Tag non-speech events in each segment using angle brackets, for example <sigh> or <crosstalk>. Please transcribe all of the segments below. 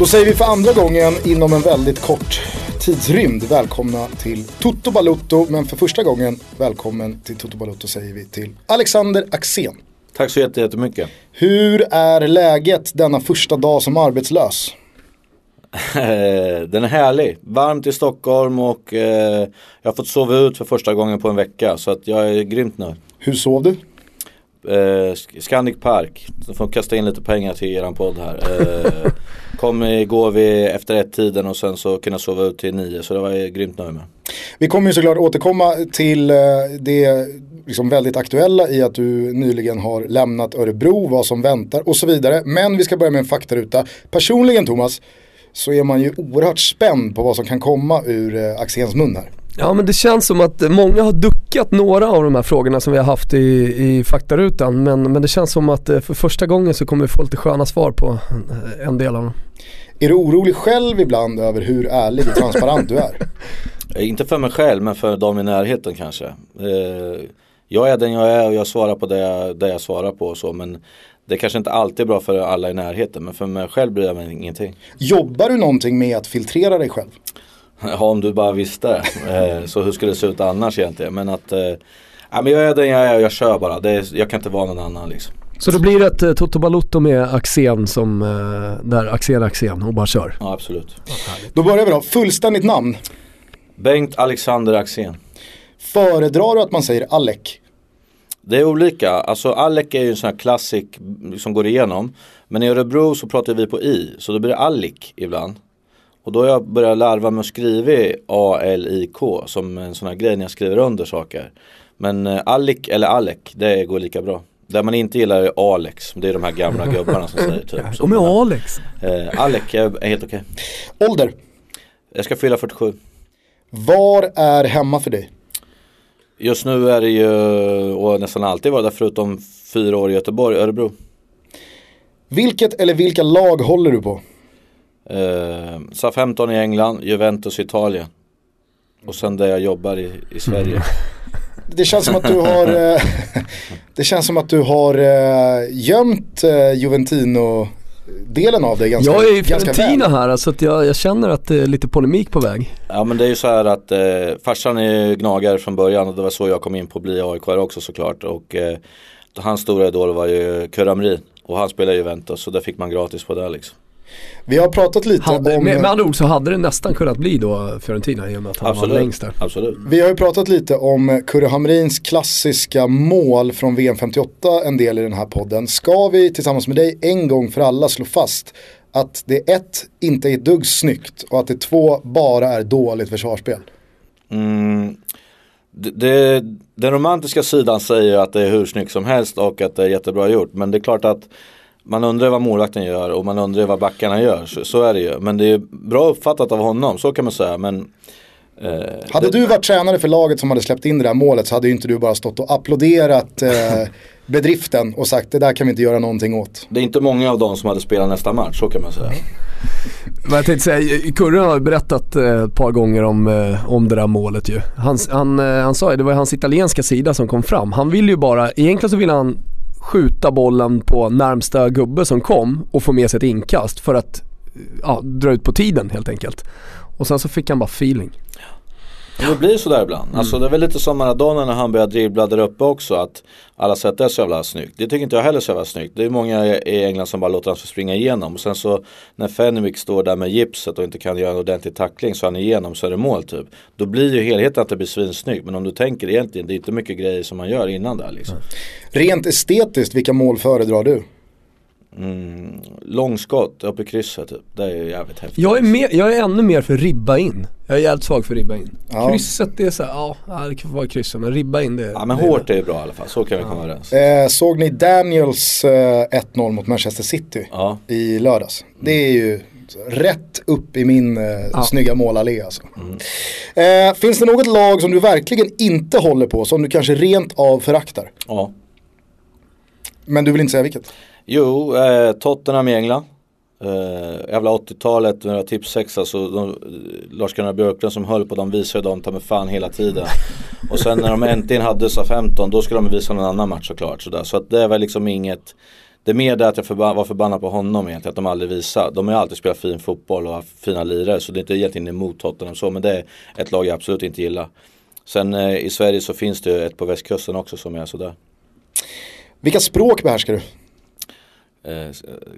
Då säger vi för andra gången inom en väldigt kort tidsrymd välkomna till Toto Balutto. Men för första gången välkommen till Toto Balutto säger vi till Alexander Axén. Tack så jättemycket. Hur är läget denna första dag som arbetslös? Den är härlig. Varmt i Stockholm och eh, jag har fått sova ut för första gången på en vecka. Så att jag är grymt nöjd. Hur sov du? Eh, Scandic Park. Så får kasta in lite pengar till eran podd här. Eh, <laughs> kom igår vid efter ett tiden och sen så kunde jag sova ut till nio. Så det var jag grymt nöjd med. Vi kommer ju såklart återkomma till eh, det liksom väldigt aktuella i att du nyligen har lämnat Örebro, vad som väntar och så vidare. Men vi ska börja med en faktaruta. Personligen Thomas, så är man ju oerhört spänd på vad som kan komma ur eh, Axéns mun här. Ja men det känns som att många har duckat några av de här frågorna som vi har haft i, i faktarutan men, men det känns som att eh, för första gången så kommer vi få lite sköna svar på en, en del av dem. Är du orolig själv ibland över hur ärlig och transparent du är? <laughs> Eh, Inte för mig själv men för de i närheten kanske. Eh, jag är den jag är och jag svarar på det jag, det jag svarar på och så men det kanske inte alltid är bra för alla i närheten men för mig själv bryr jag mig ingenting. Jobbar du någonting med att filtrera dig själv? <laughs> Ja om du bara visste. Eh, så hur skulle det se ut annars egentligen? Men att eh, ja, men jag är den jag är och jag kör bara. Det jag kan inte vara någon annan liksom. Så då blir det ett eh, Toto Balutto med Axén som, eh, där Axén Axén och bara kör. Ja absolut. Då börjar vi då. Fullständigt namn. Bengt Alexander Axén. Föredrar du att man säger Alec? Det är olika. Alltså Alec är ju en sån här klassik som går igenom. Men i Örebro så pratar vi på i. Så då blir det Alec ibland. Och då har jag börjat larva med att skriva A-L-I-K som en sån här grej när jag skriver under saker. Men eh, Alec eller Alec, det går lika bra. Där man inte gillar är Alex, det är de här gamla <laughs> gubbarna som säger typ. Och med Alex. Eh, Alec är helt okej. Ålder? Jag ska fylla 47. Var är hemma för dig? Just nu är det ju, och nästan alltid varit där förutom fyra år i Göteborg, Örebro. Vilket eller vilka lag håller du på? Eh, SA-15 i England, Juventus i Italien. Och sen där jag jobbar i, i Sverige. <laughs> Det känns som att du har, <laughs> eh, det känns som att du har eh, gömt eh, Juventino-delen av dig ganska, Jag är ganska Fiorentina här så att jag, jag känner att det är lite polemik på väg. Ja men det är ju så här att eh, farsan är ju gnagare från början och det var så jag kom in på att bli aik också såklart. Och eh, hans stora idol var ju Kurre Hamrin och han spelar i Juventus så det fick man gratis på det liksom. Vi har pratat lite Hade, om, med, med andra ord så hade det nästan kunnat bli då Fiorentina i och med att han var längst där. Absolut. vi har ju pratat lite om Kurre Hamrins klassiska mål från VM 58 en del i den här podden. Ska vi tillsammans med dig en gång för alla slå fast att det ett inte är ett dugg snyggt och att det två bara är dåligt försvarsspel? Mm, det, det, den romantiska sidan säger att det är hur snyggt som helst och att det är jättebra gjort. Men det är klart att man undrar vad målvakten gör och man undrar vad backarna gör. Så, så är det ju. Men det är bra uppfattat av honom, så kan man säga. Men, eh, Hade det, du varit tränare för laget som hade släppt in det där målet så hade ju inte du bara stått och applåderat eh, <laughs> bedriften och sagt det där kan vi inte göra någonting åt. det är inte många av dem som hade spelat nästa match, så kan man säga. Men jag tänkte säga, Kurre har ju berättat eh, ett par gånger om, eh, om det där målet ju. Han, han, eh, han sa ju, det var hans italienska sida som kom fram. Han ville ju bara, egentligen så ville han skjuta bollen på närmsta gubbe som kom och få med sig ett inkast för att ja, dra ut på tiden helt enkelt. Och sen så fick han bara feeling. Men det blir sådär ibland. Alltså det är väl lite som Maradona när han började dribbla där uppe också. Att alla säger att det är så jävla snyggt. Det tycker inte jag heller är så jävla snyggt. Det är många i England som bara låter honom springa igenom. Och sen så när Fenwick står där med gipset och inte kan göra en ordentlig tackling så han är igenom så är det mål typ. Då blir ju helheten att det blir svinsnyggt. Men om du tänker egentligen, det är inte mycket grejer som man gör innan där liksom. Rent estetiskt, vilka mål föredrar du? Mm, långskott uppe i krysset typ. Det är ju jävligt häftigt. Jag är, mer, jag är ännu mer för ribba in. Jag är jävligt svag för ribba in. Ja. Krysset det är så här, ja ja, det kan få vara krysset men ribba in det Ja men det är hårt är ju bra i alla fall, så kan vi komma överens. Eh, såg ni Daniels eh, 1-0 mot Manchester City Ja. i lördags? Det är ju rätt upp i min eh, Ja. snygga målallé alltså. Eh, finns det något lag som du verkligen inte håller på, som du kanske rent av föraktar? ja. Men du vill inte säga vilket? Jo, eh, Tottenham i England. Eh, jävla 80-talet, några tips sex alltså, de, Lars-Gunnar Björklund som höll på dem visade dem ta med fan hela tiden. Och sen när de äntligen hade sa 15 då skulle de visa någon annan match såklart. Sådär. Så att det var liksom inget det är mer det att jag förba var förbannad på honom egentligen, att de aldrig visar. De har ju alltid spelat fin fotboll och haft fina lirare så det är inte egentligen emot Tottenham så men det är ett lag jag absolut inte gillar. Sen eh, i Sverige så finns det ett på västkusten också som är sådär. Vilka språk behärskar du? Eh,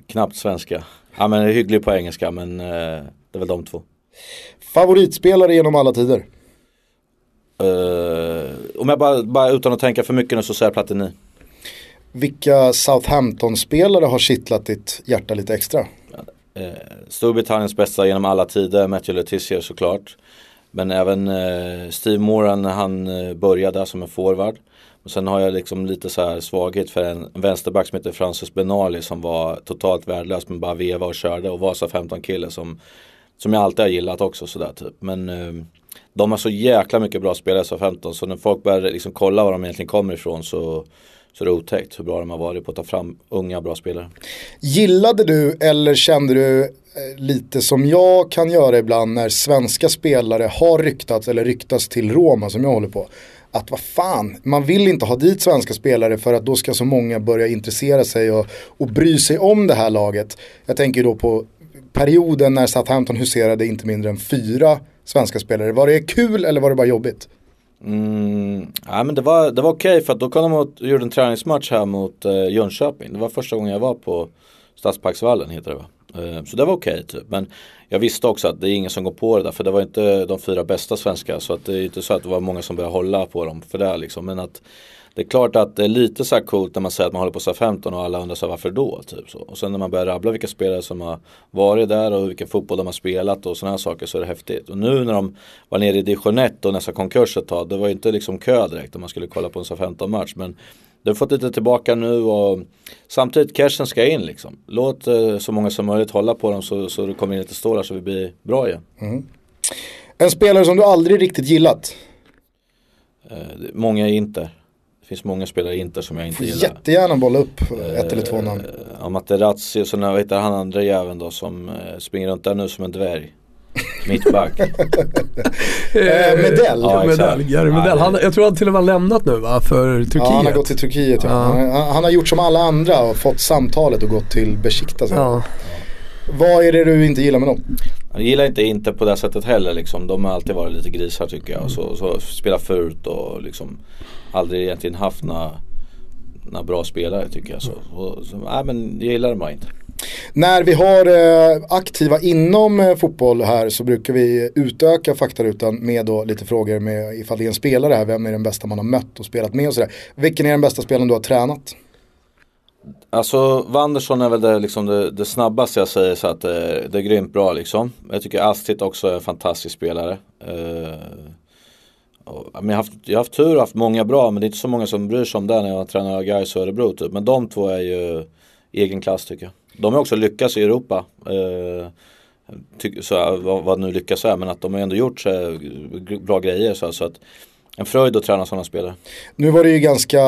knappt svenska. Ja men hygglig på engelska men eh, det är väl de två. Favoritspelare genom alla tider? Uh, om jag bara, bara utan att tänka för mycket nu så säger jag Platini. Vilka Southampton-spelare har kittlat ditt hjärta lite extra? Uh, Storbritanniens bästa genom alla tider, Matthew Letizier såklart. Men även uh, Steve Moran när han började som en forward. Och sen har jag liksom lite så här svaghet för en vänsterback som heter Francis Benali som var totalt värdelös men bara veva och körde och var så 15 kille som, som jag alltid har gillat också sådär typ. Men ehm, de har så jäkla mycket bra spelare så 15 så när folk börjar liksom kolla var de egentligen kommer ifrån så, så är det otäckt hur bra de har varit på att ta fram unga bra spelare. Gillade du eller kände du eh, lite som jag kan göra ibland när svenska spelare har ryktats eller ryktas till Roma som jag håller på. Att vad fan, man vill inte ha dit svenska spelare för att då ska så många börja intressera sig och, och bry sig om det här laget. Jag tänker då på perioden när Southampton huserade inte mindre än fyra svenska spelare. Var det kul eller var det bara jobbigt? Mm, ja, men det var, det var okej okay för att då kom de och gjorde en träningsmatch här mot eh, Jönköping. Det var första gången jag var på Stadsparksvallen heter det va. Eh, så det var okej okay, typ. Men jag visste också att det är ingen som går på det där för det var inte de fyra bästa svenska. Så att det är inte så att det var många som började hålla på dem för det liksom. Men att det är klart att det är lite så här coolt när man säger att man håller på sa 15 och alla undrar så här, varför då? Typ så. Och sen när man börjar rabbla vilka spelare som har varit där och vilken fotboll de har spelat och sådana här saker så är det häftigt. Och nu när de var nere i division 1 och nästan konkurs ett tag, det var ju inte liksom kö direkt om man skulle kolla på en sa 15 match. Men det har fått lite tillbaka nu och samtidigt cashen ska in liksom. Låt eh, så många som möjligt hålla på dem så, så det kommer in lite stålar så vi blir bra igen. Mm. En spelare som du aldrig riktigt gillat? Eh, många är inte finns många spelare i Inter som jag inte gillar. Jättegärna bolla upp ett eller två namn. Ja, Materazzi och så vad heter han andra jäveln då som eh, springer runt där nu som en dvärg. Mittback. <laughs> eh, Medell. Ja, Medell. Gary Medell. Han, jag tror han till och med har lämnat nu va, för Turkiet. Ja, han har gått till Turkiet. Ja. ja. Han, han, har gjort som alla andra och fått samtalet och gått till Besiktas. Ja. Vad är det du inte gillar med dem? Jag gillar inte inte på det sättet heller liksom. De har alltid varit lite grisar tycker jag. Och så, så spelar fult och liksom aldrig egentligen haft några, några bra spelare tycker jag. Så, så, så nej, men jag gillar dem bara inte. När vi har eh, aktiva inom eh, fotboll här så brukar vi utöka faktarutan med då lite frågor med ifall det är en spelare här, vem är den bästa man har mött och spelat med och sådär. Vilken är den bästa spelaren du har tränat? Alltså Wanderson är väl det, liksom det, det snabbaste jag säger så att det, det, är grymt bra liksom. Jag tycker Astrid också är en fantastisk spelare. Uh, och, jag, har haft, jag har haft tur och haft många bra men det är inte så många som bryr sig om det när jag tränar Gais och Örebro typ. Men de två är ju egen klass tycker jag. De har också lyckats i Europa. Eh, ty, så, vad, vad nu lyckas är men att de har ändå gjort så, bra grejer så, så att en fröjd att träna sådana spelare. Nu var det ju ganska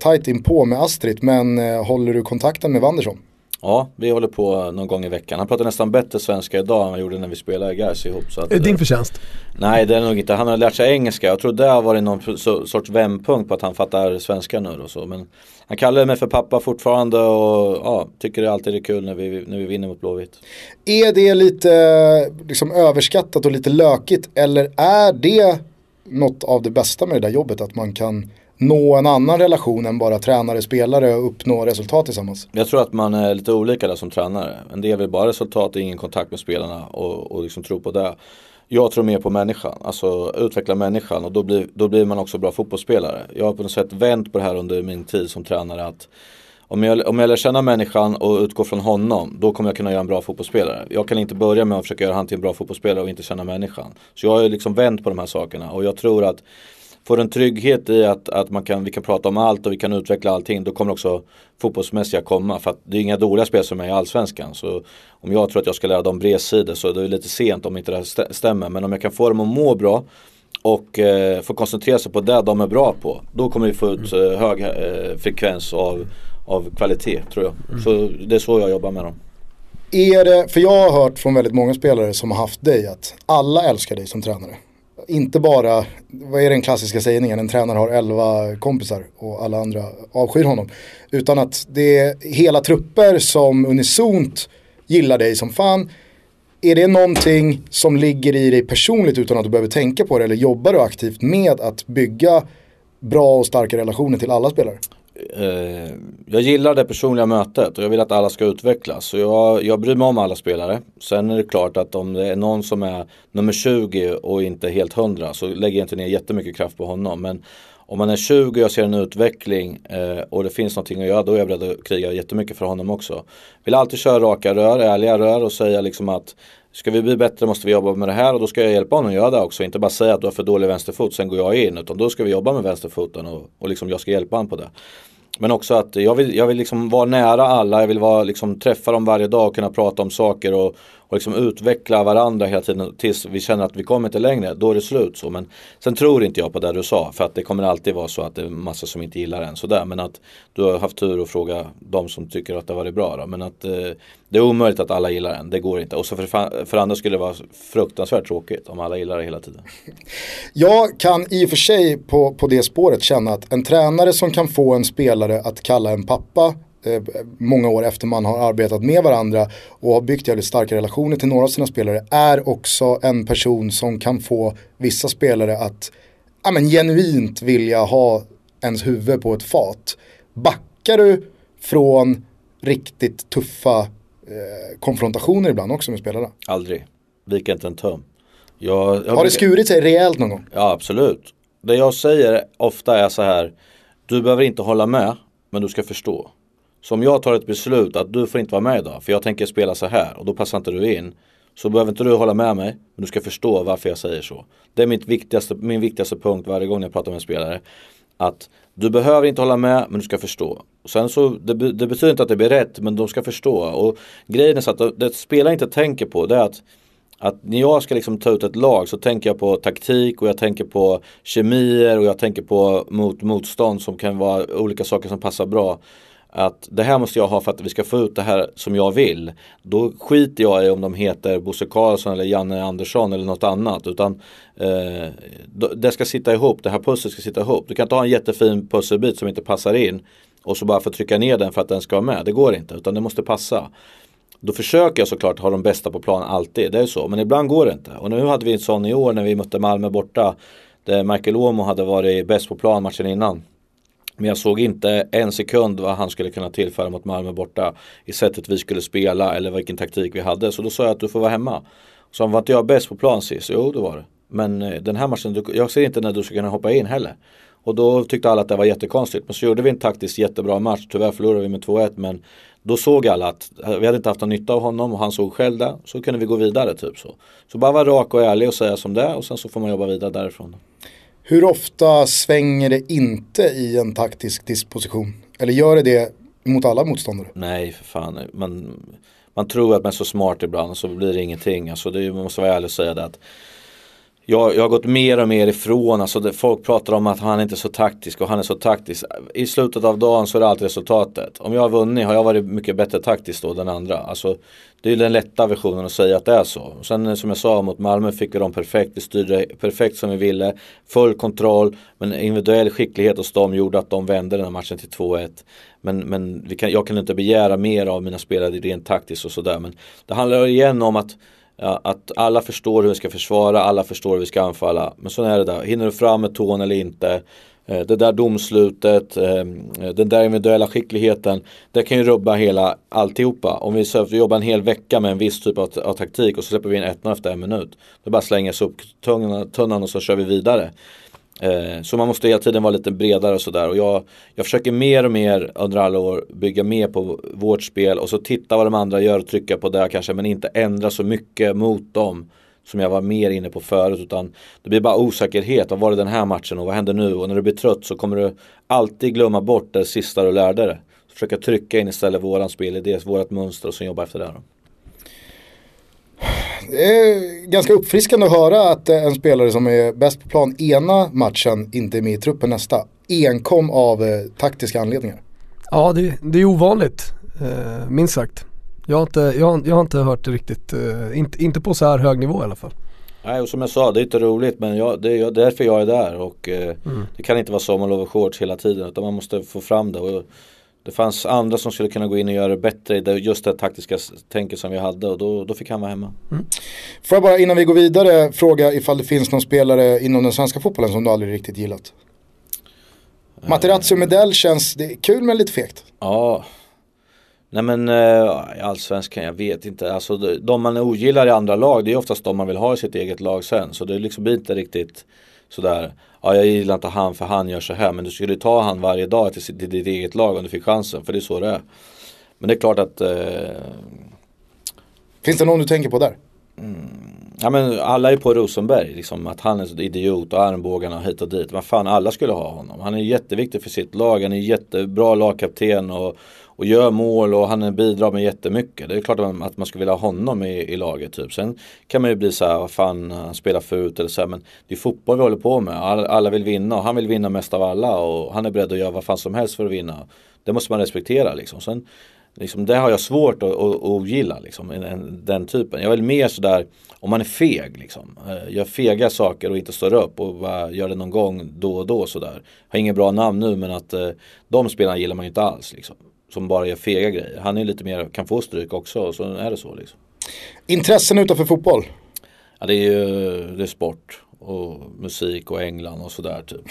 tajt in på med Astrid men eh, håller du kontakten med Wanderson? Ja, vi håller på någon gång i veckan. Han pratar nästan bättre svenska idag än han gjorde när vi spelade Gais ihop. Så att, är det din förtjänst? Nej, det är nog inte. Han har lärt sig engelska. Jag tror det har varit någon sorts vändpunkt på att han fattar svenska nu och så. Men han kallar mig för pappa fortfarande och ja, tycker det alltid är kul när vi, när vi vinner mot Blåvitt. Är det lite liksom, överskattat och lite lökigt eller är det något av det bästa med det där jobbet att man kan nå en annan relation än bara tränare-spelare och uppnå resultat tillsammans? Jag tror att man är lite olika där som tränare. En del vill bara resultat och ingen kontakt med spelarna och, och liksom tro på det. Jag tror mer på människan, alltså utveckla människan och då blir, då blir man också bra fotbollsspelare. Jag har på något sätt vänt på det här under min tid som tränare att om jag, om jag lär känna människan och utgår från honom, då kommer jag kunna göra en bra fotbollsspelare. Jag kan inte börja med att försöka göra han till en bra fotbollsspelare och inte känna människan. Så jag har liksom vänt på de här sakerna och jag tror att får en trygghet i att, att man kan, vi kan prata om allt och vi kan utveckla allting, då kommer också fotbollsmässiga komma. För att det är inga dåliga spel som är i allsvenskan. Så om jag tror att jag ska lära dem bredsidor så det är lite sent om inte det stämmer. Men om jag kan få dem att må bra och eh, få koncentrera sig på det de är bra på. Då kommer vi få ut eh, hög eh, frekvens av av kvalitet tror jag. Mm. Så det är så jag jobbar med dem. Är det, för jag har hört från väldigt många spelare som har haft dig att alla älskar dig som tränare inte bara, vad är den klassiska sägningen, en tränare har elva kompisar och alla andra avskyr honom. Utan att det är hela trupper som unisont gillar dig som fan. Är det någonting som ligger i dig personligt utan att du behöver tänka på det eller jobbar du aktivt med att bygga bra och starka relationer till alla spelare? Eh, jag gillar det personliga mötet och jag vill att alla ska utvecklas. Så jag, jag bryr mig om alla spelare. Sen är det klart att om det är någon som är nummer 20 och inte helt hundra så lägger jag inte ner jättemycket kraft på honom. Men om man är 20 och jag ser en utveckling eh, och det finns någonting att göra då är jag beredd att kriga jättemycket för honom också. Vill alltid köra raka rör, ärliga rör och säga liksom att Ska vi bli bättre måste vi jobba med det här och då ska jag hjälpa honom att göra det också. Inte bara säga att du har för dålig vänsterfot, sen går jag in. Utan då ska vi jobba med vänsterfoten och, och liksom jag ska hjälpa honom på det. Men också att jag vill, jag vill liksom vara nära alla, jag vill vara, liksom, träffa dem varje dag och kunna prata om saker och, och liksom utveckla varandra hela tiden tills vi känner att vi kommer inte längre. Då är det slut så. Men sen tror inte jag på det du sa för att det kommer alltid vara så att det är massa som inte gillar en sådär. Men att du har haft tur att fråga de som tycker att det har varit bra. Då. Men att eh, det är omöjligt att alla gillar en, det går inte. Och så för, för andra skulle det vara fruktansvärt tråkigt om alla gillar det hela tiden. <laughs> Jag kan i och för sig på, på det spåret känna att en tränare som kan få en spelare att kalla en pappa många år efter man har arbetat med varandra och har byggt jävligt starka relationer till några av sina spelare är också en person som kan få vissa spelare att ja, men, genuint vilja ha ens huvud på ett fat. Backar du från riktigt tuffa eh, konfrontationer ibland också med spelarna? Aldrig. Viker inte en tum. Jag, jag har det skurit sig rejält någon gång? Ja absolut. Det jag säger ofta är så här. Du behöver inte hålla med men du ska förstå. Så om jag tar ett beslut att du får inte vara med idag för jag tänker spela så här och då passar inte du in. Så behöver inte du hålla med mig men du ska förstå varför jag säger så. Det är mitt viktigaste, min viktigaste punkt varje gång jag pratar med en spelare. Att du behöver inte hålla med men du ska förstå. Sen så, det, det betyder inte att det blir rätt men de ska förstå. Och grejen är så att det, det spelare inte tänker på det är att att när jag ska liksom ta ut ett lag så tänker jag på taktik och jag tänker på kemier och jag tänker på mot, motstånd som kan vara olika saker som passar bra. Att det här måste jag ha för att vi ska få ut det här som jag vill. Då skiter jag i om de heter Bosse Karlsson eller Janne Andersson eller något annat. Utan eh, det ska sitta ihop, det här pusslet ska sitta ihop. Du kan inte ha en jättefin pusselbit som inte passar in och så bara få trycka ner den för att den ska vara med. Det går inte, utan det måste passa. Då försöker jag såklart ha de bästa på plan alltid, det är så. Men ibland går det inte. Och nu hade vi en sån i år när vi mötte Malmö borta. Där Michael Åmo hade varit bäst på plan matchen innan. Men jag såg inte en sekund vad han skulle kunna tillföra mot Malmö borta. I sättet vi skulle spela eller vilken taktik vi hade. Så då sa jag att du får vara hemma. Så var inte jag bäst på plan sist? Jo det var det. Men eh, den här matchen, jag ser inte när du ska kunna hoppa in heller. Och då tyckte alla att det var jättekonstigt. Men så gjorde vi en taktiskt jättebra match. Tyvärr förlorade vi med 2-1 men då såg alla att eh, vi hade inte haft någon nytta av honom och han såg själv det. Så kunde vi gå vidare typ så. Så bara vara rak och ärlig och säga som det är och sen så får man jobba vidare därifrån. Hur ofta svänger det inte i en taktisk disposition? Eller gör det det mot alla motståndare? Nej, för fan. Man, man tror att man är så smart ibland och så blir det ingenting. Alltså det, man måste vara ärlig och säga det att jag, jag har gått mer och mer ifrån, alltså det, folk pratar om att han inte är så taktisk och han är så taktisk. I slutet av dagen så är det alltid resultatet. Om jag har vunnit har jag varit mycket bättre taktiskt då än andra. Alltså, det är den lätta versionen att säga att det är så. Sen eh, som jag sa mot Malmö fick vi dem perfekt, vi styrde perfekt som vi ville. Full kontroll, men individuell skicklighet hos dem gjorde att de vände den här matchen till 2-1. Men, men vi kan, jag kan inte begära mer av mina spelare rent taktiskt och sådär. Men det handlar igen om att Ja, att alla förstår hur vi ska försvara, alla förstår hur vi ska anfalla. Men så är det där, hinner du fram med tån eller inte? Eh, det där domslutet, eh, eh, den där individuella skickligheten, det kan ju rubba hela alltihopa. Om vi jobbar en hel vecka med en viss typ av, av taktik och så släpper vi in 1 efter en minut. Då bara slänger upp tunnan och så kör vi vidare. Eh, så man måste hela tiden vara lite bredare och sådär. Och jag, jag försöker mer och mer under alla år bygga mer på vårt spel och så titta vad de andra gör och trycka på det kanske men inte ändra så mycket mot dem som jag var mer inne på förut utan det blir bara osäkerhet. Vad var det den här matchen och vad händer nu? Och när du blir trött så kommer du alltid glömma bort det sista du lärde dig. Försöka trycka in istället våran spelidé, vårat mönster och sen jobba efter det. Då. Det är ganska uppfriskande att höra att en spelare som är bäst på plan ena matchen inte är med i truppen nästa. Enkom av eh, taktiska anledningar. Ja, det, det är ovanligt, eh, minst sagt. Jag har, inte, jag, jag har inte hört det riktigt, eh, inte, inte på så här hög nivå i alla fall. Nej och som jag sa, det är inte roligt men jag, det är därför jag är där och eh, mm. det kan inte vara sommarlov och shorts hela tiden utan man måste få fram det. Och det fanns andra som skulle kunna gå in och göra det bättre i just det taktiska tänket som vi hade och då, då fick han vara hemma. Mm. Får jag bara innan vi går vidare fråga ifall det finns någon spelare inom den svenska fotbollen som du aldrig riktigt gillat? Materazzi och Medell känns, det är kul men lite fegt. Ja, Nej men äh, allsvenskan, jag vet inte. Alltså de man ogillar i andra lag det är oftast de man vill ha i sitt eget lag sen. Så det liksom blir inte riktigt sådär. Ja jag gillar inte han för han gör så här. Men du skulle ta han varje dag till, till ditt eget lag om du fick chansen. För det är så det är. Men det är klart att äh... Finns det någon du tänker på där? Mm. Ja men alla är på Rosenberg, liksom, att han är så idiot och armbågarna hit och dit. Men fan alla skulle ha honom. Han är jätteviktig för sitt lag, han är jättebra lagkapten och, och gör mål och han bidrar med jättemycket. Det är klart att man skulle vilja ha honom i, i laget. Typ. Sen kan man ju bli så här, vad fan, han spelar förut eller så här, Men det är fotboll vi håller på med. Alla, alla, vill vinna och han vill vinna mest av alla. Och han är beredd att göra vad fan som helst för att vinna. Det måste man respektera liksom. Sen, liksom det har jag svårt att, att, att gilla, liksom, den typen. Jag vill mer sådär, om man är feg, liksom, eh, gör fega saker och inte står upp och bara gör det någon gång då och då sådär. Har inget bra namn nu men att eh, de spelarna gillar man ju inte alls. Liksom som bara gör fega grejer. Han är lite mer, kan få stryk också och så är det så liksom. Intressen utanför fotboll? Ja det är ju det är sport och musik och England och sådär typ.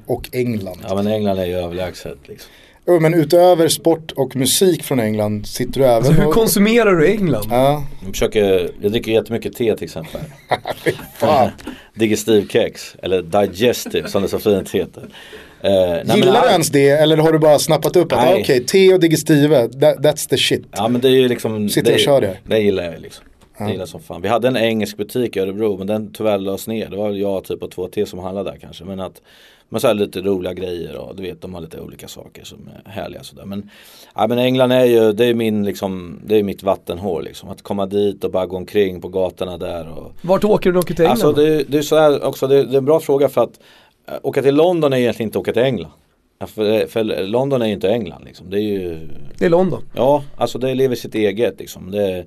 <laughs> och England. Ja men England är ju överlägset liksom. Oh, men utöver sport och musik från England sitter du även alltså, Hur och... konsumerar du England? Ja. Jag, försöker, jag dricker jättemycket te till exempel. <laughs> <laughs> Digestive kex, eller digestive som det så fint heter. Uh, Gillar men, du ens det eller har du bara snappat upp att okej, okay, te och digestive, that, that's the shit. Ja men det är ju liksom. Sitter det, och kör det. Det gillar jag liksom. Ja. Det gillar som fan. Vi hade en engelsk butik i Örebro men den tyvärr lades ner. Det var jag typ och två till som handlade där kanske. Men att man så lite roliga grejer och du vet de har lite olika saker som är härliga sådär. Men, ja, men England är ju, det är min liksom, det är mitt vattenhål liksom. Att komma dit och bara gå omkring på gatorna där. Och... Vart åker du åker till England? Alltså det, det är så här också, det, det är en bra fråga för att åka till London är egentligen inte åka till England. För, för, London är ju inte England liksom. Det är ju Det är London. Ja, alltså det lever sitt eget liksom. Det,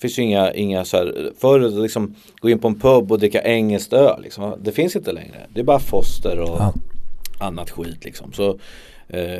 finns ju inga, inga så här, förr liksom gå in på en pub och dricka engelskt öl liksom. Det finns inte längre. Det är bara Foster och ja. annat skit liksom. Så eh,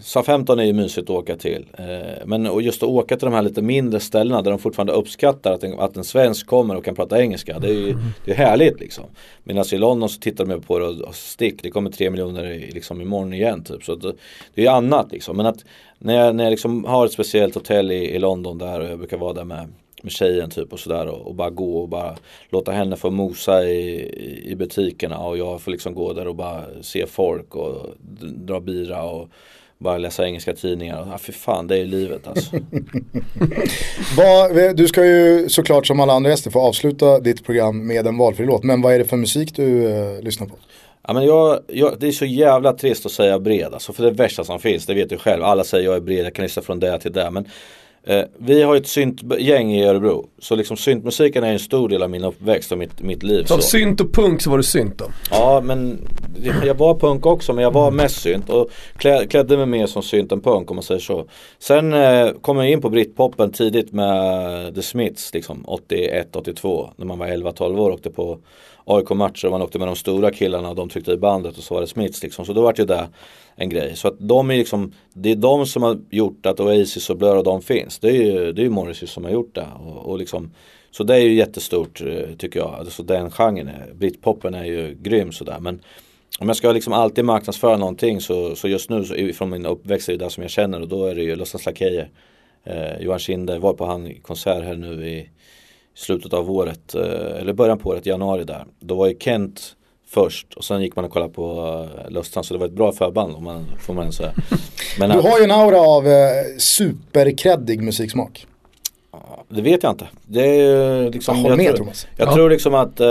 SA 15 är ju mysigt att åka till. Eh, men och just att åka till de här lite mindre ställena där de fortfarande uppskattar att en, att en svensk kommer och kan prata engelska. Det är ju det är härligt liksom. Medan alltså i London så tittar de på det och, och stick. Det kommer tre miljoner i, liksom imorgon igen typ. Så det, det är annat liksom. Men att när jag, när jag liksom har ett speciellt hotell i, i London där och jag brukar vara där med med tjejen typ och sådär och, och, bara gå och bara låta henne få mosa i, i butikerna och jag får liksom gå där och bara se folk och dra bira och bara läsa engelska tidningar. Ja, för fan, det är livet alltså. <laughs> vad, du ska ju såklart som alla andra gäster få avsluta ditt program med en valfri låt. Men vad är det för musik du uh, lyssnar på? Ja, men jag, jag, det är så jävla trist att säga bred. Alltså, för det värsta som finns, det vet du själv. Alla säger jag är bred, jag kan lyssna från det till det. Men Eh, vi har ett syntgäng i Örebro. Så liksom syntmusiken är en stor del av min uppväxt och mitt, mitt liv. Så av synt och punk så var du synt då? Ja men jag var punk också men jag var mest synt och klä, klädde mig mer som synt än punk om man säger så. Sen eh, kom jag in på britpopen tidigt med The Smiths liksom 81-82 när man var 11-12 år och åkte på AIK-matcher och man åkte med de stora killarna och de tryckte i bandet och så var det Smiths liksom. Så då vart ju det en grej. Så att de är liksom, det är de som har gjort att Oasis och Blur och de finns. Det är ju, det är ju Morrissey som har gjort det. Och, och liksom, så det är ju jättestort eh, tycker jag. Alltså den genren, är, Britpopen är ju grym sådär. Men om jag ska liksom alltid marknadsföra någonting så, så just nu så, från min uppväxt är det det som jag känner och då är det ju Låtsas Lakejer. Eh, Johan Kinder var på han konsert här nu i slutet av året, eh, eller början på året, januari där. Då var ju Kent först och sen gick man och kollade på uh, Lustan så det var ett bra förband om man får man säga. <laughs> Men, du har ju en aura av uh, superkreddig musiksmak. Det vet jag inte. Det är liksom, jag, jag, med, tror, Thomas. jag ja. tror liksom att uh,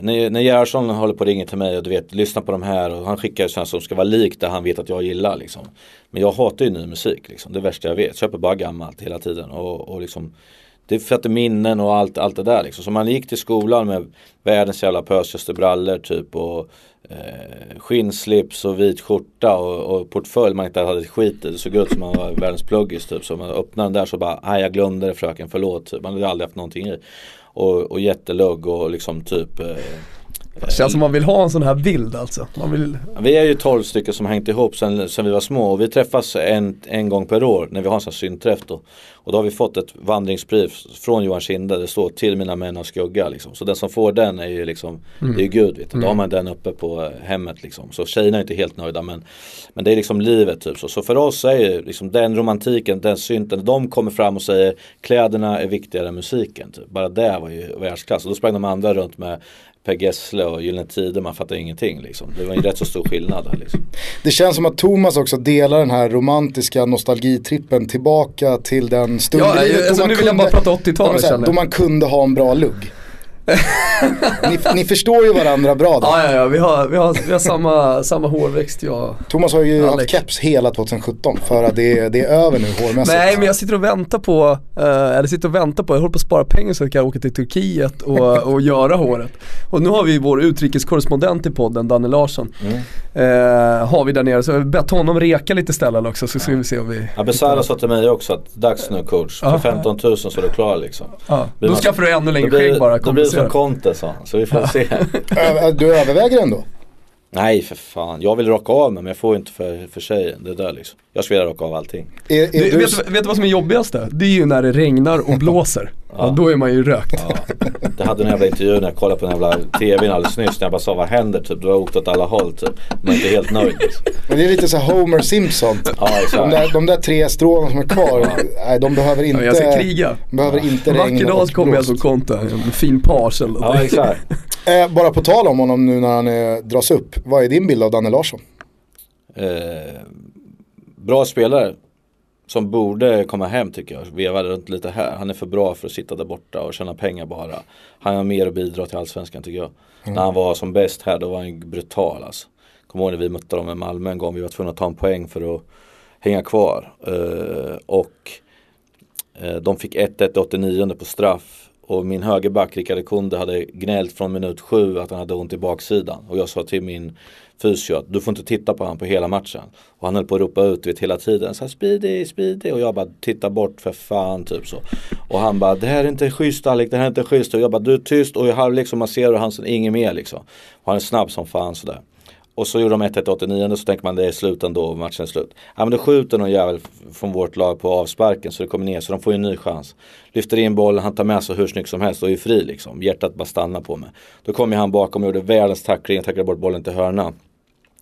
när, när Gerhardsson håller på att ringa till mig och du vet lyssna på de här och han skickar sådana som ska vara likt det han vet att jag gillar liksom. Men jag hatar ju ny musik liksom. Det värsta jag vet. Köper bara gammalt hela tiden och, och liksom det sätter minnen och allt, allt det där liksom. Så man gick till skolan med världens jävla pösigaste brallor typ och eh, skinnslips och vit skjorta och, och portfölj man inte hade ett skit i. Det såg ut som man var världens pluggis typ. Så man öppnade den där så bara, nej jag glömde det fröken, förlåt. Typ. Man hade aldrig haft någonting i. och, och jättelugg och liksom typ eh, det känns som man vill ha en sån här bild alltså. Man vill... Vi är ju 12 stycken som hängt ihop sen, sen vi var små och vi träffas en, en gång per år när vi har en sån här synträff då. Och då har vi fått ett vandringspris från Johan Kinde, det står till mina män av skugga liksom. Så den som får den är ju liksom, det är ju Gud vet. Då har man den uppe på eh, hemmet liksom. Så tjejerna är inte helt nöjda men, men det är liksom livet typ så. Så för oss är ju liksom den romantiken, den synten, de kommer fram och säger kläderna är viktigare än musiken. Typ. Bara det var ju världsklass. Och då sprang de andra runt med Per Gessle och Gyllene Tider, man fattar ingenting liksom. Det var en rätt så stor skillnad där liksom. Det känns som att Thomas också delar den här romantiska nostalgitrippen tillbaka till den stunden Ja, alltså, man nu vill jag kunde- bara prata Ja, 80-talet men så här, känner Då jag. man kunde ha en bra lugg. Ni, ni förstår ju varandra bra där. Ja, ja, ja, vi har, vi har, vi har samma, samma hårväxt jag. Thomas har ju Alex. haft keps hela 2017 för att det, det är över nu hårmässigt. Nej men jag sitter och väntar på, eh, eller sitter och väntar på, jag håller på att spara pengar så att jag kan åka till Turkiet och, <laughs> och göra håret. Och nu har vi vår utrikeskorrespondent i podden, Danne Larsson. Eh, har vi där nere, så jag har bett honom reka lite ställen också så ska vi se om vi Abesara sa till mig också att dags nu coach, för Ja. 15 000 så är du klar liksom. Ja, då skaffar du ännu längre Då skägg bara, Då det som. Conte sa så vi får se. <laughs> Du överväger ändå? Nej för fan, jag vill raka av mig men jag får inte för, för tjejen. Det där liksom. Jag skulle vilja raka av allting. Är, är Du, du, vet, du- vet du vad som är jobbigast? Det är ju när det regnar och <laughs> blåser. Ja, då är man ju rökt. Ja. Det hade en jävla intervju när jag kollade på den jävla tvn alldeles nyss när jag bara sa vad händer typ. Du har åkt åt alla håll typ. Man är inte helt nöjd. Men det är lite så Homer Simpson. <laughs> Ja De exakt. där, de där tre stråna som är kvar, nej de behöver Ja, inte, jag ska kriga. behöver inte En regn vacker dag kommer jag som konto, en fin eller Ja exakt. <laughs> Eh, bara på tal om honom nu när han eh, dras upp, vad är din bild av Danne Larsson? Eh, bra spelare. Som borde komma hem tycker jag. Veva runt lite här. Han är för bra för att sitta där borta och tjäna pengar bara. Han har mer att bidra till allsvenskan tycker jag. När han var som bäst här då var han brutal alltså. Kommer ihåg när vi mötte dem i Malmö en gång. Vi var tvungna att ta en poäng för att hänga kvar. Eh, och eh, de fick 1-1 i 89 på straff. Och min högerback Rickard Kunde hade gnällt från minut sju att han hade ont i baksidan. Och jag sa till min fysio att du får inte titta på han på hela matchen. Och han höll på att ropa ut vet, hela tiden. Så här, speedy, speedy. Och jag bara titta bort för fan typ så. Och han bara det här är inte schysst Alec, det här är inte schysst. Och jag bara du är tyst och i halvlek så liksom, masserar du han så inget mer liksom. Och han är snabb som fan sådär. Och så gjorde de 1-1 89 så tänker man det är slut ändå och matchen är slut. Ja men då skjuter någon jävel från vårt lag på avsparken så det kommer ner så de får ju en ny chans. Lyfter in bollen, han tar med sig hur snyggt som helst och är fri liksom. Hjärtat bara stannar på mig. Då kommer han bakom och gjorde världens tackling och tacklade bort bollen till hörna.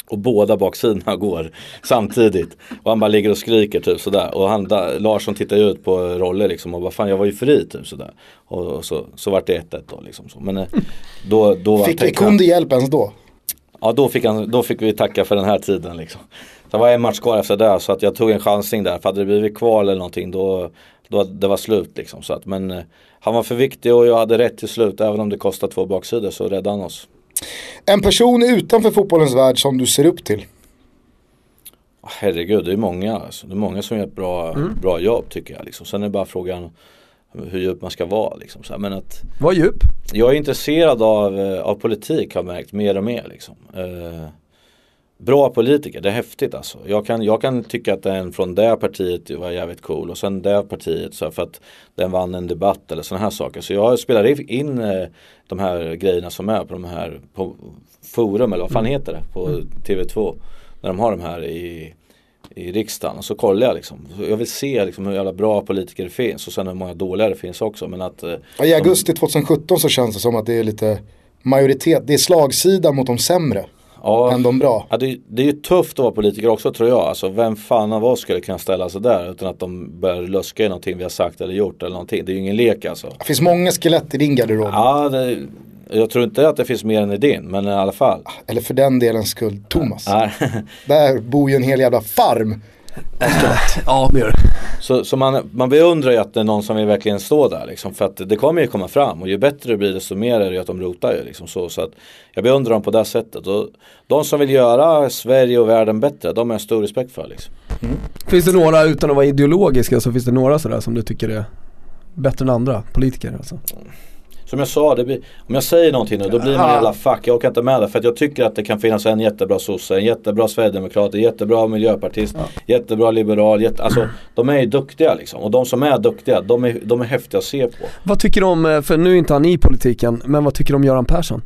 Och båda baksidorna <laughs> går samtidigt. Och han bara ligger och skriker typ sådär. Och han, da, Larsson tittar ju ut på roller liksom och bara fan jag var ju fri typ sådär. Och, och så, så vart det 1-1 då liksom. Så. Men eh, då, då Fick Ekundi hjälp ens då? Ja då fick, han, då fick vi tacka för den här tiden liksom. Det var en match kvar efter det så att jag tog en chansning där. För hade det blivit kval eller någonting då, då det var slut liksom. Så att, men eh, han var för viktig och jag hade rätt till slut. Även om det kostade två baksidor så räddade han oss. En person utanför fotbollens värld som du ser upp till? Herregud, det är många. Alltså. Det är många som gör ett bra, bra jobb tycker jag. Liksom. Sen är det bara frågan hur djup man ska vara. Liksom. Så här, men att Var djup. jag är intresserad av, eh, av politik har jag märkt mer och mer. Liksom. Eh, bra politiker, det är häftigt alltså. Jag kan, jag kan tycka att den från det partiet var jävligt cool och sen det partiet så här, för att den vann en debatt eller sådana här saker. Så jag spelar in eh, de här grejerna som är på de här på forum eller vad fan heter det på TV2. När de har de här i, i riksdagen och så kollar jag liksom. Jag vill se liksom hur jävla bra politiker det finns och sen hur många dåliga det finns också. Men att eh, Ja, I augusti 2017 så känns det som att det är lite majoritet, det är slagsida mot de sämre ja, än de bra. Ja, det, det är ju tufft att vara politiker också tror jag. Alltså, vem fan av oss skulle kunna ställa sig där utan att de börjar luska i någonting vi har sagt eller gjort eller någonting. Det är ju ingen lek alltså. Det finns många skelett i din garderob. Ja, det, jag tror inte att det finns mer än i din, men i alla fall. Eller för den delens skull, Thomas. Ja, <laughs> Där bor ju en hel jävla farm. <laughs> Ja, det gör det. så så man, man beundrar ju att det är någon som vill verkligen stå där liksom. För att det kommer ju komma fram och ju bättre det blir desto mer är det ju att de rotar ju liksom så. Så att jag beundrar dem på det sättet. Och de som vill göra Sverige och världen bättre, de har jag stor respekt för liksom. Finns det några, utan att vara ideologiska, så finns det några sådär som du tycker är bättre än andra politiker alltså? Som jag sa, blir, om jag säger någonting nu då blir man jävla fuck. Jag orkar inte med det. För att jag tycker att det kan finnas en jättebra sosse, en jättebra sverigedemokrat, en jättebra miljöpartist, jättebra liberal. Jätte, alltså de är ju duktiga liksom. Och de som är duktiga, de är, de är häftiga att se på. Vad tycker du om, eh, för nu är inte han i politiken, men vad tycker du om Göran Persson?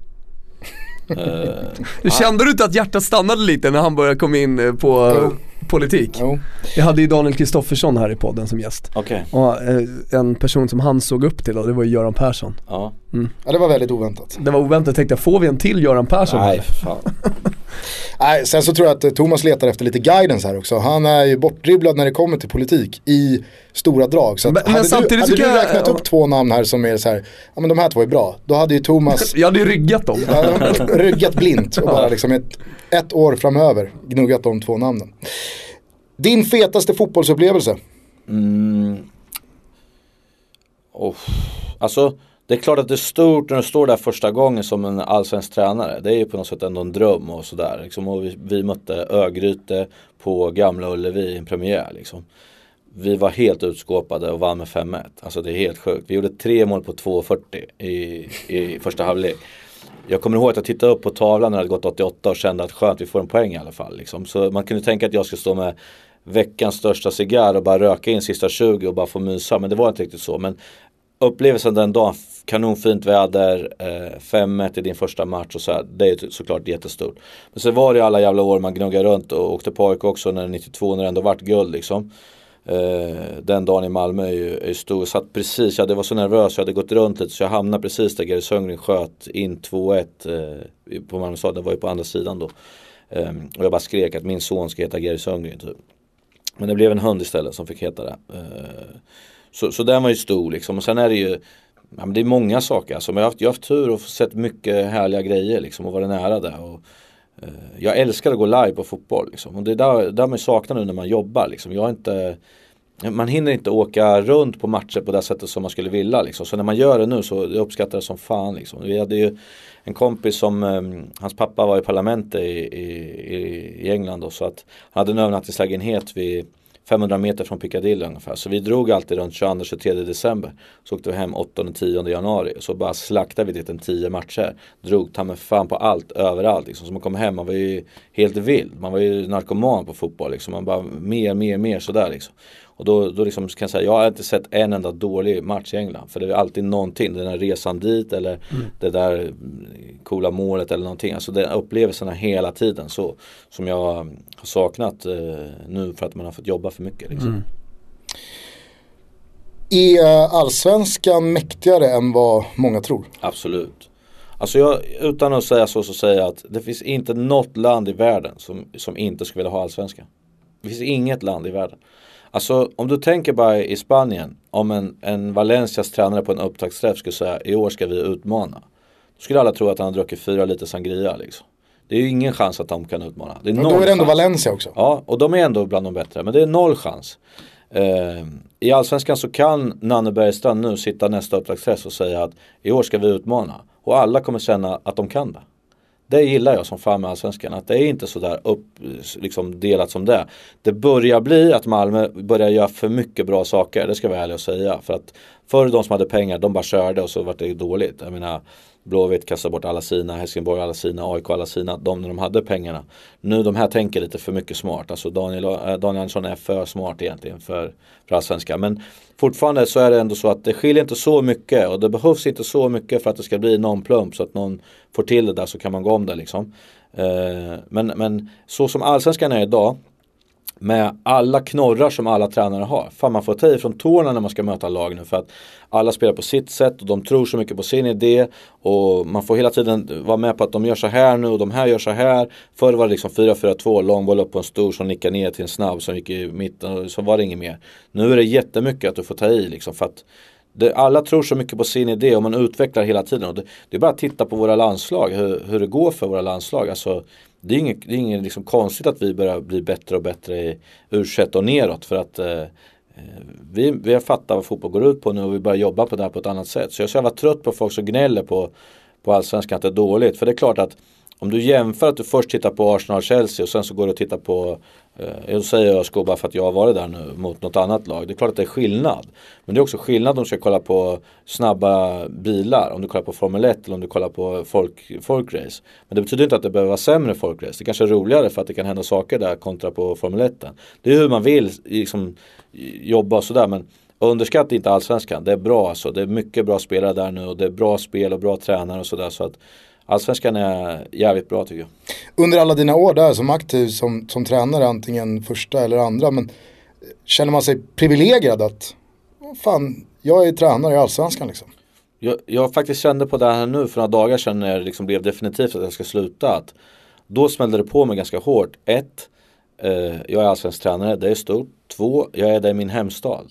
Eh, <laughs> Kände du inte att hjärtat stannade lite när han började komma in eh, på. Politik? Jo. Jag hade ju Daniel Kristoffersson här i podden som gäst. Okej, Och eh, en person som han såg upp till och det var ju Göran Persson. ja. Ja, det var väldigt oväntat. Det var oväntat, tänkte jag, får vi en till Göran Persson? Nej för fan. <laughs> Nej, sen så tror jag att eh, Thomas letar efter lite guidance här också. Han är ju bortdribblad när det kommer till politik i stora drag. Så att Men- men hade samtidigt du, hade du jag- räknat upp två namn här som är så här, ja men de här två är bra. Då hade ju Thomas <laughs> Jag hade ju ryggat dem. ja, ryggat blint och <laughs> bara liksom ett, ett år framöver gnuggat de två namnen. Din fetaste fotbollsupplevelse? Mm. Oh. Alltså det är klart att det är stort när du står där första gången som en allsvensk tränare. Det är ju på något sätt ändå en dröm och sådär. Liksom, och vi, vi mötte Örgryte på Gamla Ullevi i en premiär. Liksom. Vi var helt utskåpade och vann med 5-1. Alltså det är helt sjukt. Vi gjorde tre mål på 2.40 i, i första halvlek. Jag kommer ihåg att jag tittade upp på tavlan när det hade gått 88 och kände att skönt vi får en poäng i alla fall. Liksom. Så man kunde tänka att jag skulle stå med veckans största cigarr och bara röka in sista 20 och bara få mysa. Men det var inte riktigt så. Men upplevelsen den dagen, kanonfint väder, eh, 5-1 i din första match och så här, det är såklart jättestort. Men sen var det alla jävla år man gnuggade runt och åkte pojk också när 92 när det ändå vart guld liksom. Eh, den dagen i Malmö är ju, är ju stor. Jag satt precis, jag var så nervös, jag hade gått runt lite så jag hamnade precis där Gary Sundgren sköt in 2-1 eh, på Malmö stad. Det var ju på andra sidan då. Eh, och jag bara skrek att min son ska heta Gary Sundgren typ. Men det blev en hund istället som fick heta det. Eh, så, så den var ju stor liksom. Och sen är det ju ja, men det är många saker. Alltså, jag, har haft, jag har haft tur och sett mycket härliga grejer liksom, och varit nära där. Och, eh, jag älskar att gå live på fotboll. Liksom. Och det är där, där man saknar nu när man jobbar. Liksom. Jag har inte, man hinner inte åka runt på matcher på det sättet som man skulle vilja. Liksom. Så när man gör det nu så jag uppskattar jag det som fan. Liksom. Vi hade ju en kompis som, eh, hans pappa var i parlamentet i, i, i England. Då, så att han hade en övernattningslägenhet vid 500 meter från Piccadilly ungefär. Så vi drog alltid runt 22-23 december. Så åkte vi hem 8-10 januari. Så bara slaktade vi dit en 10 matcher. Drog ta med fan på allt, överallt. Liksom. Så man kom hem, man var ju helt vild. Man var ju narkoman på fotboll. Liksom. Man bara mer, mer, mer sådär liksom. Och då, då liksom kan jag säga, jag har inte sett en enda dålig match i England. För det är alltid någonting, den där resan dit eller det där mm, coola målet eller någonting. Alltså den upplevelserna hela tiden så som jag har saknat eh, nu för att man har fått jobba för mycket. Liksom. Är eh, allsvenskan mäktigare än vad många tror? Absolut. Alltså jag, utan att säga så så säger jag att det finns inte något land i världen som, som inte skulle vilja ha allsvenskan. Det finns inget land i världen. Alltså om du tänker bara i Spanien om en, en Valencias tränare på en upptaktsträff skulle säga i år ska vi utmana. Då skulle alla tro att han har druckit fyra liter sangria liksom. Det är ju ingen chans att de kan utmana. Det är Men då är det ändå chans. Valencia också. Ja, och de är ändå bland de bättre. Men det är noll chans. Eh, I Allsvenskan så kan Nanne Bergstrand nu sitta nästa upptaktsträff och säga att i år ska vi utmana. Och alla kommer känna att de kan det. Det gillar jag som fan med Allsvenskan. Att det är inte sådär upp, liksom delat som det. Det börjar bli att Malmö börjar göra för mycket bra saker. Det ska jag vara ärlig och säga. För att förr de som hade pengar de bara körde och så var det dåligt. Jag menar Blåvitt kastade bort alla sina, Helsingborg alla sina, AIK alla sina. De när de hade pengarna. Nu de här tänker lite för mycket smart. Alltså Daniel, eh, Daniel Andersson är för smart egentligen för, för Allsvenskan. Men fortfarande så är det ändå så att det skiljer inte så mycket. Och det behövs inte så mycket för att det ska bli någon plump. Så att någon får till det där så kan man gå om det liksom. Eh, men, men så som Allsvenskan är idag med alla knorrar som alla tränare har. Fan man får ta i från tårna när man ska möta lag nu för att alla spelar på sitt sätt och de tror så mycket på sin idé och man får hela tiden vara med på att de gör så här nu och de här gör så här. Förr var det liksom 4-4-2, långboll upp på en stor som nickar ner till en snabb som gick i mitten och så var det inget mer. Nu är det jättemycket att du får ta i liksom för att det, alla tror så mycket på sin idé och man utvecklar hela tiden. Och det, det är bara att titta på våra landslag, hur, hur det går för våra landslag. Alltså, det är inget, det är inget liksom konstigt att vi börjar bli bättre och bättre i u och neråt. För att eh, eh, vi, vi har fattat vad fotboll går ut på nu och vi börjar jobba på det här på ett annat sätt. Så jag är så jävla trött på folk som gnäller på, på allsvenskan att det är dåligt. För det är klart att om du jämför att du först tittar på Arsenal-Chelsea och sen så går du och tittar på Eh, jag säger ÖSK bara för att jag har varit där nu mot något annat lag. Det är klart att det är skillnad. Men det är också skillnad om du ska kolla på snabba bilar. Om du kollar på Formel 1 eller om du kollar på folk, folkrace. Men det betyder inte att det behöver vara sämre folkrace. Det kanske är roligare för att det kan hända saker där kontra på Formel 1. Det är hur man vill liksom, jobba och sådär. Men underskatta inte allsvenskan. Det är bra alltså. Det är mycket bra spelare där nu och det är bra spel och bra tränare och sådär. Så att Allsvenskan är jävligt bra tycker jag. Under alla dina år där som aktiv som, som tränare, antingen första eller andra, men känner man sig privilegierad att fan, jag är tränare i Allsvenskan liksom? Jag, jag faktiskt kände på det här nu för några dagar sedan när det liksom blev definitivt att jag ska sluta. Att då smällde det på mig ganska hårt. Ett, eh, jag är allsvensk tränare, det är stort. Två, jag är där i min hemstad.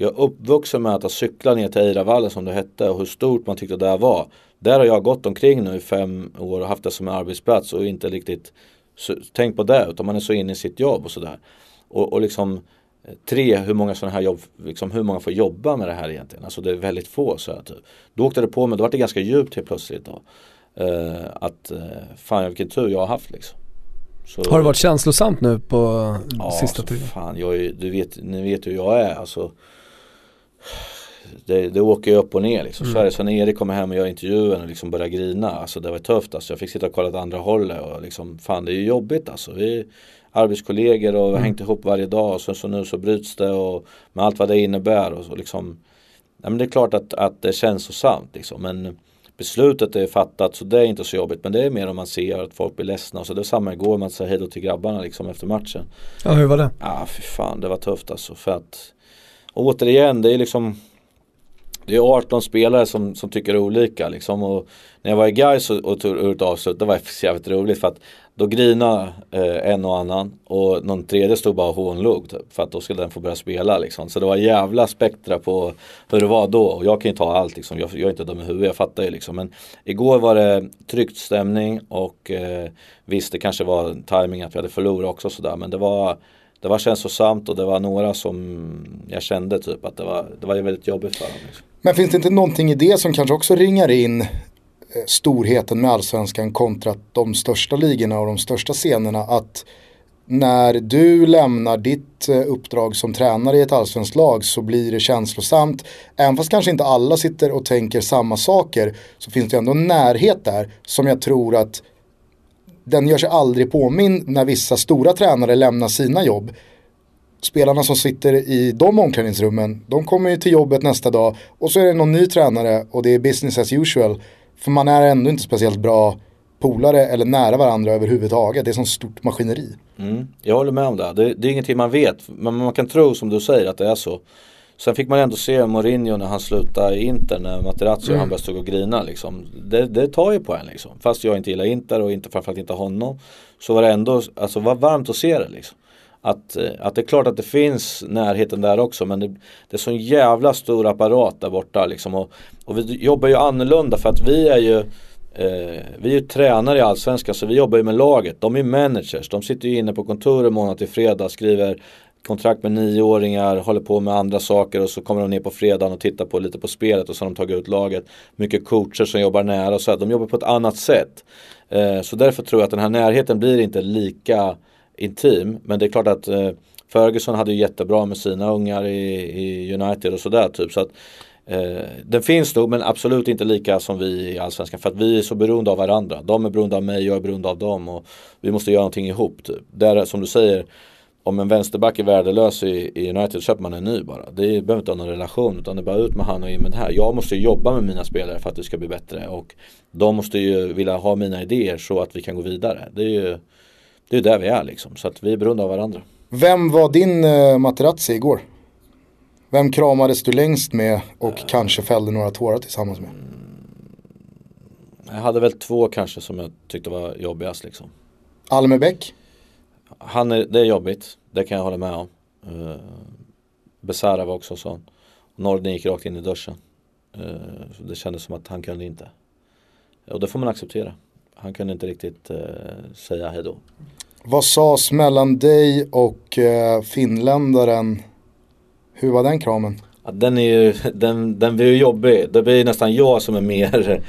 Jag är uppvuxen med att ha cyklat ner till Eiravallen som det hette och hur stort man tyckte det var. Där har jag gått omkring nu i fem år och haft det som en arbetsplats och inte riktigt tänkt på det utan man är så inne i sitt jobb och sådär. Och, och liksom eh, Tre, hur många sådana här jobb, liksom, hur många får jobba med det här egentligen? Alltså det är väldigt få. Så att, då åkte det på mig, då var det ganska djupt helt plötsligt. Då. Uh, att uh, fan vilken tur jag har haft liksom. Så, har det varit känslosamt nu på ja, sista tiden? Fan, jag du vet, ni vet hur jag är. Alltså, det, det åker ju upp och ner liksom. Mm. Sverige, sen Erik kommer hem och gör intervjun och liksom börjar grina. Alltså det var tufft alltså. Jag fick sitta och kolla åt andra hållet och liksom fan det är ju jobbigt alltså. Vi arbetskollegor och vi har mm. hängt ihop varje dag och sen så nu så bryts det och med allt vad det innebär och så liksom. Ja, men det är klart att, att det känns så sant liksom. Men beslutet är fattat så det är inte så jobbigt. Men det är mer om man ser att folk blir ledsna. Så det var samma igår man säger hej då till grabbarna liksom efter matchen. Ja hur var det? Ja fy fan det var tufft alltså. För att återigen det är liksom det är 18 spelare som, som tycker olika liksom. Och när jag var i Gais och, och tog ut avslut, det var jävligt roligt för att då grinade eh, en och annan och någon tredje stod bara och hånlog typ, för att då skulle den få börja spela liksom. Så det var jävla spektra på hur det var då och jag kan ju ta allt liksom. Jag, jag är inte dum i huvudet, jag fattar ju liksom. Men igår var det tryckt stämning och eh, visst det kanske var timing att vi hade förlorat också sådär men det var det var känslosamt och det var några som jag kände typ att det var, det var väldigt jobbigt för dem. Liksom. Men finns det inte någonting i det som kanske också ringar in eh, storheten med allsvenskan kontra de största ligorna och de största scenerna att när du lämnar ditt eh, uppdrag som tränare i ett allsvenskt lag så blir det känslosamt. Även fast kanske inte alla sitter och tänker samma saker så finns det ändå en närhet där som jag tror att den gör sig aldrig påminn när vissa stora tränare lämnar sina jobb. Spelarna som sitter i de omklädningsrummen, de kommer ju till jobbet nästa dag och så är det någon ny tränare och det är business as usual. För man är ändå inte speciellt bra polare eller nära varandra överhuvudtaget. Det är sånt stort maskineri. Mm, jag håller med om det. det. Det är ingenting man vet. Men man kan tro som du säger att det är så. Sen fick man ändå se Mourinho när han slutade i Inter när Materazzi mm. och han började stå och grina liksom. Det, det tar ju på en liksom. Fast jag inte gillar Inter och inte, framförallt inte honom. Så var det ändå, alltså var varmt att se det liksom. Att, eh, att det är klart att det finns närheten där också men det, det är så en jävla stor apparat där borta liksom. Och, och vi jobbar ju annorlunda för att vi är ju eh, vi är ju tränare i Allsvenskan så vi jobbar ju med laget. De är managers. De sitter ju inne på kontoret månad till fredag skriver kontrakt med nioåringar, håller på med andra saker och så kommer de ner på fredagen och tittar på lite på spelet och så har de tagit ut laget. Mycket coacher som jobbar nära och så här. De jobbar på ett annat sätt. Eh, så därför tror jag att den här närheten blir inte lika intim. Men det är klart att eh, Ferguson hade ju jättebra med sina ungar i, i United och sådär typ. Så att, eh, den finns nog men absolut inte lika som vi i Allsvenskan för att vi är så beroende av varandra. De är beroende av mig, jag är beroende av dem och vi måste göra någonting ihop. Typ. Där som du säger om en vänsterback är värdelös i, i United köper man en ny bara. Det behöver inte ha någon relation utan det är bara ut med han och in med det här. Jag måste jobba med mina spelare för att det ska bli bättre och de måste ju vilja ha mina idéer så att vi kan gå vidare. Det är ju det är där vi är liksom. Så att vi är beroende av varandra. Vem var din uh, Materazzi igår? Vem kramades du längst med och uh, kanske fällde några tårar tillsammans med? Jag hade väl två kanske som jag tyckte var jobbigast liksom. Almebäck? Han är, det är jobbigt, det kan jag hålla med om. Uh, Besara var också sån. Norden gick rakt in i duschen. Uh, det kändes som att han kunde inte. Och det får man acceptera. Han kunde inte riktigt uh, säga hejdå. Vad sades mellan dig och uh, finländaren? Hur var den kramen? Ja, den, är ju, den, den blir ju jobbig. Det blir nästan jag som är mer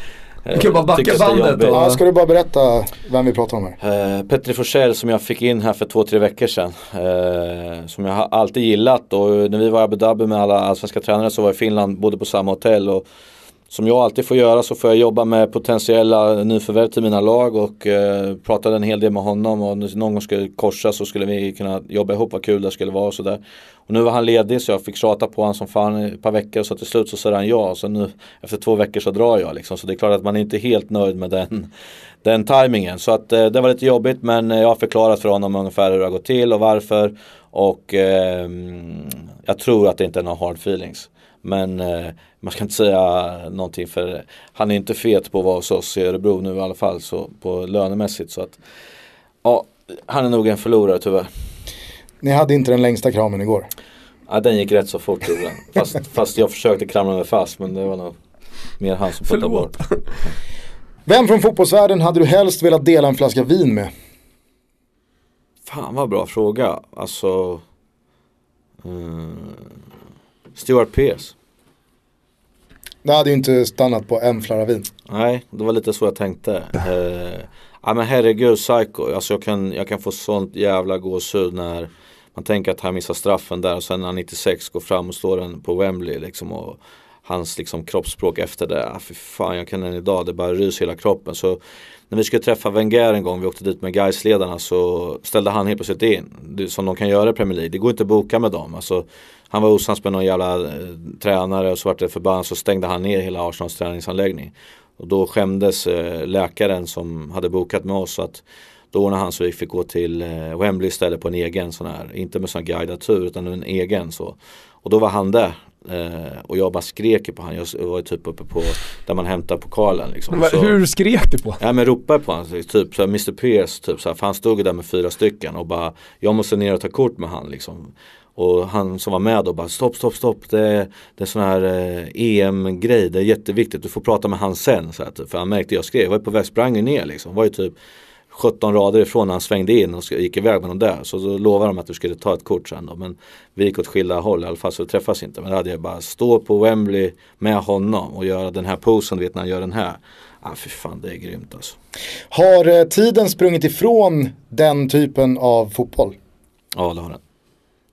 Du kan bara backa bandet och- Ja, ska du bara berätta vem vi pratar om här? Eh, Petri Forsell som jag fick in här för två, tre veckor sedan. Eh, som jag har alltid gillat och när vi var i Abu Dhabi med alla allsvenska tränare så var jag i Finland, bodde på samma hotell. Och som jag alltid får göra så får jag jobba med potentiella nyförvärv till mina lag och eh, pratade en hel del med honom och någon gång skulle korsa så skulle vi kunna jobba ihop, vad kul det skulle vara och sådär. Och nu var han ledig så jag fick tjata på honom som fan i ett par veckor så till slut så sa han ja. Så nu efter två veckor så drar jag liksom. Så det är klart att man är inte helt nöjd med den, <laughs> den tajmingen. Så att eh, det var lite jobbigt men eh, jag har förklarat för honom ungefär hur det har gått till och varför. Och eh, jag tror att det inte är några hard feelings. Men eh, man ska inte säga någonting för han är inte fet på att vara hos oss i Örebro nu i alla fall så på lönemässigt. Så att ja, han är nog en förlorare tyvärr. Ni hade inte den längsta kramen igår. Ja, den gick rätt så fort gjorde. Fast, <laughs> fast jag försökte kramla mig fast men det var nog mer han som puttade bort. Vem från fotbollsvärlden hade du helst velat dela en flaska vin med? Fan vad bra fråga. Alltså mm, Stuart Pearce. Det hade ju inte stannat på en flarra vin. Nej, det var lite så jag tänkte. Eh, ja men herregud, psycho. Alltså jag kan, jag kan få sånt jävla gåshud när man tänker att han missar straffen där och sen när han 96 går fram och slår den på Wembley liksom och hans liksom kroppsspråk efter det. Ah, fy fan, jag kan än idag, det bara ryser i hela kroppen. Så när vi skulle träffa Wenger en gång, vi åkte dit med Gais-ledarna så ställde han helt plötsligt in. Det, som de kan göra i Premier League, det går inte att boka med dem. Alltså, han var osams med någon jävla eh, tränare och så vart det förbannat så stängde han ner hela Arsenals träningsanläggning. Och då skämdes eh, läkaren som hade bokat med oss att då ordnade han så vi fick gå till eh, Wembley istället på en egen sån här, inte med sån här guidad tur utan en egen så. Och då var han där. Eh, och jag bara skrek på honom. Jag var typ uppe på där man hämtar pokalen liksom. Men Så- Hur skrek du på? Ja men ropade på honom, typ så här, Mr Pierce typ så här, för han stod där med fyra stycken och bara Jag måste ner och ta kort med han liksom Och han som var med då bara stopp stopp stopp det är, det är sån här eh, EM-grej, det är jätteviktigt, du får prata med han sen så här, typ. För han märkte jag skrev, jag var ju på väg, sprang ner liksom, var ju typ 17 rader ifrån när han svängde in och gick iväg med dem där. Så då lovade de att du skulle ta ett kort sen då. Men vi gick åt skilda håll i alla fall så vi träffas inte. Men då hade jag bara stå på Wembley med honom och göra den här posen, du vet när han gör den här. Ah, fy fan det är grymt alltså. Har eh, tiden sprungit ifrån den typen av fotboll? Ja det har den.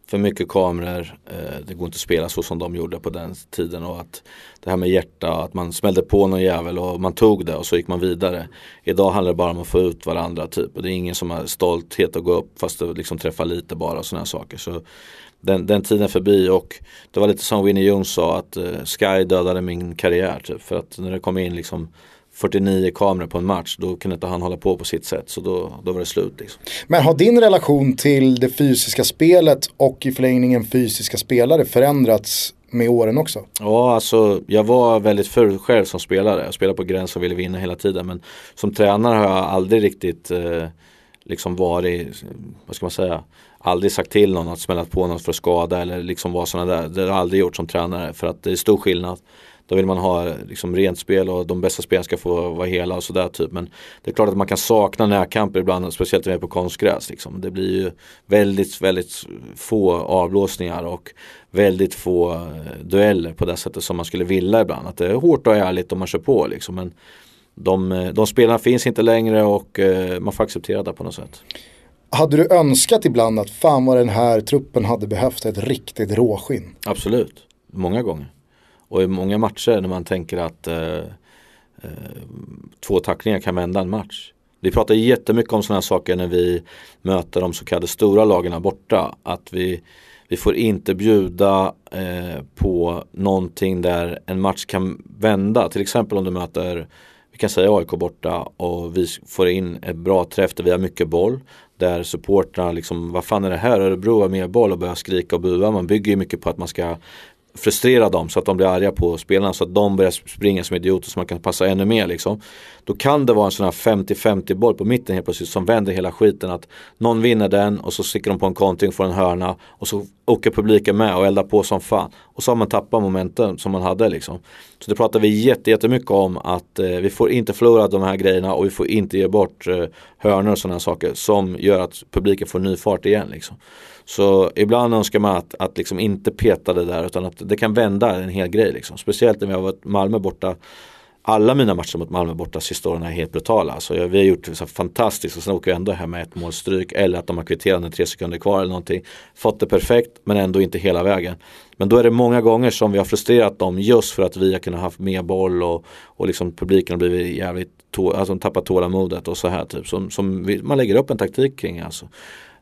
För mycket kameror, eh, det går inte att spela så som de gjorde på den tiden och att det här med hjärta, att man smällde på någon jävel och man tog det och så gick man vidare. Idag handlar det bara om att få ut varandra typ och det är ingen som har stolthet att gå upp fast det liksom träffar lite bara och sådana saker. Så den, den tiden är förbi och det var lite som Winnie Jones sa att eh, Sky dödade min karriär typ för att när det kom in liksom 49 kameror på en match då kunde inte han hålla på på sitt sätt så då, då var det slut liksom. Men har din relation till det fysiska spelet och i förlängningen fysiska spelare förändrats med åren också? Ja, alltså jag var väldigt full själv som spelare. Jag spelade på gräns och ville vinna hela tiden. Men som tränare har jag aldrig riktigt eh, liksom varit, vad ska man säga, aldrig sagt till någon att smälla på något för att skada eller liksom vara sådana där. Det har jag aldrig gjort som tränare för att det är stor skillnad. Då vill man ha liksom rent spel och de bästa spelarna ska få vara hela och sådär typ. Men det är klart att man kan sakna närkamper ibland, speciellt när vi är på konstgräs. Liksom. Det blir ju väldigt, väldigt få avblåsningar och väldigt få eh, dueller på det sättet som man skulle vilja ibland. Att det är hårt och ärligt och man kör på liksom. Men de, eh, de spelarna finns inte längre och eh, man får acceptera det på något sätt. Hade du önskat ibland att fan vad den här truppen hade behövt ett riktigt råskinn? Absolut, många gånger. Och i många matcher när man tänker att eh, eh, två tacklingar kan vända en match. Vi pratar jättemycket om sådana här saker när vi möter de så kallade stora lagen borta. Att vi, vi får inte bjuda eh, på någonting där en match kan vända. Till exempel om du möter, vi kan säga AIK borta och vi får in ett bra träff där vi har mycket boll. Där supportrarna liksom, vad fan är det här? Örebro har mer boll och börjar skrika och bua. Man bygger ju mycket på att man ska frustrera dem så att de blir arga på spelarna så att de börjar springa som idioter så man kan passa ännu mer liksom. Då kan det vara en sån här 50-50 boll på mitten helt plötsligt som vänder hela skiten att någon vinner den och så sticker de på en kontring, och får en hörna och så åker publiken med och eldar på som fan. Och så har man tappat momenten som man hade liksom. Så det pratar vi jätte, jättemycket om att eh, vi får inte förlora de här grejerna och vi får inte ge bort eh, hörnor och sådana saker som gör att publiken får ny fart igen liksom. Så ibland önskar man att, att liksom inte peta det där utan att det kan vända en hel grej liksom. Speciellt när vi har varit Malmö borta alla mina matcher mot Malmö borta sista åren är helt brutala. Alltså, jag, vi har gjort så fantastiskt och sen åker vi ändå hem med ett målstryk eller att de har kvitterat med tre sekunder kvar eller någonting. Fått det perfekt men ändå inte hela vägen. Men då är det många gånger som vi har frustrerat dem just för att vi har kunnat haft mer boll och, och liksom publiken har blivit jävligt, tå, alltså tappat tålamodet och så här typ. Som, som vi, man lägger upp en taktik kring alltså.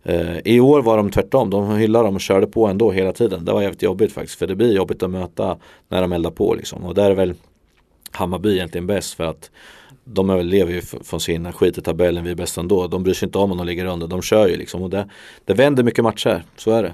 Uh, I år var de tvärtom, de hyllade dem och körde på ändå hela tiden. Det var jävligt jobbigt faktiskt för det blir jobbigt att möta när de eldar på liksom. Och där är väl Hammarby egentligen bäst för att de lever ju från sin skit i tabellen, vi är bäst ändå. De bryr sig inte om om de ligger under, de kör ju liksom. Och det, det vänder mycket matcher, så är det.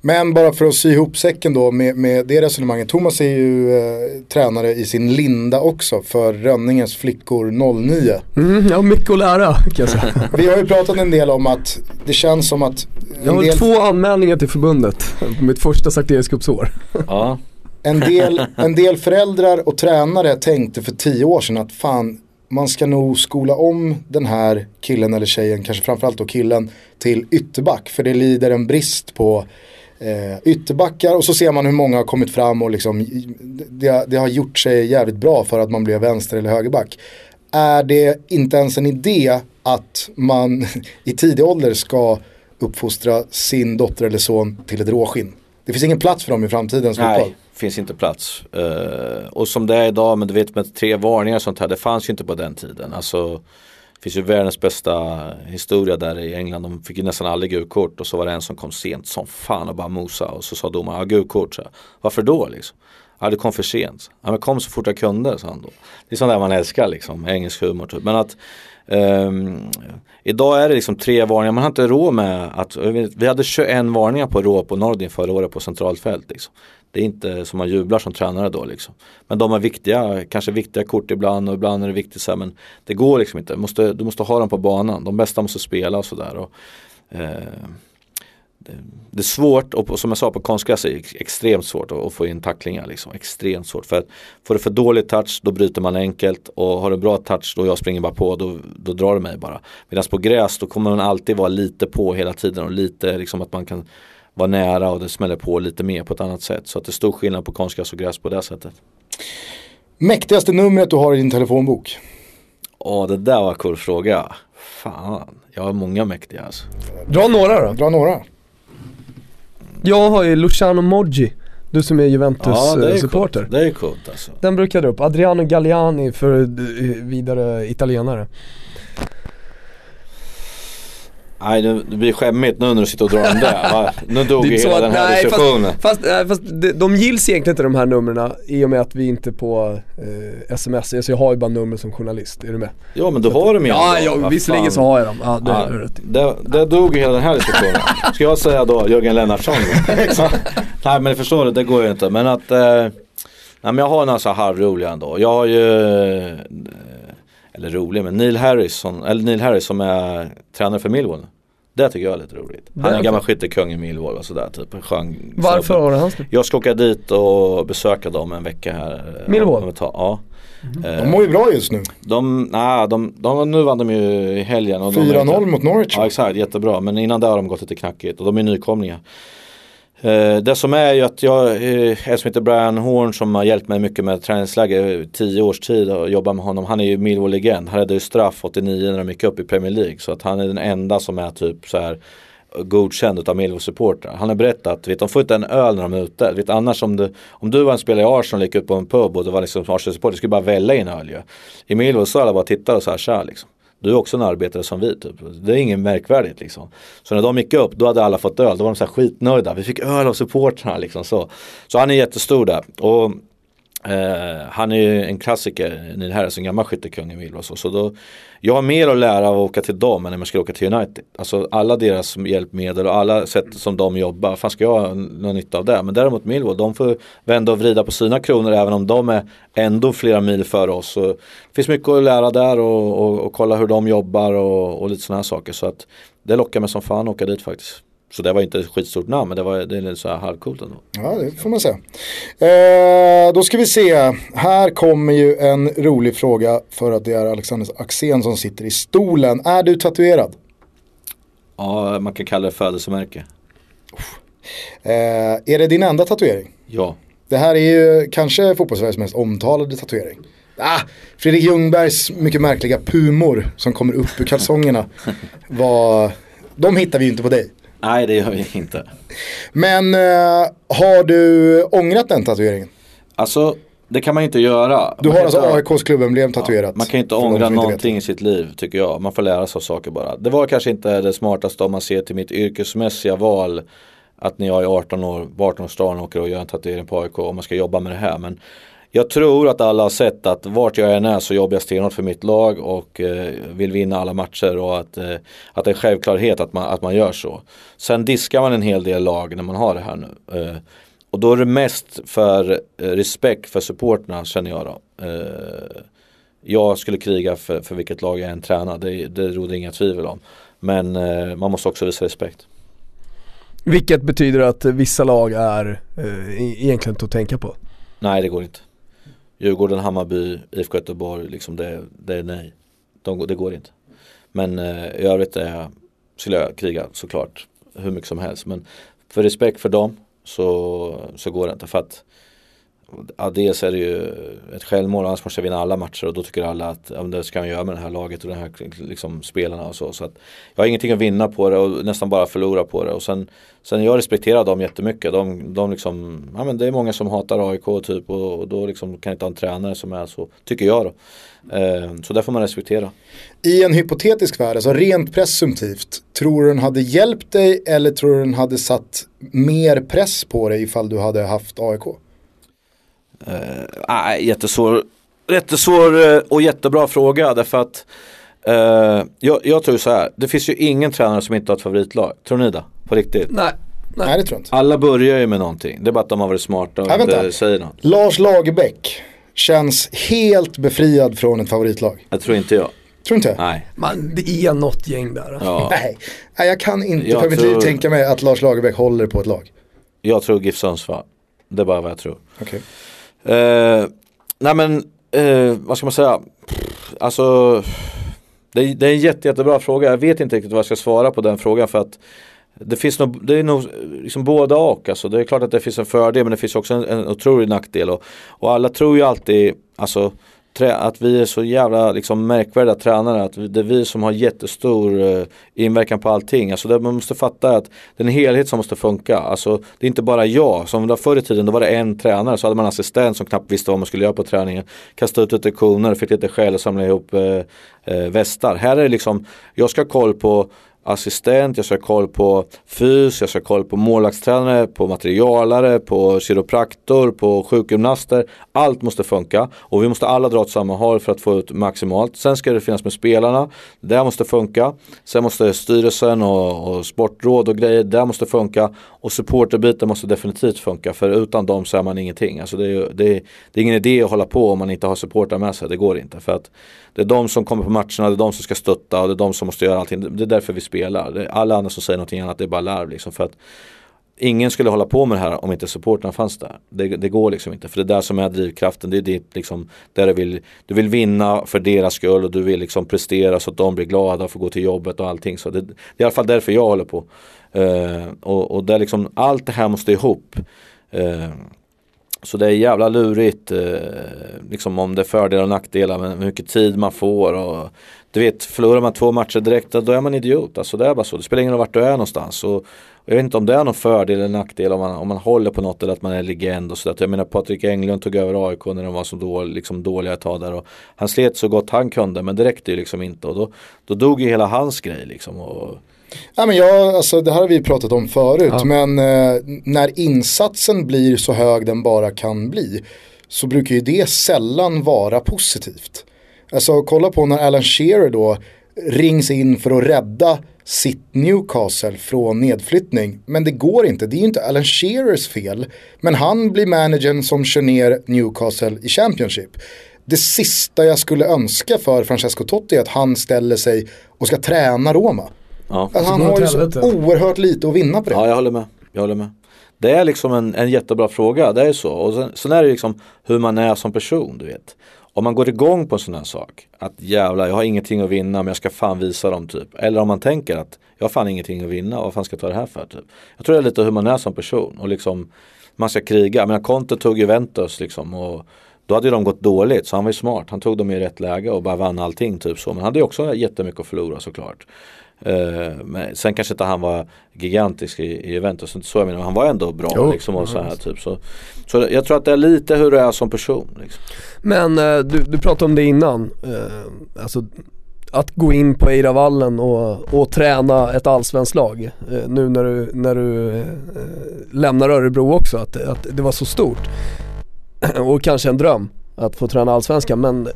Men bara för att sy ihop säcken då med, med det resonemanget. Thomas är ju eh, tränare i sin linda också för Rönningens flickor 09. Mm, jag har mycket att lära kan jag säga. <laughs> Vi har ju pratat en del om att det känns som att Jag har del... två anmälningar till förbundet på mitt första Sarteriuscupsår. Ja. En del, en del föräldrar och tränare tänkte för tio år sedan att fan, man ska nog skola om den här killen eller tjejen, kanske framförallt då killen, till ytterback. För det lider en brist på eh, ytterbackar och så ser man hur många har kommit fram och liksom, det, det har gjort sig jävligt bra för att man blev vänster eller högerback. Är det inte ens en idé att man <laughs> i tidig ålder ska uppfostra sin dotter eller son till ett råskinn? Det finns ingen plats för dem i framtidens fotboll. Finns inte plats. Uh, och som det är idag, men du vet med tre varningar och sånt här, det fanns ju inte på den tiden. Alltså, det finns ju världens bästa historia där i England. De fick ju nästan aldrig gult kort och så var det en som kom sent som fan och bara mosa och så sa domaren, ja gult kort. Så. Varför då liksom? Ja det kom för sent. Ja men kom så fort jag kunde sa han då. Det är sånt där man älskar liksom, engelsk humor typ. Men att um, Idag är det liksom tre varningar, man har inte råd med att, vi hade 21 varningar på rå på Nordin förra året på centralt fält. Liksom. Det är inte som man jublar som tränare då liksom. Men de är viktiga, kanske viktiga kort ibland och ibland är det viktigt så här, men det går liksom inte. Du måste, du måste ha dem på banan, de bästa måste spela och sådär. Eh, det, det, är svårt och som jag sa på konstgräs är det extremt svårt att, att, få in tacklingar. Liksom. Extremt svårt. För att får du för dålig touch då bryter man enkelt och har du bra touch då jag springer bara på då, då drar du mig bara. Medan på gräs då kommer man alltid vara lite på hela tiden och lite liksom att man kan vara nära och det smäller på lite mer på ett annat sätt. Så att det är stor skillnad på konstgräs och gräs på det sättet. Mäktigaste numret du har i din telefonbok? Åh, det där var en cool fråga. Fan, jag har många mäktiga alltså. Dra några då. Dra några. Jag har ju Luciano Moggi. Du som är Juventus-supporter. Ja, det är coolt alltså. Den brukar jag dra upp. Adriano Galliani för vidare italienare. Nej det blir skämmigt nu när du sitter och drar den där. Nu dog ju hela den här nej, diskussionen. Fast, fast, fast de, de gills egentligen inte de här numren i och med att vi inte på eh, sms, alltså jag har ju bara nummer som journalist, är du med? Ja men du har dem ju Ja, ja visserligen så har jag dem. Ja, det, ja, det, det dog ju hela den här diskussionen. Ska jag säga då Jörgen Lennartsson <laughs> Nej men förstår du, det går ju inte. Men att, eh, nej men jag har några så halvroliga ändå. Jag har ju eller rolig, men Neil Harrison, eller Neil Harris som är tränare för Millwall. Det tycker jag är lite roligt. Han är en gammal skyttekung i Millwall och sådär typ. Sjöng, Varför har du hans Jag ska åka dit och besöka dem en vecka här. Millwall? Ja. Mm. De mår ju bra just nu. De, nej, de, de, nu vann de ju i helgen. 4-0 mot Norwich. Ja exakt, jättebra. Men innan det har de gått lite knackigt och de är nykomlingar. Eh, det som är ju att jag, eh, en som heter Brian Horn som har hjälpt mig mycket med träningsläger tio års tid och jobbat med honom. Han är ju Millwall-legend. Han räddade ju straff 89 när de gick upp i Premier League. Så att han är den enda som är typ så här godkänd av Millwall-supportrar. Han har berättat, vet, de får inte en öl när de är ute. Vet, annars om du, om du var en spelare i Arsenal och gick ut på en pub och du var liksom Arsenal-supporter, du skulle bara välla in öl ju. I Millwall så alla bara tittar och så här, tja liksom. Du är också en arbetare som vi typ. Det är inget märkvärdigt liksom. Så när de gick upp då hade alla fått öl. Då var de så här skitnöjda. Vi fick öl av supportrarna liksom så. Så han är jättestor där. Och Eh, han är ju en klassiker, Neil Harris, en gammal skyttekung i Millwall. Så, så då, jag har mer att lära av att åka till dem än när man ska åka till United. Alltså alla deras hjälpmedel och alla sätt som de jobbar, fan ska jag ha någon nytta av det? Men däremot Millwall, de får vända och vrida på sina kronor även om de är ändå flera mil före oss. Så det finns mycket att lära där och, och, och kolla hur de jobbar och, och lite sådana här saker. Så att det lockar mig som fan att åka dit faktiskt. Så det var inte ett skitstort namn men det var det är så här halvcoolt ändå. Ja det får man säga. Eh, då ska vi se. Här kommer ju en rolig fråga för att det är Alexander Axén som sitter i stolen. Är du tatuerad? Ja man kan kalla det födelsemärke. Eh, är det din enda tatuering? Ja. Det här är ju kanske fotbollssveriges mest omtalade tatuering. Ah, Fredrik Ljungbergs mycket märkliga pumor som kommer upp ur kalsongerna. <laughs> var, de hittar vi ju inte på dig. Nej det gör vi inte. Men eh, har du ångrat den tatueringen? Alltså det kan man inte göra. Du man har alltså AIKs klubbemblem tatuerat? Man kan inte ångra inte någonting i sitt liv tycker jag. Man får lära sig av saker bara. Det var kanske inte det smartaste om man ser till mitt yrkesmässiga val. Att när jag är 18 år, på 18-årsdagen åker och gör en tatuering på AIK och man ska jobba med det här. Men jag tror att alla har sett att vart jag än är så jobbar jag stenhårt för mitt lag och eh, vill vinna alla matcher och att, eh, att det är en självklarhet att man, att man gör så. Sen diskar man en hel del lag när man har det här nu. Eh, och då är det mest för eh, respekt för supporterna känner jag då. Eh, jag skulle kriga för, för vilket lag jag än tränar, det, det råder inga tvivel om. Men eh, man måste också visa respekt. Vilket betyder att vissa lag är eh, egentligen inte att tänka på. Nej det går inte. Djurgården, Hammarby, IFK Göteborg, liksom det, det är nej. De, det går inte. Men eh, i övrigt är, skulle jag kriga såklart hur mycket som helst. Men för respekt för dem så, så går det inte. För att ja, dels är det ju ett självmål, annars måste jag vinna alla matcher och då tycker alla att ja, det ska jag göra med det här laget och de här liksom, spelarna och så. så att jag har ingenting att vinna på det och nästan bara förlora på det. Och sen, sen jag respekterar dem jättemycket. De, de liksom, ja, men det är många som hatar AIK typ och, och då liksom kan inte ha en tränare som är så, tycker jag då. Eh, så där får man respektera. I en hypotetisk värld, alltså rent presumtivt, tror du den hade hjälpt dig eller tror du den hade satt mer press på dig ifall du hade haft AIK? Eh, nej, jättesvår, jättesvår eh, och jättebra fråga därför att eh, jag, jag tror så här, det finns ju ingen tränare som inte har ett favoritlag. Tror ni det? På riktigt? Nej. Nej, det tror jag inte. Alla börjar ju med någonting. Det är bara att de har varit smarta och Nej, inte säger något. Lars Lagerbäck känns helt befriad från ett favoritlag. Jag tror inte jag. Tror inte? Nej. Man, det är något gäng där. Ja. <laughs> Nej. Nej, jag kan inte Jag för mitt liv tror- tänka mig att Lars Lagerbäck håller på ett lag. Jag tror GIF Sundsvall. Det är bara vad jag tror. Okej. Eh, nej men, eh, vad ska man säga? Pff, Alltså, det, är- det är en jätte, jättebra fråga. Jag vet inte riktigt vad jag ska svara på den frågan för att det finns nog, det är nog liksom båda och. Alltså, det är klart att det finns en fördel men det finns också en, en otrolig nackdel. Och, och alla tror ju alltid, alltså att vi är så jävla liksom, märkvärdiga tränare. Att det är vi som har jättestor eh, inverkan på allting. Alltså, det, man måste fatta att det är en helhet som måste funka. Alltså, det är inte bara jag. Som det förr i tiden, då var det en tränare. Så hade man en assistent som knappt visste vad man skulle göra på träningen. Kastade ut instruktioner, fick lite skäl och samlade ihop eh, eh, västar. Här är det liksom, jag ska ha koll på assistent, jag ska ha koll på fys, jag ska ha koll på målvaktstränare, på materialare, på kiropraktor, på sjukgymnaster. Allt måste funka och vi måste alla dra åt samma håll för att få ut maximalt. Sen ska det finnas med spelarna, det måste funka. Sen måste styrelsen och, och sportråd och grejer, det måste funka. Och supporterbiten måste definitivt funka för utan dem så är man ingenting. Alltså det, är, det, är, det är ingen idé att hålla på om man inte har supportrar med sig, det går inte. För att det är de som kommer på matcherna, det är de som ska stötta och det är de som måste göra allting. Det är därför vi spelar. Det är alla andra som säger någonting annat, det är bara larv liksom. För att ingen skulle hålla på med det här om inte supporterna fanns där. Det, det går liksom inte. För det är där som är drivkraften. Det är ditt, liksom, där du vill, du vill vinna för deras skull och du vill liksom prestera så att de blir glada och får gå till jobbet och allting. Så det, det är i alla fall därför jag håller på. Eh, och och där liksom, allt det här måste ihop. Eh, så det är jävla lurigt eh, liksom om det är fördelar och nackdelar med hur mycket tid man får. Och, du vet, förlorar man två matcher direkt då är man idiot. Alltså det är bara så. Det spelar ingen roll vart du är någonstans. Och, och jag vet inte om det är någon fördel eller nackdel om man, om man håller på något eller att man är legend och sådär. Jag menar Patrik Englund tog över AIK när de var så då, liksom dåliga ett tag där. Och han slet så gott han kunde men det räckte ju liksom inte. Och då, då dog ju hela hans grej liksom. Och, Ja, men jag, alltså, det här har vi pratat om förut, Ja. men eh, när insatsen blir så hög den bara kan bli så brukar ju det sällan vara positivt. Alltså kolla på när Alan Shearer då rings in för att rädda sitt Newcastle från nedflyttning. Men det går inte, det är ju inte Alan Shearers fel. Men han blir managern som kör ner Newcastle i Championship. Det sista jag skulle önska för Francesco Totti är att han ställer sig och ska träna Roma. Ja. Att han går har åt ju så oerhört lite att vinna på det. Ja, jag håller med. Jag håller med. Det är liksom en, en jättebra fråga, det är så. Och sen, sen är det liksom hur man är som person, du vet. Om man går igång på en sån här sak, att jävlar jag har ingenting att vinna men jag ska fan visa dem typ. Eller om man tänker att jag har fan ingenting att vinna, vad fan ska jag ta det här för typ. Jag tror det är lite hur man är som person och liksom man ska kriga. Menar Conte tog Juventus liksom och Då hade de gått dåligt så han var ju smart. Han tog dem i rätt läge och bara vann allting typ så. Men han hade ju också jättemycket att förlora såklart. Uh, men sen kanske inte han var gigantisk i, i Juventus, så jag menar, han var ändå bra jo, liksom och så här typ. Så, så jag tror att det är lite hur du är som person. Liksom. Men uh, du, du pratade om det innan, uh, alltså att gå in på Eiravallen och, och träna ett allsvenskt lag nu när du, när du lämnar Örebro också, att, att det var så stort. <clears throat> och kanske en dröm att få träna allsvenskan men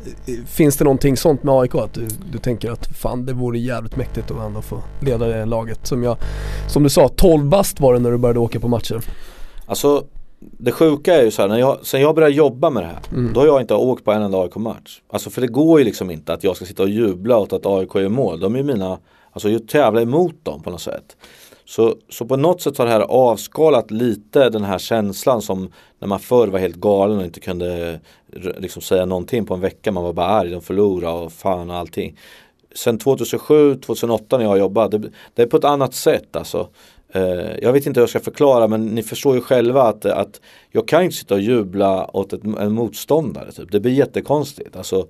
finns det någonting sånt med AIK att du, du tänker att fan det vore jävligt mäktigt att ändå få leda det laget som jag, som du sa 12 bast var det när du började åka på matcher. Alltså det sjuka är ju så här, när jag, sen jag började jobba med det här, mm. då har jag inte åkt på en enda AIK-match. Alltså för det går ju liksom inte att jag ska sitta och jubla åt att AIK gör mål. De är ju mina, alltså jag tävlar emot dem på något sätt. Så, så på något sätt har det här avskalat lite den här känslan som när man förr var helt galen och inte kunde liksom säga någonting på en vecka. Man var bara arg, de förlorade och fan och allting. Sen 2007, 2008 när jag jobbade, det, det är på ett annat sätt alltså. Eh, jag vet inte hur jag ska förklara men ni förstår ju själva att, att jag kan inte sitta och jubla åt ett, en motståndare. Typ. Det blir jättekonstigt. Alltså,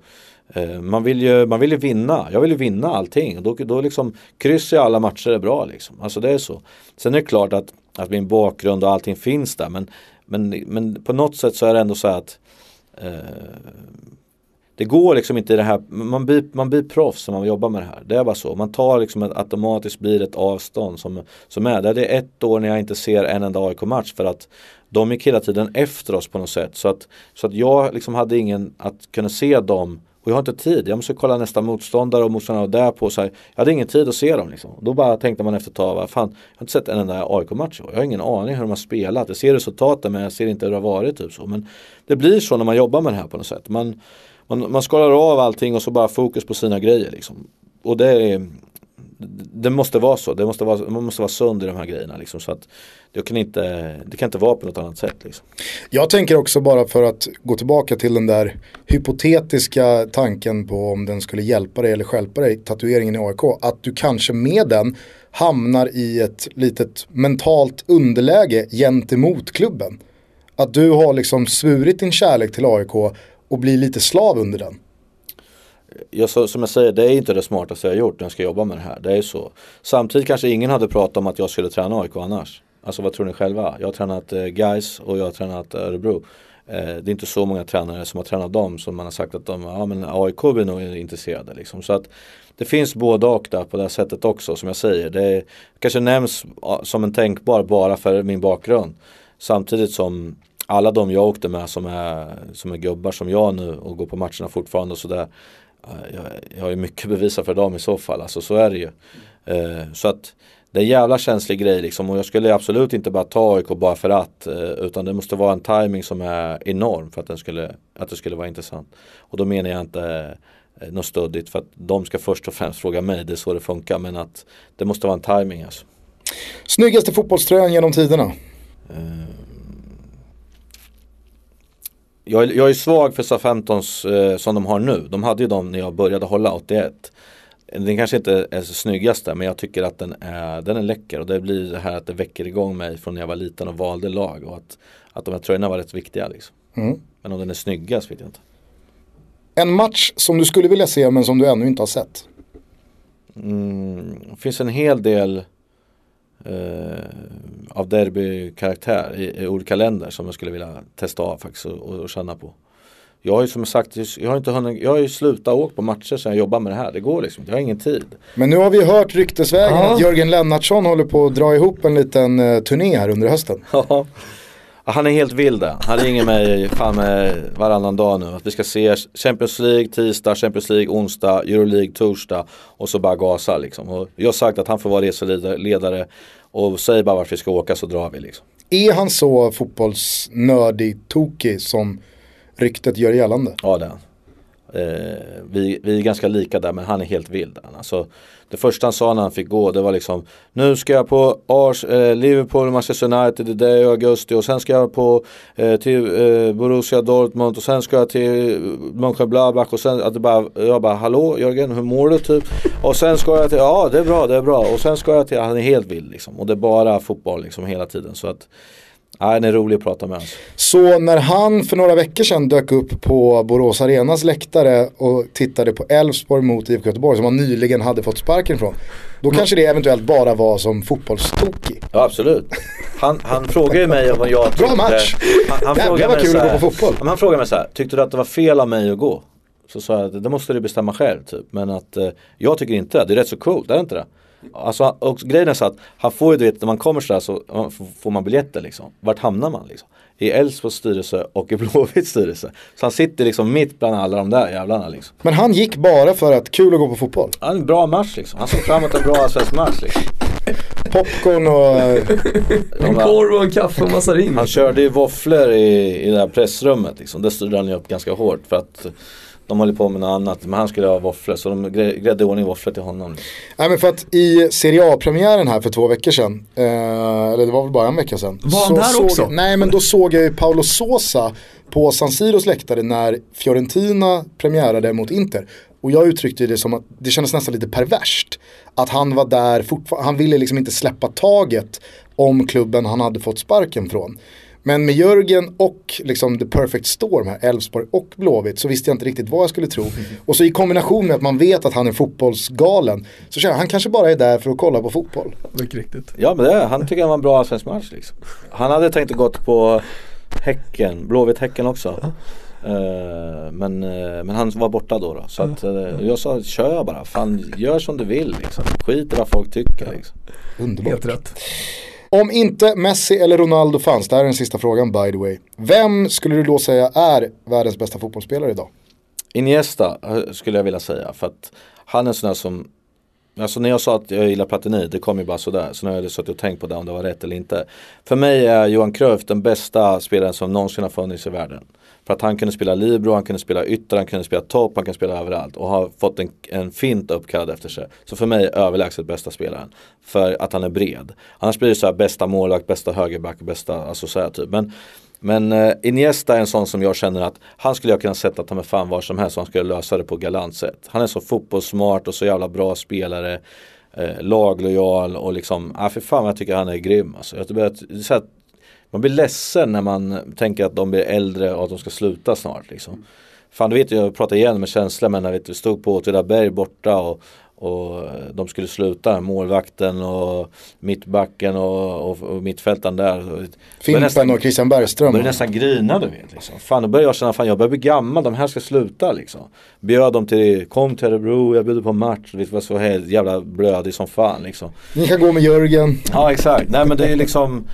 Eh, man vill, ju, man vill ju vinna, jag vill ju vinna allting. Då, då liksom kryss i alla matcher är bra liksom. Alltså det är så. Sen är det klart att, att min bakgrund och allting finns där men, men, men på något sätt så är det ändå så att eh, det går liksom inte i det här, man blir, man blir proffs när man jobbar med det här. Det är bara så. Man tar liksom ett, automatiskt blir ett avstånd som, som är. Det är ett år när jag inte ser en enda AIK-match för att de gick hela tiden efter oss på något sätt. Så att, så att jag liksom hade ingen att kunna se dem och jag har inte tid, jag måste kolla nästa motståndare och motståndare där på. Så här. Jag hade ingen tid att se dem. Liksom. Då bara tänkte man efter ett tag, fan, jag har inte sett en enda AIK-match. Jag har ingen aning hur de har spelat. Jag ser resultaten men jag ser inte hur det har varit. Typ så. Men det blir så när man jobbar med det här på något sätt. Man, man, man skalar av allting och så bara fokus på sina grejer. Liksom. Och det är, det måste vara så. Det måste vara, man måste vara sund i de här grejerna. Liksom, så att det, kan inte, det kan inte vara på något annat sätt. Liksom. Jag tänker också bara för att gå tillbaka till den där hypotetiska tanken på om den skulle hjälpa dig eller skälpa dig, tatueringen i AIK. Att du kanske med den hamnar i ett litet mentalt underläge gentemot klubben. Att du har liksom svurit din kärlek till AIK och blir lite slav under den jag, som jag säger, det är inte det smartaste jag har gjort när jag ska jobba med det här. Det är så. Samtidigt kanske ingen hade pratat om att jag skulle träna AIK annars. Alltså vad tror ni själva? Jag har tränat eh, Guys och jag har tränat Örebro. Eh, det är inte så många tränare som har tränat dem som man har sagt att de, ja men AIK blir nog intresserade liksom. Så att det finns både och där på det här sättet också som jag säger. Det kanske nämns som en tänkbar bara för min bakgrund. Samtidigt som alla de jag åkte med som är, som är gubbar som jag nu och går på matcherna fortfarande och sådär jag, jag har ju mycket bevisa för dem i så fall, alltså så är det ju. Eh, så att det är en jävla känslig grej liksom och jag skulle absolut inte bara ta AIK bara för att eh, utan det måste vara en timing som är enorm för att, den skulle, att det skulle vara intressant. Och då menar jag inte eh, något stödigt för att de ska först och främst fråga mig, det är så det funkar men att det måste vara en timing alltså. Snyggaste fotbollströjan genom tiderna? Eh, jag, jag är svag för SA-15 eh, som de har nu. De hade ju dem när jag började hålla 81. Den kanske inte är så snyggaste men jag tycker att den är, den är läcker och det blir det här att det väcker igång mig från när jag var liten och valde lag och att, att de här tröjorna var rätt viktiga. Liksom. Mm. Men om den är snyggast vet jag inte. En match som du skulle vilja se men som du ännu inte har sett? Mm, det finns en hel del av derbykaraktär i, i olika länder som jag skulle vilja testa av faktiskt och, och känna på. Jag har ju som sagt, jag har, inte hunnit, jag har ju slutat åka på matcher sedan jag jobbar med det här. Det går liksom jag har ingen tid. Men nu har vi hört ryktesvägen ja. att Jörgen Lennartsson håller på att dra ihop en liten uh, turné här under hösten. Ja. Han är helt vild Han ringer mig fan med varannan dag nu. Att vi ska se Champions League tisdag, Champions League onsdag, Euroleague torsdag och så bara gasa liksom. Och jag har sagt att han får vara reseledare och säg bara vart vi ska åka så drar vi liksom. Är han så fotbollsnördig, tokig som ryktet gör gällande? Ja det är han. Eh, vi, vi är ganska lika där men han är helt vild. Alltså, det första han sa när han fick gå det var liksom Nu ska jag på Ars, eh, Liverpool, Manchester United, det är i augusti och sen ska jag på eh, till eh, Borussia Dortmund och sen ska jag till Mönchengladbach och sen att det bara, jag bara Hallå Jörgen hur mår du typ? Och sen ska jag till, ja det är bra, det är bra och sen ska jag till, han är helt vild liksom och det är bara fotboll liksom hela tiden så att Ja, han är rolig att prata med. Alltså. Så när han för några veckor sedan dök upp på Borås Arenas läktare och tittade på Elfsborg mot IFK Göteborg som han nyligen hade fått sparken från. Då Mm. kanske det eventuellt bara var som fotbollstokig. Ja absolut. Han, han frågade ju mig om jag tyckte. match. Han, han, Jävlar, frågade vad kul att gå på fotboll. Han frågade mig så här, tyckte du att det var fel av mig att gå? Så sa jag, det måste du bestämma själv typ. Men att eh, jag tycker inte det, det är rätt så coolt, är det inte det? Alltså, och grejen är så att han får ju, du vet, när man kommer sådär så får man biljetter liksom. Vart hamnar man liksom? I Elfsborgs styrelse och i <laughs> Blåvitts styrelse. Så han sitter liksom mitt bland alla de där jävlarna liksom. Men han gick bara för att kul att gå på fotboll. Ja, en bra match liksom. Han såg fram emot en bra svensk match liksom. <laughs> Popcorn och... eh, <laughs> En korv och en kaffe och massa ring. Han körde ju våfflor i, i det här pressrummet liksom. Där styrde han ju upp ganska hårt för att de håller på med något annat. Men han skulle ha våfflor så de grädde i ordning våfflor till honom. Nej men för att i Serie A-premiären här för två veckor sedan, eh, eller det var väl bara en vecka sedan. Var han så där såg, också? Nej men då såg jag ju Paolo Sosa på San Siros läktare när Fiorentina premiärade mot Inter. Och jag uttryckte det som att det kändes nästan lite perverst. Att han var där fortfarande, han ville liksom inte släppa taget om klubben han hade fått sparken från. Men med Jörgen och liksom the perfect storm här, Elfsborg och Blåvitt, så visste jag inte riktigt vad jag skulle tro. <laughs> Och så i kombination med att man vet att han är fotbollsgalen, så känner jag han kanske bara är där för att kolla på fotboll. Mycket riktigt. Ja men det, han tycker han var en bra svensk match liksom. Han hade tänkt att gått på Häcken, Blåvitt-Häcken också. Eh, men, eh, men han var borta då. då. Så att, eh, jag sa kör bara, fan gör som du vill liksom. Skit i vad folk tycker liksom. Underbart. Helt rätt. Om inte Messi eller Ronaldo fanns, det här är den sista frågan by the way. Vem skulle du då säga är världens bästa fotbollsspelare idag? Iniesta eh, skulle jag vilja säga för att han är en sån där som Alltså när jag sa att jag gillar Platini, det kom ju bara sådär. Så nu har jag suttit och tänkt på det om det var rätt eller inte. För mig är Johan Cruyff den bästa spelaren som någonsin har funnits i världen. För att han kunde spela libero, han kunde spela ytter, han kunde spela topp, han kunde spela överallt. Och har fått en, en fint uppkallad efter sig. Så för mig överlägset bästa spelaren. För att han är bred. Annars blir det så här bästa målvakt, bästa högerback, bästa, alltså så här typ. Men men eh, Iniesta är en sån som jag känner att han skulle jag kunna sätta ta med fan var som helst och han skulle lösa det på galant sätt. Han är så fotbollssmart och så jävla bra spelare. Eh, laglojal och liksom, ah, ja för fan vad jag tycker han är grym alltså. Jag jag, så man blir ledsen när man tänker att de blir äldre och att de ska sluta snart liksom. Fan du vet jag pratar igen med känsla men när vi stod på Åtvidaberg borta och, och de skulle sluta, målvakten och mittbacken och, och, och mittfältaren där. Fimpen nästan- och Christian Bergström. började nästan grina du vet. Liksom. Fan då började jag känna, fan jag börjar bli gammal, de här ska sluta liksom. Bjöd dem till, kom till Örebro, jag bjöd på match, det var så helt jävla blödig som fan liksom. Ni kan gå med Jörgen. Ja exakt, nej men det är liksom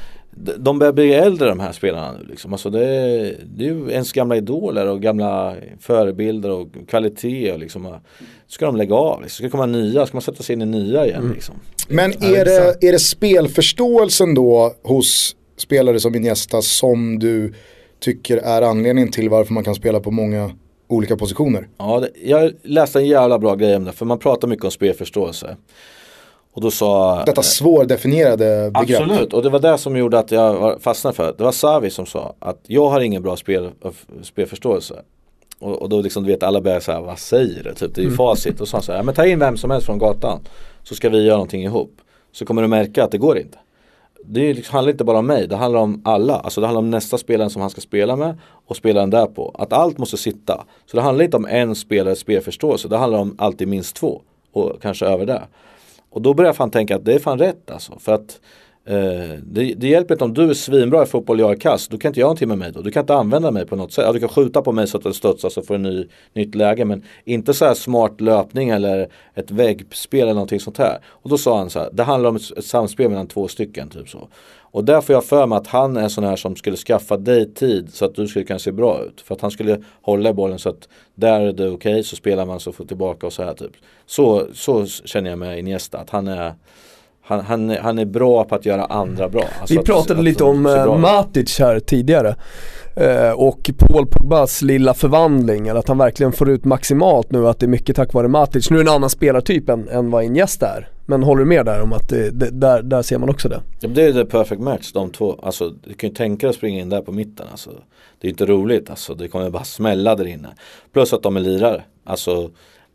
de- börjar bli äldre de här spelarna nu liksom. Alltså det, är, det är ju ens gamla idoler och gamla förebilder och kvalitet och liksom. Ska de lägga av? Liksom. Ska det komma nya? Ska man sätta sig in i nya igen liksom? Men Ja, är det, är det spelförståelsen då hos spelare som Iniesta som du tycker är anledningen till varför man kan spela på många olika positioner? Ja, det, jag läste en jävla bra grej om det för man pratar mycket om spelförståelse. Och då sa Detta svårdefinierade begrepp. Absolut, och det var det som gjorde att jag fastnade för det. Det var Savi som sa att jag har ingen bra spel, spelförståelse. Och, och då liksom, du vet alla börjar säga vad säger du? Typ, det är ju facit. Och så sa han så här, "Ja, men ta in vem som helst från gatan. Så ska vi göra någonting ihop. Så kommer du märka att det går inte. Det liksom, handlar inte bara om mig, det handlar om alla. Alltså det handlar om nästa spelare som han ska spela med och spelaren därpå. Att allt måste sitta. Så det handlar inte om en spelares spelförståelse, det handlar om alltid minst två. Och kanske över det. Och då börjar jag fan tänka att det är fan rätt alltså. För att eh, det, det hjälper inte om du är svinbra i fotboll och jag är kass. Du kan inte göra någonting med mig då. Du kan inte använda mig på något sätt. Ja, du kan skjuta på mig så att den studsar så får du en ny, nytt läge. Men inte så här smart löpning eller ett väggspel eller någonting sånt här. Och då sa han så här. Det handlar om ett, ett samspel mellan två stycken. Typ så. Och där får jag för mig att han är en sån här som skulle skaffa dig tid så att du skulle kunna se bra ut. För att han skulle hålla i bollen så att där är det okej så spelar man så får tillbaka och så här typ. Så, så känner jag med Iniesta. Att han är han, han, han är bra på att göra andra bra. Alltså Vi att- pratade att lite de om eh. Matic här tidigare. Eh, och Paul Pogbas lilla förvandling, eller att han verkligen får ut maximalt nu, att det är mycket tack vare Matic. Nu är det en annan spelartyp än, än vad Iniesta är. Men håller du med där om att det, det, där, där ser man också det? Ja, det är the perfect match de två. Alltså du kan ju tänka dig att springa in där på mitten. Alltså, det är inte roligt alltså. Det kommer bara smälla där inne. Plus att de är lirare. Alltså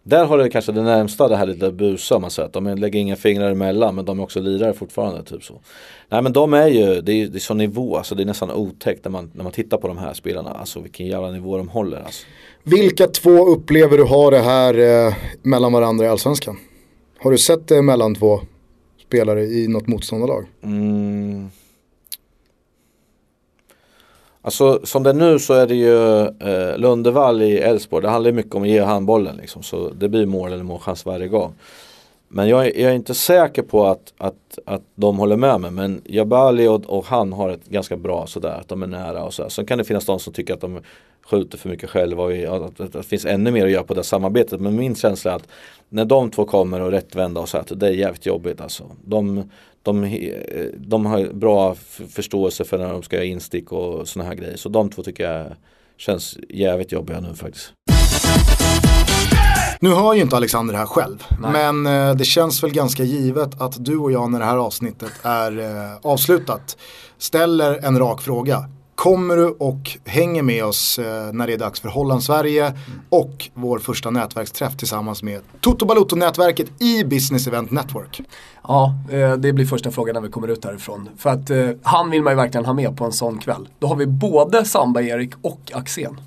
där har det kanske det närmsta det här lite busa man säger. De lägger inga fingrar emellan men de är också lirare fortfarande. Typ så. Nej men de är ju, det är, det är sån nivå, alltså det är nästan otäckt när man, när man tittar på de här spelarna. Alltså vilken jävla nivå de håller alltså. Vilka två upplever du har det här eh, mellan varandra i Allsvenskan? Har du sett det mellan två spelare i något motståndarlag? Mm. Alltså som det är nu så är det ju eh, Lundevall i Elfsborg. Det handlar mycket om att ge handbollen liksom. Så det blir mål eller målchans varje gång. Men jag, jag, är inte säker på att, att, att de håller med mig. Men Jabali och, och han har ett ganska bra sådär. Att de är nära och sådär. Sen kan det finnas de som tycker att de skjuter för mycket själva. Och att, att, det finns ännu mer att göra på det samarbetet. Men min känsla är att när de två kommer och rättvända och så det är jävligt jobbigt alltså. De, de, de har bra förståelse för när de ska göra instick och sådana här grejer. Så de två tycker jag känns jävligt jobbiga nu faktiskt. Nu hör ju inte Alexander det här själv. Nej. Men eh, det känns väl ganska givet att du och jag när det här avsnittet är eh, avslutat ställer en rak fråga. Kommer du och hänger med oss eh, när det är dags för Holland-Sverige och vår första nätverksträff tillsammans med Toto Balotto-nätverket i Business Event Network? Ja, eh, det blir första frågan när vi kommer ut härifrån. För att eh, han vill man ju verkligen ha med på en sån kväll. Då har vi både Samba-Erik och Axén.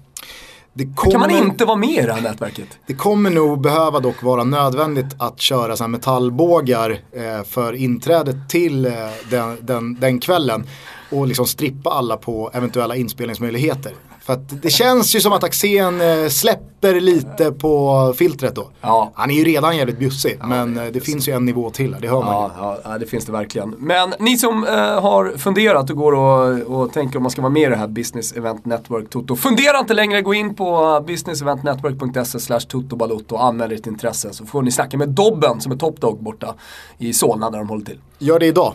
Det kommer, kan man inte vara med i det här nätverket? Det kommer nog behöva dock vara nödvändigt att köra så metallbågar eh, för inträdet till eh, den, den, den kvällen och liksom strippa alla på eventuella inspelningsmöjligheter. För att det känns ju som att Axén eh, släpper lite på filtret då. Ja. Han är ju redan jävligt bjussig ja, men det, eh, det finns ju en nivå till det hör man ja, ja, det finns det verkligen. Men ni som eh, har funderat och går och, och tänker om man ska vara med i det här Business Event Network Toto. Fundera inte längre, gå in på businesseventnetwork.se slash totobalotto och anmäl ert intresse så får ni snacka med Dobben som är topdog borta i Solna där de håller till. Gör det idag.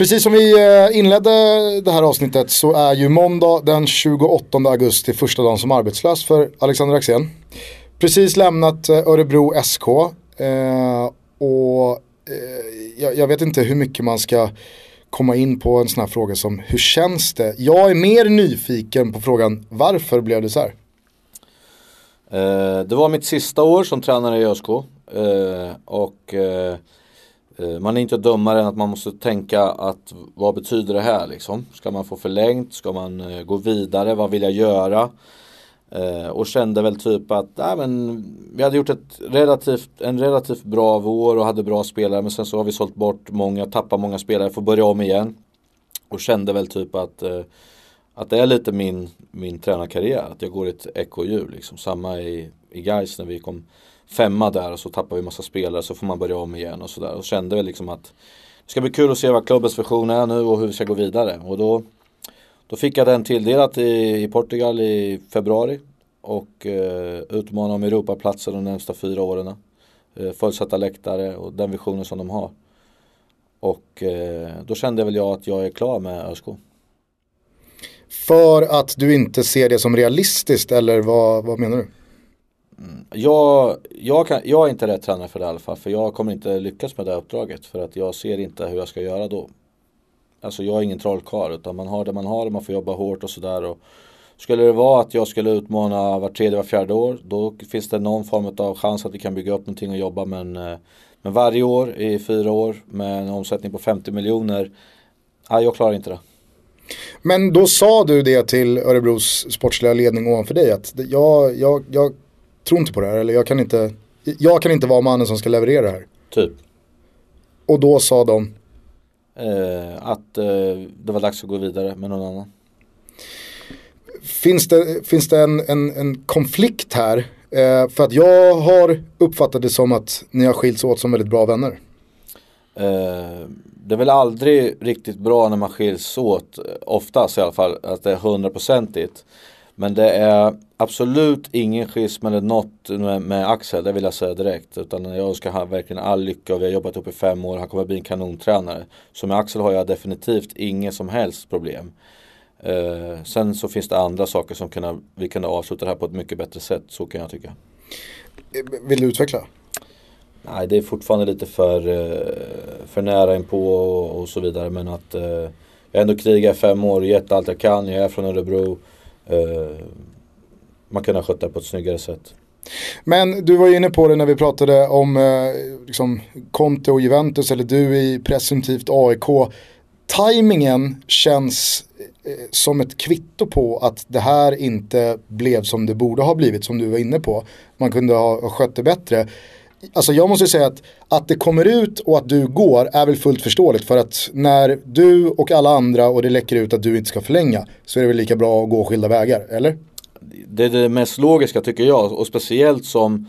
Precis som vi eh, inledde det här avsnittet så är ju måndag den 28 augusti första dagen som arbetslös för Alexander Axén. Precis lämnat eh, Örebro SK eh, och jag, vet inte hur mycket man ska komma in på en sån här fråga som hur känns det? Jag är mer nyfiken på frågan varför blev det så här? Det var mitt sista år som tränare i ÖSK och Eh, man är inte dömare än att man måste tänka att vad betyder det här liksom? Ska man få förlängt? Ska man eh, gå vidare? Vad vill jag göra? Eh, och kände väl typ att nej, men vi hade gjort ett relativt, en relativt bra vår och hade bra spelare men sen så har vi sålt bort många, tappat många spelare, får börja om igen. Och kände väl typ att, att det är lite min, min tränarkarriär, att jag går i ett ekorrhjul liksom. Samma i, i Gais när vi kom femma där och så tappar vi massa spelare så får man börja om igen och sådär. Och kände väl liksom att det ska bli kul att se vad klubbens version är nu och hur vi ska gå vidare. Och då, då fick jag den tilldelat i, i Portugal i februari och eh, utmana om Europaplatser de närmsta fyra åren. Eh, fullsatta läktare och den visionen som de har. Och eh, då kände väl jag att jag är klar med ÖSK. För att du inte ser det som realistiskt eller vad, vad menar du? Mm. Jag, jag, kan, jag är inte rätt tränare för det i alla fall. För jag kommer inte lyckas med det här uppdraget. För att jag ser inte hur jag ska göra då. Alltså jag är ingen trollkarl utan man har det man har och man får jobba hårt och sådär. Skulle det vara att jag skulle utmana var tredje, var fjärde år då finns det någon form av chans att vi kan bygga upp någonting och jobba men, eh, men varje år i fyra år med en omsättning på 50 miljoner, nej jag klarar inte det. Men då sa du det till Örebros sportsliga ledning ovanför dig att jag, jag, jag tror inte på det här eller jag kan inte, jag kan inte vara mannen som ska leverera det här. Typ. Och då sa de? Eh, att eh, det var dags att gå vidare med någon annan. Finns det, finns det en, en, en konflikt här? Eh, för att jag har uppfattat det som att ni har skilts åt som väldigt bra vänner. Eh, det är väl aldrig riktigt bra när man skiljs åt, oftast i alla fall, att det är hundraprocentigt. Men det är absolut ingen schism eller något med, med, Axel, det vill jag säga direkt. Utan jag önskar han verkligen all lycka och vi har jobbat upp i fem år. Han kommer bli en kanontränare. Så med Axel har jag definitivt inget som helst problem. Eh, sen så finns det andra saker som kunna, vi kan avsluta det här på ett mycket bättre sätt. Så kan jag tycka. Vill du utveckla? Nej, det är fortfarande lite för, eh, för nära inpå och, och så vidare. Men att eh, jag har ändå krigat i fem år, gett allt jag kan. Jag är från Örebro. Eh, man kunde ha skött det på ett snyggare sätt. Men du var ju inne på det när vi pratade om eh, liksom, Conte och Juventus eller du i presumtivt AIK. Timingen känns eh, som ett kvitto på att det här inte blev som det borde ha blivit som du var inne på. Man kunde ha, ha skött det bättre. Alltså jag måste säga att, att det kommer ut och att du går är väl fullt förståeligt för att när du och alla andra och det läcker ut att du inte ska förlänga så är det väl lika bra att gå skilda vägar, eller? Det är det mest logiska tycker jag och speciellt som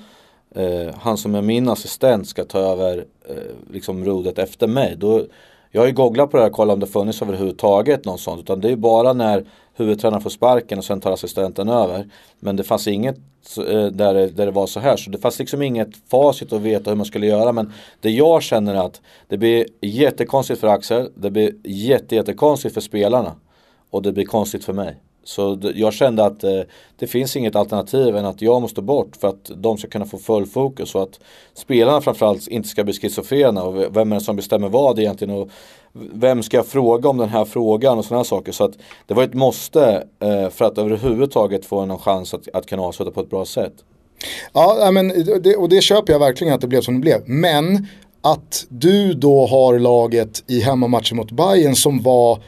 eh, han som är min assistent ska ta över eh, liksom rodet efter mig. Då, jag har ju googlat på det här och kollat om det funnits överhuvudtaget något sånt. Utan det är bara när huvudtränaren får sparken och sen tar assistenten över. Men det fanns inget eh, där det, där det var så här. Så det fanns liksom inget facit att veta hur man skulle göra. Men det jag känner är att det blir jättekonstigt för Axel. Det blir jättejättekonstigt för spelarna. Och det blir konstigt för mig. Så jag kände att eh, det finns inget alternativ än att jag måste bort för att de ska kunna få full fokus och att spelarna framförallt inte ska bli schizofrena och vem är det som bestämmer vad egentligen och vem ska jag fråga om den här frågan och sådana saker. Så att det var ett måste eh, för att överhuvudtaget få någon chans att, att kunna avsluta på ett bra sätt. Ja, men det, och det köper jag verkligen att det blev som det blev. Men att du då har laget i hemmamatchen mot Bayern som var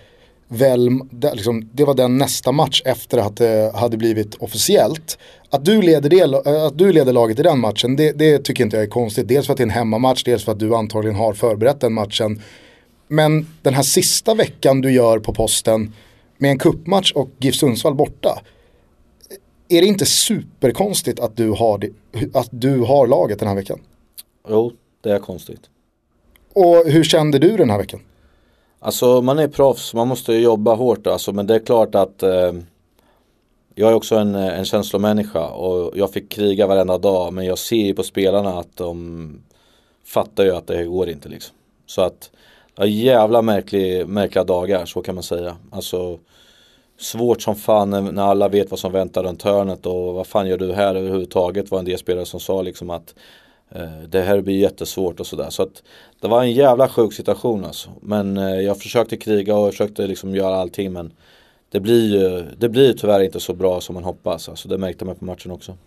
väl, liksom, det var den nästa match efter att det hade blivit officiellt. Att du leder, det, att du leder laget i den matchen, det, det, tycker inte jag är konstigt. Dels för att det är en hemmamatch, dels för att du antagligen har förberett den matchen. Men den här sista veckan du gör på posten med en kuppmatch och GIF Sundsvall borta. Är det inte superkonstigt att du har, det, att du har laget den här veckan? Jo, det är konstigt. Och hur kände du den här veckan? Alltså man är proffs, man måste jobba hårt alltså, men det är klart att eh, jag är också en, en känslomänniska och jag fick kriga varenda dag men jag ser ju på spelarna att de fattar ju att det går inte liksom. Så att ja, jävla märklig, märkliga dagar, så kan man säga. Alltså svårt som fan när, alla vet vad som väntar runt hörnet och vad fan gör du här överhuvudtaget var en del spelare som sa liksom att Eh, det här blir jättesvårt och sådär. Så att det var en jävla sjuk situation alltså. Men eh, jag försökte kriga och försökte liksom göra allting men det blir ju det blir tyvärr inte så bra som man hoppas. Alltså, det märkte man på matchen också.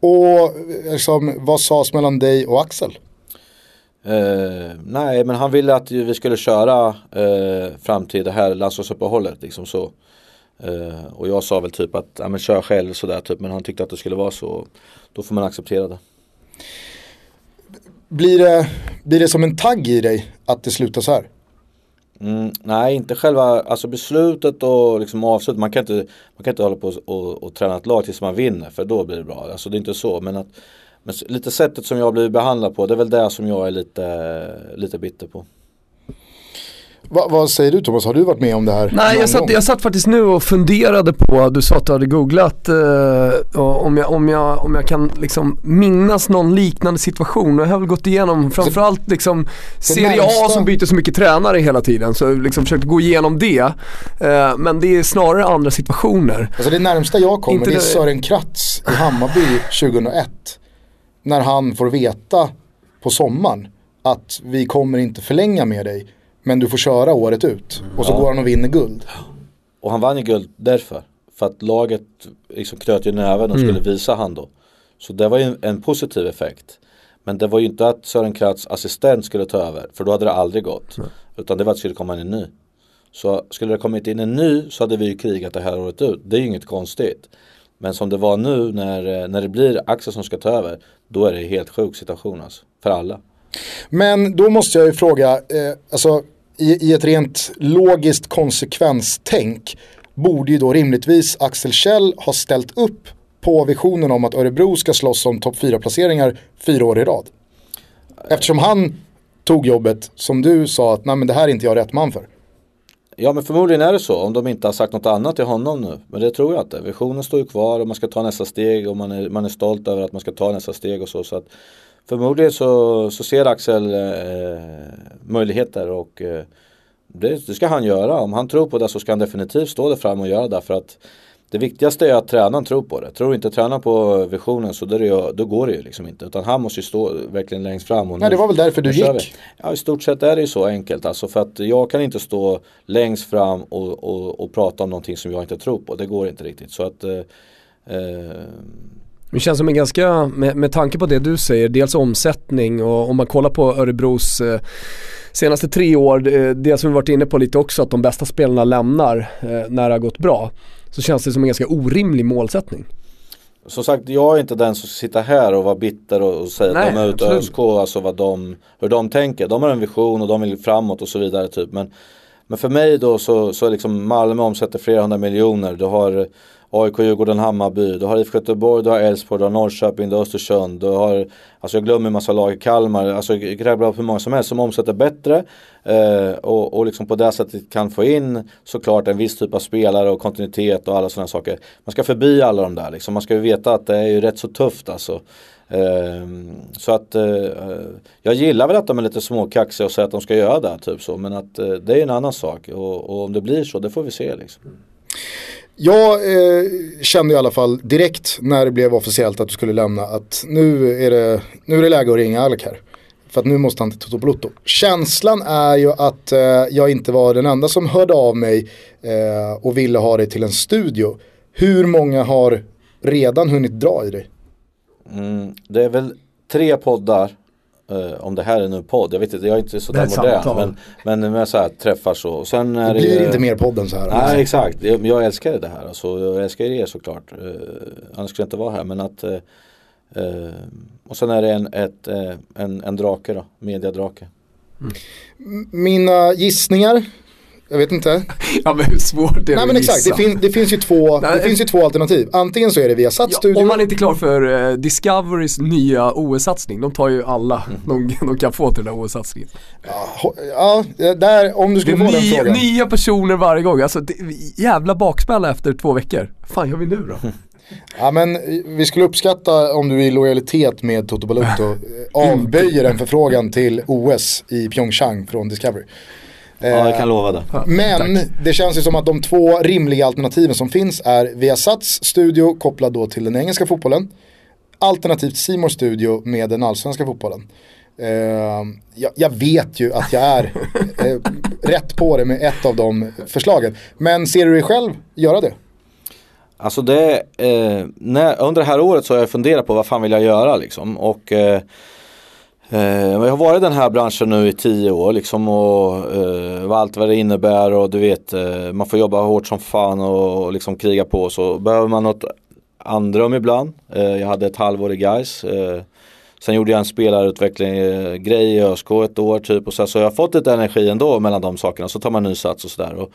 Och liksom, vad sades mellan dig och Axel? Eh, nej men han ville att vi skulle köra eh, fram till det här landslagsuppehållet. Liksom så. Eh, och jag sa väl typ att ja, men kör själv sådär typ. Men han tyckte att det skulle vara så. Då får man acceptera det. Blir det, blir det som en tagg i dig att det slutar så här? Mm, nej, inte själva alltså beslutet och liksom avslutet. Man kan inte, man kan inte hålla på och, och, och träna ett lag tills man vinner för då blir det bra. Alltså det är inte så. Men, att, men lite sättet som jag blir behandlad på det är väl det som jag är lite, lite bitter på. Va, vad säger du Thomas, har du varit med om det här? Nej jag satt, jag satt faktiskt nu och funderade på, du sa att du hade googlat eh, om, jag, om, jag, om jag kan liksom minnas någon liknande situation. Och jag har väl gått igenom framförallt liksom Serie A som byter så mycket tränare hela tiden. Så liksom försökt gå igenom det. Eh, men det är snarare andra situationer. Alltså det närmsta jag kommer det är Sören Kratz i Hammarby <laughs> 2001. När han får veta på sommaren att vi kommer inte förlänga med dig men du får köra året ut. Och så ja. går han och vinner guld. Och han vann ju guld därför. För att laget liksom knöt ju näven och mm. skulle visa han då. Så det var ju en, en, positiv effekt. Men det var ju inte att Sören Kratz assistent skulle ta över. För då hade det aldrig gått. Nej. Utan det var att det skulle komma in en ny. Så skulle det kommit in en ny så hade vi ju krigat det här året ut. Det är ju inget konstigt. Men som det var nu när, eh, när det blir Axel som ska ta över. Då är det en helt sjuk situation alltså. För alla. Men då måste jag ju fråga, eh, alltså i, i ett rent logiskt konsekvenstänk borde ju då rimligtvis Axel Kjell ha ställt upp på visionen om att Örebro ska slåss om topp 4-placeringar fyra år i rad. Eftersom han tog jobbet som du sa att nej men det här är inte jag rätt man för. Ja men förmodligen är det så om de inte har sagt något annat till honom nu. Men det tror jag inte. Visionen står ju kvar och man ska ta nästa steg och man är, man är stolt över att man ska ta nästa steg och så. så att Förmodligen så, så ser Axel eh, möjligheter och eh, det, det, ska han göra. Om han tror på det så ska han definitivt stå där fram och göra det. För att det viktigaste är att tränaren tror på det. Tror inte tränaren på visionen så det, då går det ju liksom inte. Utan han måste ju stå verkligen längst fram. Och Nej, det var väl därför du gick? Ja, i stort sett är det ju så enkelt. Alltså för att jag kan inte stå längst fram och, och, och prata om någonting som jag inte tror på. Det går inte riktigt. Så att eh, eh Det känns som en ganska, med, med tanke på det du säger, dels omsättning och om man kollar på Örebros eh, senaste tre år, eh, det som vi varit inne på lite också, att de bästa spelarna lämnar eh, när det har gått bra. Så känns det som en ganska orimlig målsättning. Som sagt, jag är inte den som sitter här och vara bitter och, och säga Nej, att de är ute. ÖSK, alltså vad de, hur de tänker. De har en vision och de vill framåt och så vidare typ. Men, men för mig då så, så är liksom Malmö omsätter flera hundra miljoner. Du har AIK, Djurgården, Hammarby, du har IFK Göteborg, du har Elfsborg, du har Norrköping, du har Östersund, du har, alltså jag glömmer en massa lag i Kalmar, alltså jag kan rabbla upp hur många som helst som omsätter bättre eh, och, och liksom på det sättet kan få in såklart en viss typ av spelare och kontinuitet och alla sådana saker. Man ska förbi alla de där liksom, man ska ju veta att det är ju rätt så tufft alltså. Eh, så att eh, eh, jag gillar väl att de är lite småkaxiga och säger att de ska göra det typ så men att eh, det är en annan sak och, och om det blir så det får vi se liksom. Jag eh, kände i alla fall direkt när det blev officiellt att du skulle lämna att nu är det, nu är det läge att ringa Alec här. För att nu måste han till Totobolotto. Känslan är ju att eh, jag inte var den enda som hörde av mig eh, och ville ha dig till en studio. Hur många har redan hunnit dra i dig? Mm, det är väl tre poddar eh, om det här är nu podd, jag vet inte, jag är inte Det sådär är ett modern samtal. men, men med så här träffar så. Och sen är Det blir ju- inte mer podd än så här. Nej exakt, jag, jag älskar det här alltså, jag älskar er såklart. Eh, annars skulle jag inte vara här men att eh, Och sen är det en, ett, en, en drake då, mediadrake. Mina gissningar, jag vet inte. <laughs> Ja men hur svårt är det Nej men exakt, det, fin- det, finns ju två, det finns ju två alternativ. Antingen så är det via satt Ja, studio. om man inte är klar för eh, Discoverys nya OS-satsning, de tar ju alla <laughs> de, de kan få till den där OS-satsningen. Ja, ja, där, om du skulle få den är frågan. nya personer varje gång, alltså det, jävla baksmälla efter två veckor. Fan gör vi nu då? <laughs> Ja men vi skulle uppskatta om du i lojalitet med Toto Balotto eh, avböjer en förfrågan till OS i Pyeongchang från Discovery. Ja jag Eh, kan lova det. Men det känns ju som att de två rimliga alternativen som finns är Viasats studio kopplad då till den engelska fotbollen. Alternativt Simor studio med den allsvenska fotbollen. Eh, jag, jag vet ju att jag är <laughs> eh, rätt på det med ett av de förslagen. Men ser du dig själv göra det? Alltså det, eh, när, under det här året så har jag funderat på vad fan vill jag göra liksom och eh, eh, Eh, jag har varit i den här branschen nu i tio år liksom och eh, allt vad det innebär och du vet eh, man får jobba hårt som fan och, och liksom kriga på så behöver man något andrum ibland. Eh, jag hade ett halvår i Gais. Eh, sen gjorde jag en spelarutveckling eh, grej i ÖSK ett år typ och så, så jag har fått lite energi ändå mellan de sakerna så tar man ny sats och sådär.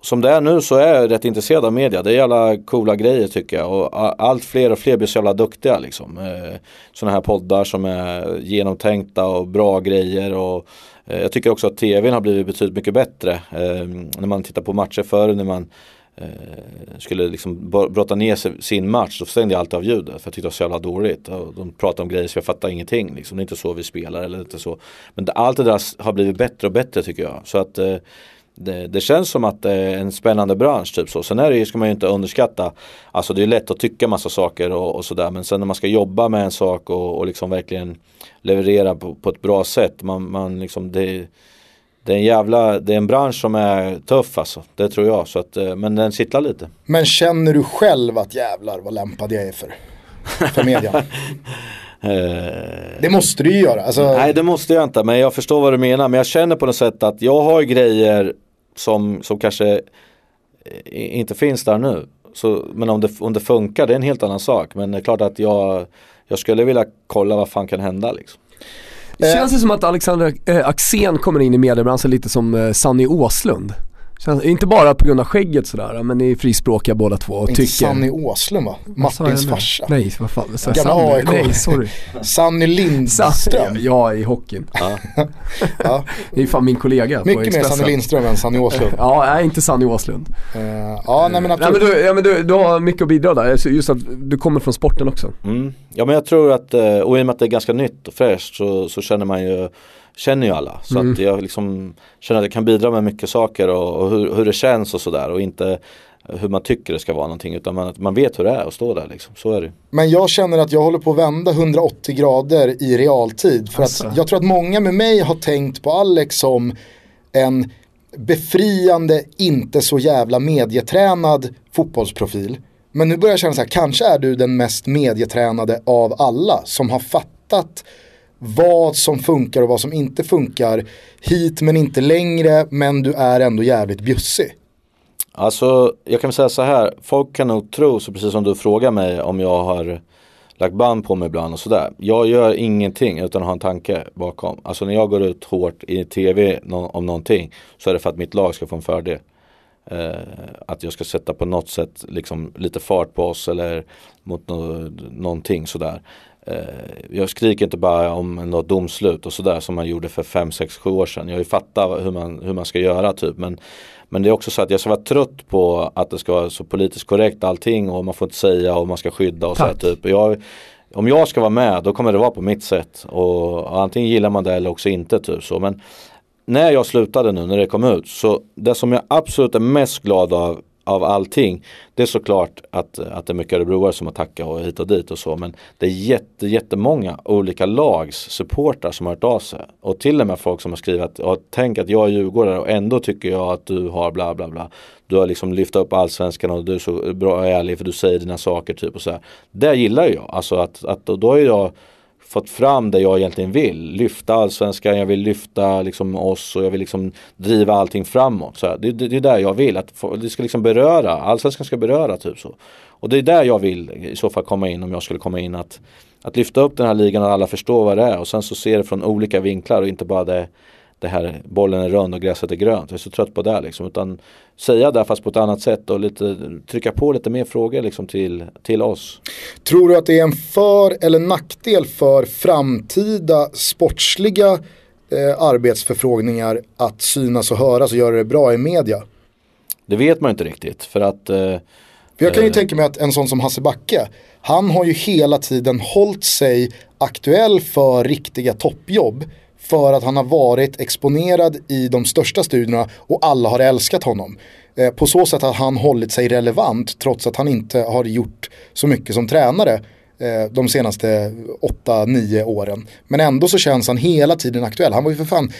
Som det är nu så är jag rätt intresserad av media. Det är alla coola grejer tycker jag. Och allt fler och fler blir så jävla duktiga liksom. Eh, Sådana här poddar som är genomtänkta och bra grejer. Och, eh, jag tycker också att tvn har blivit betydligt mycket bättre. Eh, när man tittar på matcher förr när man skulle liksom brotta ner sin match. Då stängde jag alltid av ljudet för jag tyckte det var så jävla dåligt. De pratade om grejer så jag fattade ingenting. Liksom. Det är inte så vi spelar eller inte så. Men allt det där har blivit bättre och bättre tycker jag. Så att det, det känns som att det är en spännande bransch typ så. Sen är det ju, ska man ju inte underskatta, alltså det är lätt att tycka massa saker och, och sådär men sen när man ska jobba med en sak och, och liksom verkligen leverera på, på ett bra sätt, man, man liksom det, det är en jävla, det är en bransch som är tuff alltså, det tror jag. Så att, eh, men den sitter lite. Men känner du själv att jävlar vad lämpad jag är för, för media? <laughs> Eh, det måste du ju göra. Alltså, Nej det måste jag inte men jag förstår vad du menar. Men jag känner på något sätt att jag har grejer som, som kanske eh, inte finns där nu. Så, men om det, om det funkar det är en helt annan sak. Men det är klart att jag, jag skulle vilja kolla vad fan kan hända liksom. Det känns det som att Alexander eh, Axén kommer in i mediebranschen lite som eh, Sanny Åslund. Känns, inte bara på grund av skägget sådär, men ni är frispråkiga båda två och inte tycker... Sanny Åslund va? Martins farsa. Nej, vad fan. Så Gamla Sanny, AIK. nej sorry. <laughs> Sanny Lindström. ja i hockeyn. <laughs> Ja, Det är fan min kollega på mycket mer. Sanny Lindström än Sanny Åslund. <laughs> Ja, nej inte Sanny Åslund. Eh, ja, nej men Nej absolut. men, du, ja, men du, du har mycket att bidra där, just att du kommer från sporten också. Mm. Ja men jag tror att, eh, och i och med att det är ganska nytt och fräscht så, så känner man ju Känner ju alla så Mm. att jag liksom Känner att jag kan bidra med mycket saker och, och hur, hur det känns och sådär och inte Hur man tycker det ska vara någonting utan man, man vet hur det är att stå där liksom, så är det Men jag känner att jag håller på att vända 180 grader i realtid. För Alltså. att jag tror att många med mig har tänkt på Alex som en befriande, inte så jävla medietränad fotbollsprofil. Men nu börjar jag känna så här, kanske är du den mest medietränade av alla som har fattat vad som funkar och vad som inte funkar. Hit men inte längre, men du är ändå jävligt bjussig. Alltså jag kan säga så här, folk kan nog tro, så precis som du frågar mig om jag har lagt band på mig ibland och sådär. Jag gör ingenting utan att ha en tanke bakom. Alltså när jag går ut hårt i tv om någonting så är det för att mitt lag ska få en fördel. Eh, att jag ska sätta på något sätt liksom lite fart på oss eller mot no någonting sådär. Eh, jag skriker inte bara om något domslut och sådär som man gjorde för 5, 6, 7 år sedan. Jag har ju fattat hur man, hur man ska göra typ. Men, men det är också så att jag ska vara trött på att det ska vara så politiskt korrekt allting och man får inte säga och man ska skydda och Tack. så typ. Jag, om jag ska vara med då kommer det vara på mitt sätt och antingen gillar man det eller också inte typ så. Men när jag slutade nu när det kom ut så det som jag absolut är mest glad av av allting. Det är såklart att, att det är mycket örebroare som har tackat och hit och dit och så. Men det är jätte, jättemånga olika lags supportrar som har hört av sig. Och till och med folk som har skrivit att ja, tänk att jag är djurgårdare och ändå tycker jag att du har bla bla bla. Du har liksom lyft upp allsvenskan och du är så bra och ärlig för du säger dina saker typ och så här. Det gillar jag. Alltså att, att då har jag fått fram det jag egentligen vill. Lyfta allsvenskan, jag vill lyfta liksom oss och jag vill liksom driva allting framåt. Så det, det, det, är där jag vill, att få, det ska liksom beröra, allsvenskan ska beröra typ så. Och det är där jag vill i så fall komma in om jag skulle komma in att, att lyfta upp den här ligan och alla förstår vad det är och sen så ser det från olika vinklar och inte bara det det här bollen är rund och gräset är grönt. Jag är så trött på det liksom. Utan säga det fast på ett annat sätt och lite, trycka på lite mer frågor liksom till, till oss. Tror du att det är en för eller nackdel för framtida sportsliga eh, arbetsförfrågningar att synas och höras och göra det bra i media? Det vet man inte riktigt för att eh, jag kan ju tänka mig att en sån som Hasse Backe, han har ju hela tiden hållit sig aktuell för riktiga toppjobb för att han har varit exponerad i de största studierna och alla har älskat honom. Eh, på så sätt har han hållit sig relevant trots att han inte har gjort så mycket som tränare eh, de senaste 8-9 åren. Men ändå så känns han hela tiden aktuell. Han var ju för fan,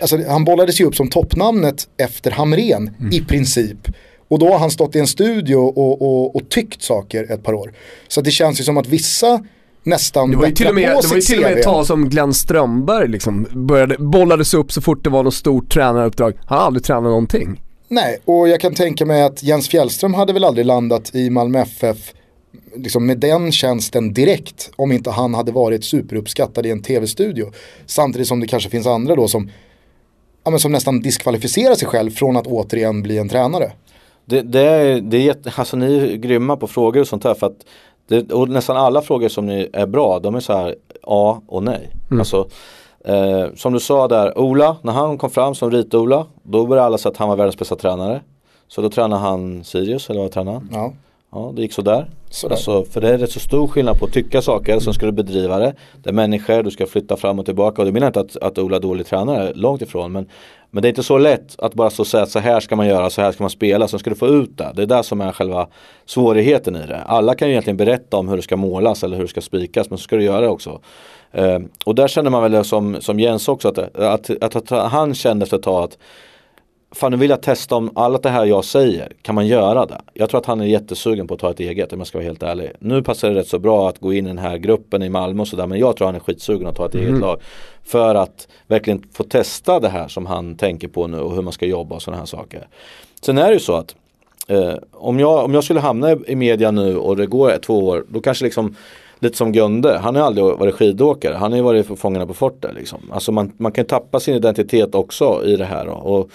alltså, han bollades ju upp som toppnamnet efter Hamren mm. i princip. Och då har han stått i en studio och, och, och tyckt saker ett par år. Så det känns ju som att vissa nästan det var ju till och med, Det var ju till och med ett tag som Glenn Strömberg liksom började, bollades upp så fort det var något stort tränaruppdrag. Han har aldrig tränat någonting. Nej, och jag kan tänka mig att Jens Fjällström hade väl aldrig landat i Malmö FF liksom med den tjänsten direkt om inte han hade varit superuppskattad i en tv-studio. Samtidigt som det kanske finns andra då som, ja, men som nästan diskvalificerar sig själv från att återigen bli en tränare. Det, det, är, det är jätte, alltså ni är grymma på frågor och sånt här för att det, och nästan alla frågor som ni är bra, de är så här ja och nej. Mm. Alltså, eh, som du sa där, Ola, när han kom fram som rit-Ola, då började alla säga att han var världens bästa tränare. Så då tränade han Sirius, eller vad tränade han? Ja. Ja, det gick sådär. sådär. Alltså, för det är rätt så stor skillnad på att tycka saker, mm. sen ska du bedriva det. Det är människor, du ska flytta fram och tillbaka. Och det menar inte att, att Ola är dålig tränare, långt ifrån. Men, men det är inte så lätt att bara så säga att så här ska man göra, så här ska man spela, sen ska du få ut det. Det är det som är själva svårigheten i det. Alla kan ju egentligen berätta om hur det ska målas eller hur det ska spikas, men så ska du göra det också. Eh, och där känner man väl som, som Jens också, att, att, att, att han kände efter ett tag att fan nu vill jag testa om allt det här jag säger, kan man göra det? Jag tror att han är jättesugen på att ta ett eget om jag ska vara helt ärlig. Nu passar det rätt så bra att gå in i den här gruppen i Malmö och sådär men jag tror han är skitsugen att ta ett mm. eget lag. För att verkligen få testa det här som han tänker på nu och hur man ska jobba och sådana här saker. Sen är det ju så att eh, om, jag, om jag skulle hamna i media nu och det går två år då kanske liksom lite som Gunde, han har aldrig varit skidåkare, han har ju varit Fångarna på fortet. Liksom. Alltså man, man kan tappa sin identitet också i det här. Då. Och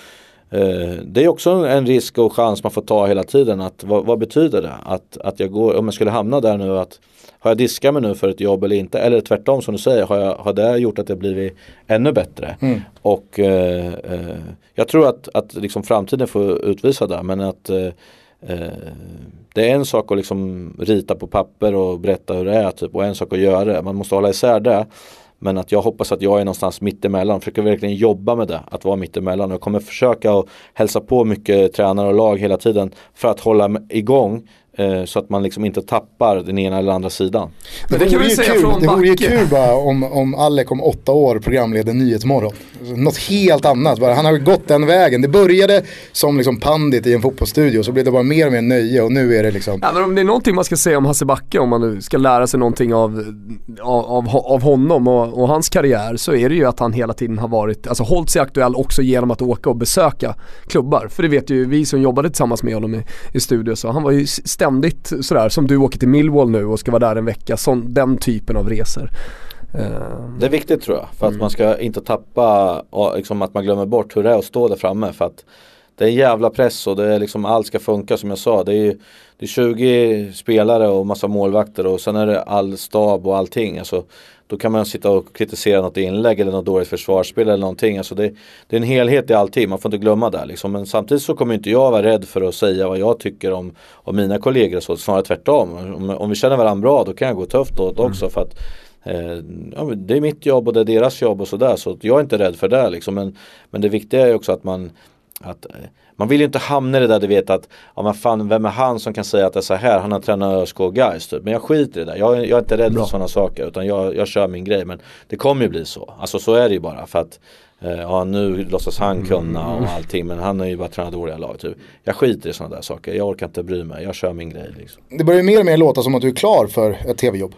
det är också en risk och chans man får ta hela tiden. Att, vad, vad, betyder det? Att, att jag går, om jag skulle hamna där nu att har jag diskat mig nu för ett jobb eller inte? Eller tvärtom som du säger, har, jag, har det gjort att jag blivit ännu bättre? Mm. Och eh, eh, jag tror att, att liksom framtiden får utvisa det. Men att eh, eh, det är en sak att liksom rita på papper och berätta hur det är typ, och en sak att göra det. Man måste hålla isär det. Men att jag hoppas att jag är någonstans mittemellan. Försöker verkligen jobba med det, att vara mittemellan. Jag kommer försöka att hälsa på mycket tränare och lag hela tiden för att hålla igång så att man liksom inte tappar den ena eller andra sidan. Men det, det kan vore vi ju säga kul, från det vore ju kul bara om, om Alec om åtta år programleder Nyhetsmorgon. Alltså, Något helt annat, bara. han har gått den vägen. Det började som liksom pandit i en fotbollsstudio så blev det bara mer och mer nöje och nu är det liksom Ja, men om det är någonting man ska säga om Hasse Backe, om man nu ska lära sig någonting av, av, av, honom och, och hans karriär, så är det ju att han hela tiden har varit, alltså hållit sig aktuell också genom att åka och besöka klubbar. För det vet ju vi som jobbade tillsammans med honom i, i studio, så han var ju ständigt sådär, som du åker till Millwall nu och ska vara där en vecka, sån, den typen av resor. Eh, Det är viktigt tror jag. För att man ska inte tappa, liksom att man glömmer bort hur det är att stå där framme. För att det är en jävla press och det är liksom allt ska funka som jag sa. Det är, ju- det är 20 spelare och massa målvakter och sen är det all stab och allting. Alltså, då kan man sitta och kritisera något inlägg eller något dåligt försvarsspel eller någonting. Alltså det, det är en helhet i allting, man får inte glömma det. Liksom. Men samtidigt så kommer inte jag vara rädd för att säga vad jag tycker om, om mina kollegor. och Så, snarare tvärtom. Om, om vi känner varandra bra då kan jag gå tufft åt också. För att Eh, ja, det är mitt jobb och det är deras jobb och sådär så jag är inte rädd för det liksom. men, men det viktiga är också att man att, man vill ju inte hamna i det där du vet att ja, men fan, vem är han som kan säga att det är så här han har tränat ÖSK och Gais typ. Men jag skiter i det där. Jag, är- jag är inte rädd för sådana saker utan jag, jag kör min grej. Men det kommer ju bli så. Alltså så är det ju bara. För att eh, ja, nu låtsas han kunna och allting men han har ju bara tränat dåliga lag. Typ. Jag skiter i sådana där saker. Jag orkar inte bry mig. Jag kör min grej liksom. Det börjar ju mer och mer låta som att du är klar för ett tv-jobb.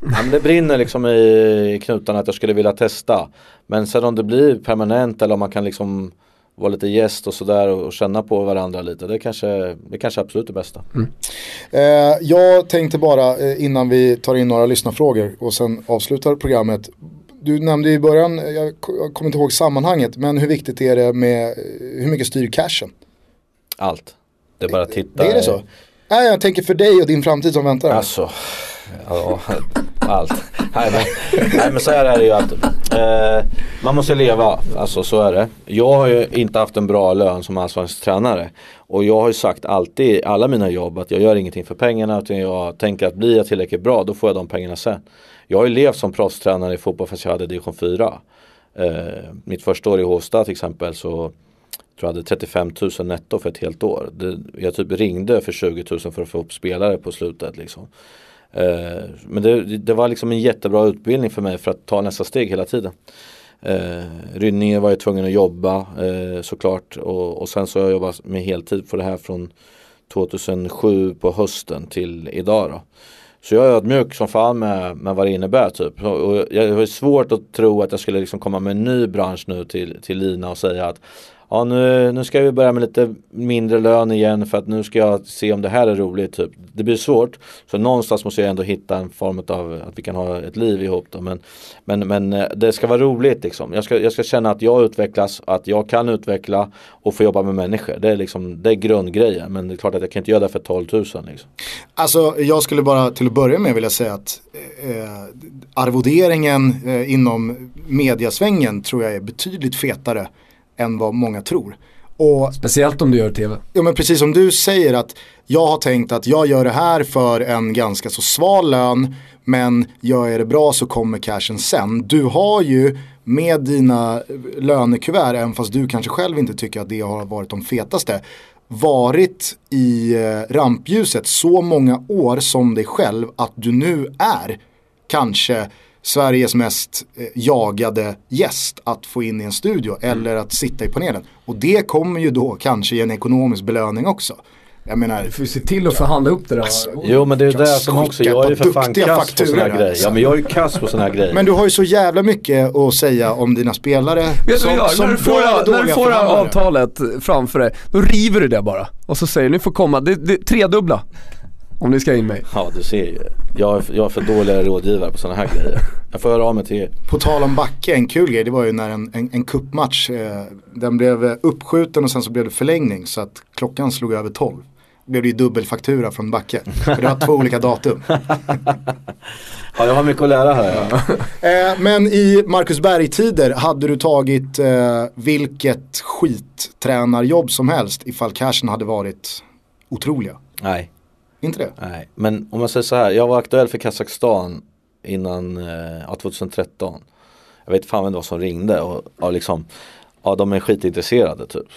Ja, men det brinner liksom i knutarna att jag skulle vilja testa. Men sen om det blir permanent eller om man kan liksom vara lite gäst och sådär och, och känna på varandra lite. Det kanske, det kanske är absolut det bästa. Eh, jag tänkte bara eh, innan vi tar in några lyssnarfrågor och sen avslutar programmet. Du nämnde i början, eh, jag jag kommer inte ihåg sammanhanget, men hur viktigt är det med, eh, hur mycket styr cashen? Allt. Det är bara att titta. Det är det så? Nej, jag tänker för dig och din framtid som väntar. Alltså, ja, allt. Nej men, nej men så här är det ju att eh, man måste leva, alltså så är det. Jag har ju inte haft en bra lön som allsvensk tränare. Och jag har ju sagt alltid i alla mina jobb att jag gör ingenting för pengarna utan jag tänker att blir jag tillräckligt bra då får jag de pengarna sen. Jag har ju levt som proffstränare i fotboll fast jag hade division 4. Eh, mitt första år i Håstad till exempel så tror jag hade 35 000 netto för ett helt år. Det, jag typ ringde för 20 000 för att få upp spelare på slutet. Liksom. Eh, men det, det var liksom en jättebra utbildning för mig för att ta nästa steg hela tiden. Eh, Rynninge var jag tvungen att jobba eh, såklart och, och sen så har jag jobbat med heltid på det här från 2007 på hösten till idag då. Så jag är ödmjuk som fan med, med vad det innebär typ. Och jag har svårt att tro att jag skulle liksom komma med en ny bransch nu till, till Lina och säga att Ja nu, nu ska vi börja med lite mindre lön igen för att nu ska jag se om det här är roligt. Typ. Det blir svårt. Så någonstans måste jag ändå hitta en form av att vi kan ha ett liv ihop. Då. Men, men, men eh, det ska vara roligt liksom. Jag ska, jag ska känna att jag utvecklas, att jag kan utveckla och få jobba med människor. Det är, liksom, det är grundgrejen. Men det är klart att jag kan inte göra det för 12 000. Liksom. Alltså jag skulle bara till att börja med vilja säga att eh, arvoderingen eh, inom mediasvängen tror jag är betydligt fetare än vad många tror. Och Speciellt om du gör TV. ja, men precis som du säger att jag har tänkt att jag gör det här för en ganska så sval lön men gör jag det bra så kommer cashen sen. Du har ju med dina lönekuvert, även fast du kanske själv inte tycker att det har varit de fetaste, varit i eh, rampljuset så många år som dig själv att du nu är kanske Sveriges mest eh, jagade gäst att få in i en studio eller att sitta i panelen. Och det kommer ju då kanske ge en ekonomisk belöning också. Jag menar, Du får se till att förhandla upp det där. Jo men det är det som också, jag är ju för fan kass på såna här grejer. alltså. Ja men jag är ju kass på såna här grejer. men du har ju så jävla mycket att säga om dina spelare. Vet du vad du gör? När du får, när du får avtalet framför dig, då river du det bara. Och så säger du, ni får komma, det, det, tredubbla. Om ni ska in mig. Ja du ser ju. Jag är, jag är för dålig rådgivare på såna här grejer. Jag får höra av mig till er. På tal om Backe, en kul grej, det var ju när en, en, en kuppmatch, eh, den blev uppskjuten och sen så blev det förlängning så att klockan slog över 12. Då blev det ju dubbelfaktura från Backe. För det var två olika datum. <laughs> Ja jag har mycket att lära här. Ja. <laughs> Eh, men i Marcus Berg-tider hade du tagit eh, vilket skittränarjobb som helst ifall cashen hade varit otroliga. Nej, Inte det? nej. Men om man säger så här. Jag var aktuell för Kazakstan innan eh, ja, 2013. Jag vet fan vem det var som ringde och, och liksom Ja de är skitintresserade typ.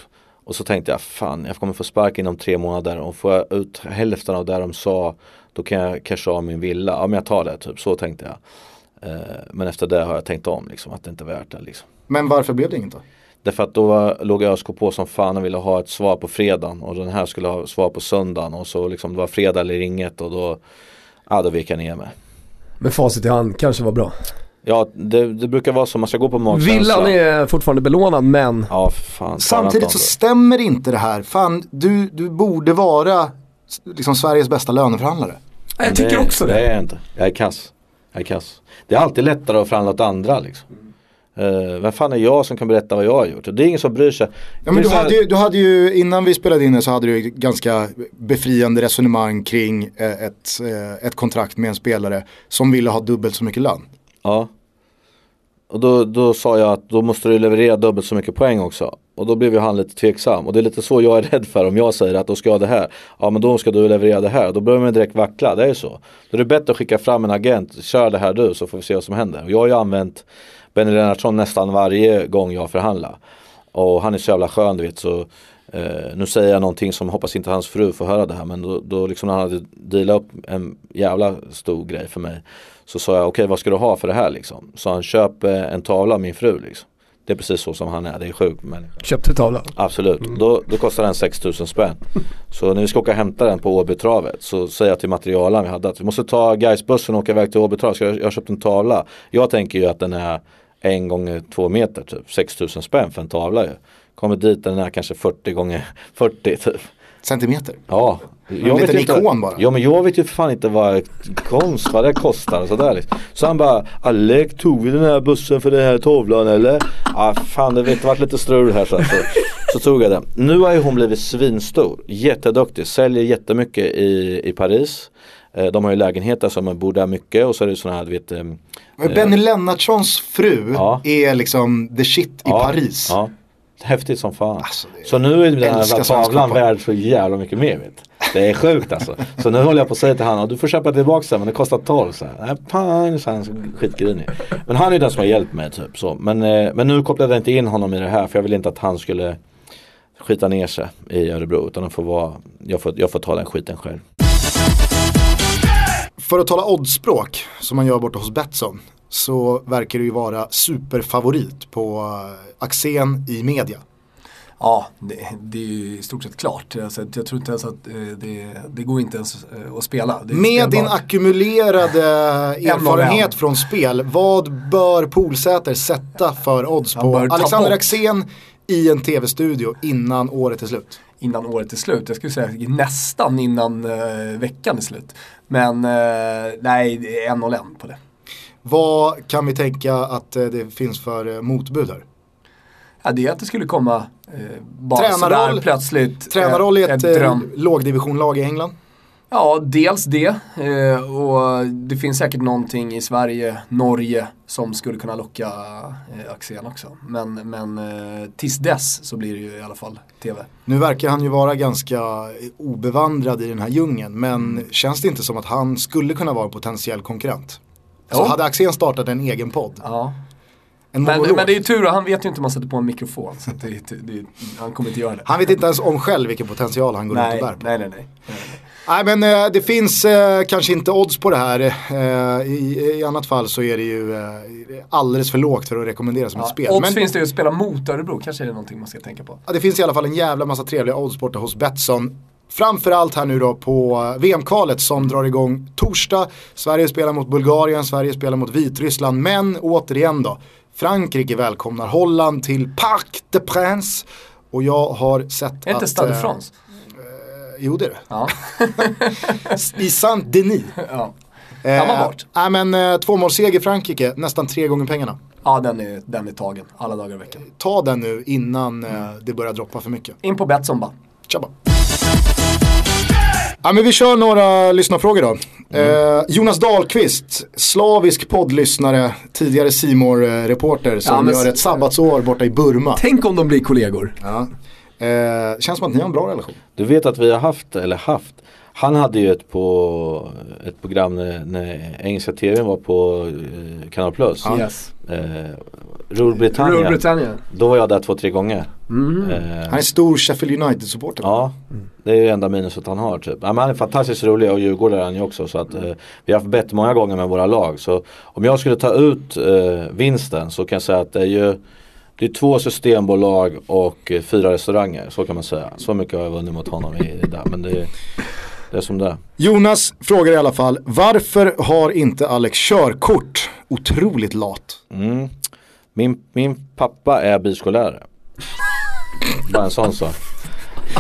Och så tänkte jag, fan jag kommer få spark inom tre månader och får jag ut hälften av det de sa då kan jag casha av min villa. Ja men jag tar det, typ så tänkte jag. Eh, men efter det har jag tänkt om liksom, att det inte är värt det. Liksom. Men varför blev det inget då? Därför att då låg ÖSK på som fan och ville ha ett svar på fredagen och den här skulle ha svar på söndagen och så liksom det var fredag eller inget och då, ja då vek jag ner mig. Men facit i hand kanske var bra. Ja det, det brukar vara så, man ska gå på magkänsla. Villan är fortfarande belånad men Ja fan. Samtidigt så stämmer inte det här. Fan, du, du borde vara liksom Sveriges bästa löneförhandlare. jag tycker också det. Det är jag inte. Jag är kass. Jag är kass. Det är alltid lättare att förhandla åt andra liksom. Uh, vem fan är jag som kan berätta vad jag har gjort? Det är ingen som bryr sig. Ja, men du, hade ju, du hade ju, innan vi spelade in det så hade du ganska befriande resonemang kring eh, ett, eh, ett kontrakt med en spelare som ville ha dubbelt så mycket lön. Ja. Och då, då sa jag att då måste du leverera dubbelt så mycket poäng också. Och då blev ju han lite tveksam. Och det är lite så jag är rädd för om jag säger att då ska jag ha det här. Ja men då ska du leverera det här. Då börjar man direkt vackla, det är ju så. Då är det bättre att skicka fram en agent, kör det här du så får vi se vad som händer. Och jag har ju använt Benny Lennartsson nästan varje gång jag förhandlar. Och han är så jävla skön du vet så eh, Nu säger jag någonting som hoppas inte hans fru får höra det här men då, då liksom när han hade dealat upp en jävla stor grej för mig Så sa jag okej okay, vad ska du ha för det här liksom? Så han köper en tavla av min fru liksom det är precis så som han är, det är sjukt människa. Köpte tavla? Absolut, mm. då, då kostar den 6000 spänn. så när vi ska åka och hämta den på Åbytravet så säger jag till materialen vi hade att vi måste ta Gaisbussen och åka iväg till Åbytravet. Jag, jag har köpt en tavla. Jag tänker ju att den är en gånger två meter typ, 6000 spänn för en tavla ju. Kommer dit den är kanske 40 gånger <laughs> 40 typ. Centimeter? Ja. Jag en liten ikon bara. Ja men jag vet ju för fan inte vad konst, vad det kostar och sådär liksom. Så han bara, Alec tog vi den här bussen för den här tavlan eller? Ah, fan det vet varit lite strul här så, så, så tog jag den. Nu har ju hon blivit svinstor, jätteduktig, säljer jättemycket i, i Paris. Eh, de har ju lägenheter som man bor där mycket och så är det sådana här du vet Men Benny Lennartssons fru ja. är liksom the shit i ja, Paris. Ja. Häftigt som fan. Alltså, så nu är den här tavlan värd så jävla mycket mer. Vet. Det är sjukt alltså. Så nu håller jag på att säga till honom, du får köpa tillbaka den men det kostar 12. Så här, pang, så han skitgrinig. Men han är den som har hjälpt mig typ så. Men, eh, men nu kopplade jag inte in honom i det här för jag vill inte att han skulle skita ner sig i Örebro. Utan får vara, jag, får, jag får ta den skiten själv. För att tala oddspråk som man gör borta hos Betsson så verkar det ju vara superfavorit på eh, Axén i media. Ja, det, det, är ju i stort sett klart. Alltså, jag tror inte ens att eh, det, det går inte ens eh, att spela. Med din ackumulerade <laughs> erfarenhet från spel, vad bör Polsäter sätta för odds på Alexander Axén i en tv-studio innan året är slut? Innan året är slut, jag skulle säga nästan innan uh, veckan är slut. Men uh, nej, en och en på det. Vad kan vi tänka att det finns för motbud här? Ja, det är att det skulle komma eh, bara tränarroll, sådär plötsligt. Tränarroll i ett, ett eh, lågdivisionlag i England? Ja, dels det. Eh, och det finns säkert någonting i Sverige, Norge som skulle kunna locka eh, Axén också. Men, men eh, tills dess så blir det ju i alla fall TV. Nu verkar han ju vara ganska obevandrad i den här djungeln. Men känns det inte som att han skulle kunna vara en potentiell konkurrent? Så hade Axén startat en egen podd. Ja. Men, men, det är ju tur, han vet ju inte om man sätter på en mikrofon. Så det, det, han kommer inte göra det. Han vet inte ens om själv vilken potential han går nej, ut och bär på. Nej, nej, nej. nej, nej. Men eh, det finns eh, kanske inte odds på det här. Eh, i, I annat fall så är det ju alldeles för lågt för att rekommendera som ja, ett spel. Odds men, finns det ju att spela mot Örebro, kanske är det någonting man ska tänka på. Ja, det finns i alla fall en jävla massa trevliga odds borta hos Betsson. Framförallt här nu då på VM-kvalet som drar igång torsdag. Sverige spelar mot Bulgarien, Sverige spelar mot Vitryssland. Men återigen då, Frankrike välkomnar Holland till Parc des Princes. Och jag har sett att... Är inte Stade de France? Eh, jo det är det. Ja. <laughs> I Saint-Denis. Ja. Eh, bort. Nej men eh, tvåmålsseger Frankrike, nästan tre gånger pengarna. Ja den är, den är tagen, alla dagar i veckan. Ta den nu innan eh, det börjar droppa för mycket. In på Betsson bara. Tjabba. Ja, men vi kör några lyssnarfrågor då. Mm. Eh, Jonas Dahlqvist, slavisk poddlyssnare, tidigare simor reporter som ja, gör ett sabbatsår borta i Burma. Tänk om de blir kollegor. Ja. Eh, känns som att ni har en bra relation. Du vet att vi har haft, eller haft, Han hade ju ett, på, ett program när, när engelska tvn var på eh, Kanal Plus. Yes. Eh, Rule Britannia. Rule Britannia. Då var jag där två, tre gånger. Mm. Eh, Han är stor Sheffield United-supporter. Ja, det är ju enda minuset han har typ. Ja, men han är fantastiskt rolig och Djurgårdare är han ju också. Så att, eh, vi har haft bett många gånger med våra lag. Så om jag skulle ta ut eh, vinsten så kan jag säga att det är ju det är två systembolag och eh, fyra restauranger. Så kan man säga. Så mycket har jag vunnit mot honom i det där. Men det, är- det är som det. Jonas frågar i alla fall, varför har inte Alex körkort? Otroligt lat. Mm. Min, min pappa är bilskollärare. Bara en sån sak.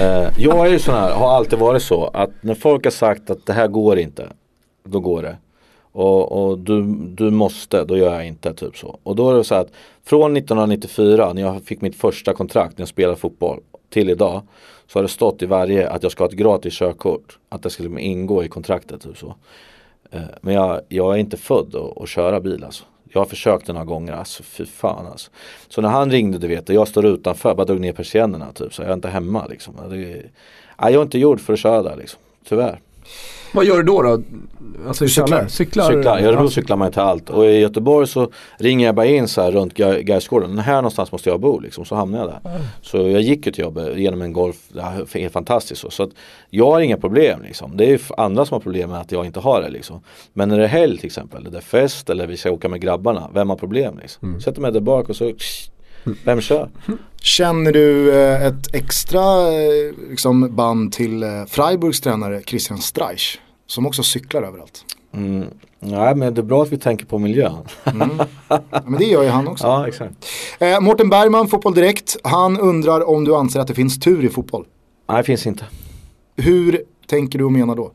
Eh, jag är ju sån här, har alltid varit så att när folk har sagt att det här går inte, då går det. Och, och du, du måste, då gör jag inte typ så. Och då är det så att från 1994 när jag fick mitt första kontrakt när jag spelade fotboll till idag så har det stått i varje att jag ska ha ett gratis körkort. Att det skulle liksom ingå i kontraktet. Typ så. Eh, men jag, jag är inte född att, att köra bil alltså. Jag har försökt några gånger, alltså fy fan alltså. Så när han ringde du vet, och jag står utanför, bara drog ner persiennerna typ. Så jag är inte hemma liksom. Det, nej, jag är inte gjord för att köra där liksom. Tyvärr. Vad gör du då? då? Alltså Cyklar. Cyklar? Cyklar? I Örebro cyklar man till allt. Och i Göteborg så ringer jag bara in så här runt Ga- Gaisgården. Här någonstans måste jag bo liksom. Så hamnar jag där. Så jag gick ju till jobbet genom en golf. Det är helt fantastiskt så. Så att jag har inga problem liksom. Det är andra som har problem med att jag inte har det liksom. Men när det är helg till exempel. Eller det är fest eller vi ska åka med grabbarna. Vem har problem liksom? Sätter mig där bak och så vem kör? Känner du eh, ett extra eh, liksom, band till eh, Freiburgs tränare Christian Streich? Som också cyklar överallt. Mm. Nej men det är bra att vi tänker på miljön. Ja, men det gör ju han också. <laughs> ja exakt. Eh, Mårten Bergman, Fotboll Direkt. Han undrar om du anser att det finns tur i fotboll. Nej det finns inte. Hur tänker du och menar då?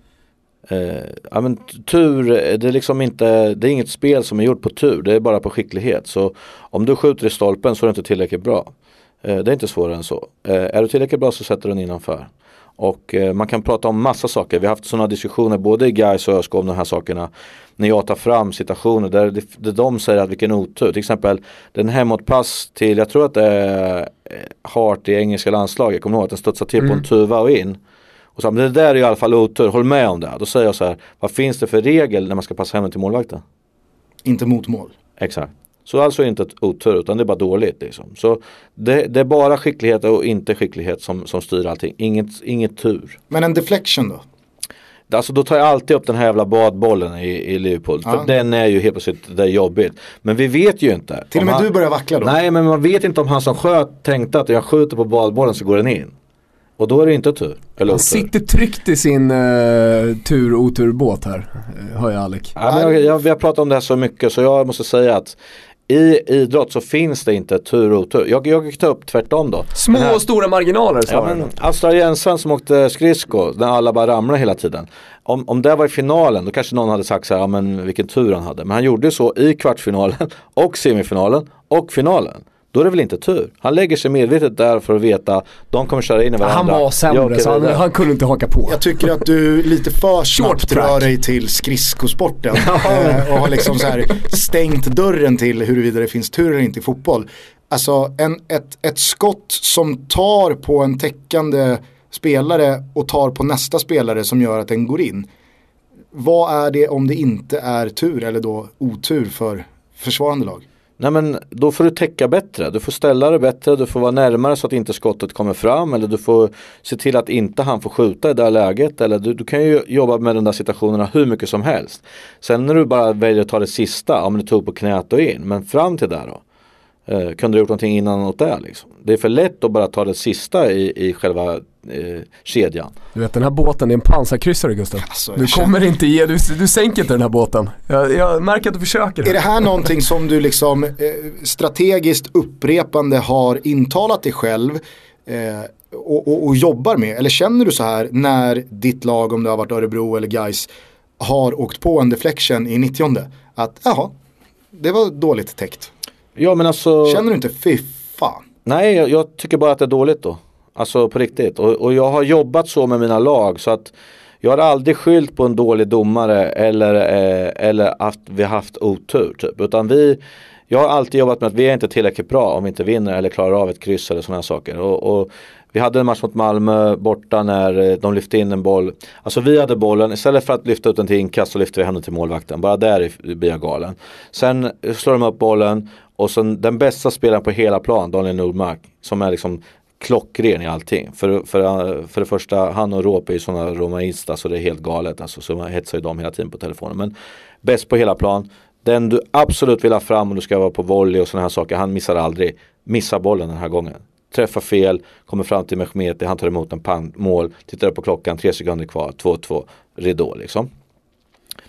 Eh, ja, men tur, eh, det är liksom inte, det är inget spel som är gjort på tur, det är bara på skicklighet. Så om du skjuter i stolpen så är du inte tillräckligt bra. Eh, det är inte svårare än så. Eh, är du tillräckligt bra så sätter du den innanför. Och eh, man kan prata om massa saker. Vi har haft sådana diskussioner både i Gais och ÖSK om de här sakerna. När jag tar fram situationer där, det, där de säger att vilken otur. Till exempel den hemåtpass till, jag tror att det är eh, Hart i engelska landslaget. Kommer ihåg att den studsar till på en tuva och in. Och så, men det där är i alla fall otur, håll med om det. Då säger jag så här, vad finns det för regel när man ska passa hem till målvakten? Inte mot mål. Exakt. Så alltså inte ett otur utan det är bara dåligt. Liksom. Så det, det är bara skicklighet och inte skicklighet som, som styr allting. Inget, inget tur. Men en deflection då? Alltså då tar jag alltid upp den här jävla badbollen i, i Liverpool. För den är ju helt plötsligt, det är jobbigt. Men vi vet ju inte. Till och med han- du börjar vackla då? Nej men man vet inte om han som sköt tänkte att jag skjuter på badbollen så går den in. Och då är det inte tur. Eller Han sitter tryggt i sin uh, tur och oturbåt här, uh, hör jag Alec. Ja, men jag, jag, vi har pratat om det här så mycket så jag måste säga att i idrott så finns det inte tur och otur. Jag, jag kan ta upp tvärtom då. Små här- och stora marginaler Ja, snarare. men australiensaren som åkte skridsko, när alla bara ramlade hela tiden. Om, om det var i finalen, då kanske någon hade sagt så här, ja men vilken tur han hade. Men han gjorde så i kvartsfinalen <laughs> och semifinalen och finalen. Då är det väl inte tur. Han lägger sig medvetet där för att veta, de kommer köra in i varandra. han var sämre så han, han kunde inte haka på. Jag tycker att du lite för <laughs> snabbt rör dig till skridskosporten. <laughs> eh, och har liksom så här stängt dörren till huruvida det finns tur eller inte i fotboll. Alltså en, ett, ett skott som tar på en täckande spelare och tar på nästa spelare som gör att den går in. Vad är det om det inte är tur eller då otur för försvarande lag? Nej men då får du täcka bättre, du får ställa dig bättre, du får vara närmare så att inte skottet kommer fram eller du får se till att inte han får skjuta i det här läget eller du, du kan ju jobba med de där situationerna hur mycket som helst. Sen när du bara väljer att ta det sista, om du tog på knät och in, men fram till där då. Eh, kunde du gjort någonting innan åt det liksom. Det är för lätt att bara ta det sista i, i själva eh, kedjan. Du vet den här båten är en pansarkryssare Gustav. Alltså, du jag känner- kommer inte ge, du, du sänker inte den här båten. Jag, jag märker att du försöker. Är det här någonting som du liksom eh, strategiskt upprepande har intalat dig själv eh, och, och, och jobbar med? Eller känner du så här när ditt lag, om det har varit Örebro eller Gais har åkt på en deflection i 90 Att jaha, det var dåligt täckt. Ja men alltså. Känner du inte fan? Nej, jag, jag tycker bara att det är dåligt då. Alltså på riktigt. Och, och jag har jobbat så med mina lag så att jag har aldrig skyllt på en dålig domare eller, eh, eller att vi haft otur. Typ. Utan vi, jag har alltid jobbat med att vi är inte tillräckligt bra om vi inte vinner eller klarar av ett kryss eller sådana saker. Och, och vi hade en match mot Malmö borta när eh, de lyfte in en boll. Alltså vi hade bollen, istället för att lyfta ut den till inkast så lyfte vi henne till målvakten. Bara där blir jag galen. Sen slår de upp bollen och sen den bästa spelaren på hela plan, Daniel Nordmark, som är liksom klockren i allting. För, för, för det första, han och Råpe är ju sådana romaista så det är helt galet. Alltså, så man hetsar ju dem hela tiden på telefonen. Men bäst på hela plan. Den du absolut vill ha fram om du ska vara på volley och sådana här saker. Han missar aldrig. Missar bollen den här gången. Träffar fel, kommer fram till Mehmeti, han tar emot en pan, mål, tittar upp på klockan, tre sekunder kvar, 2-2, ridå liksom.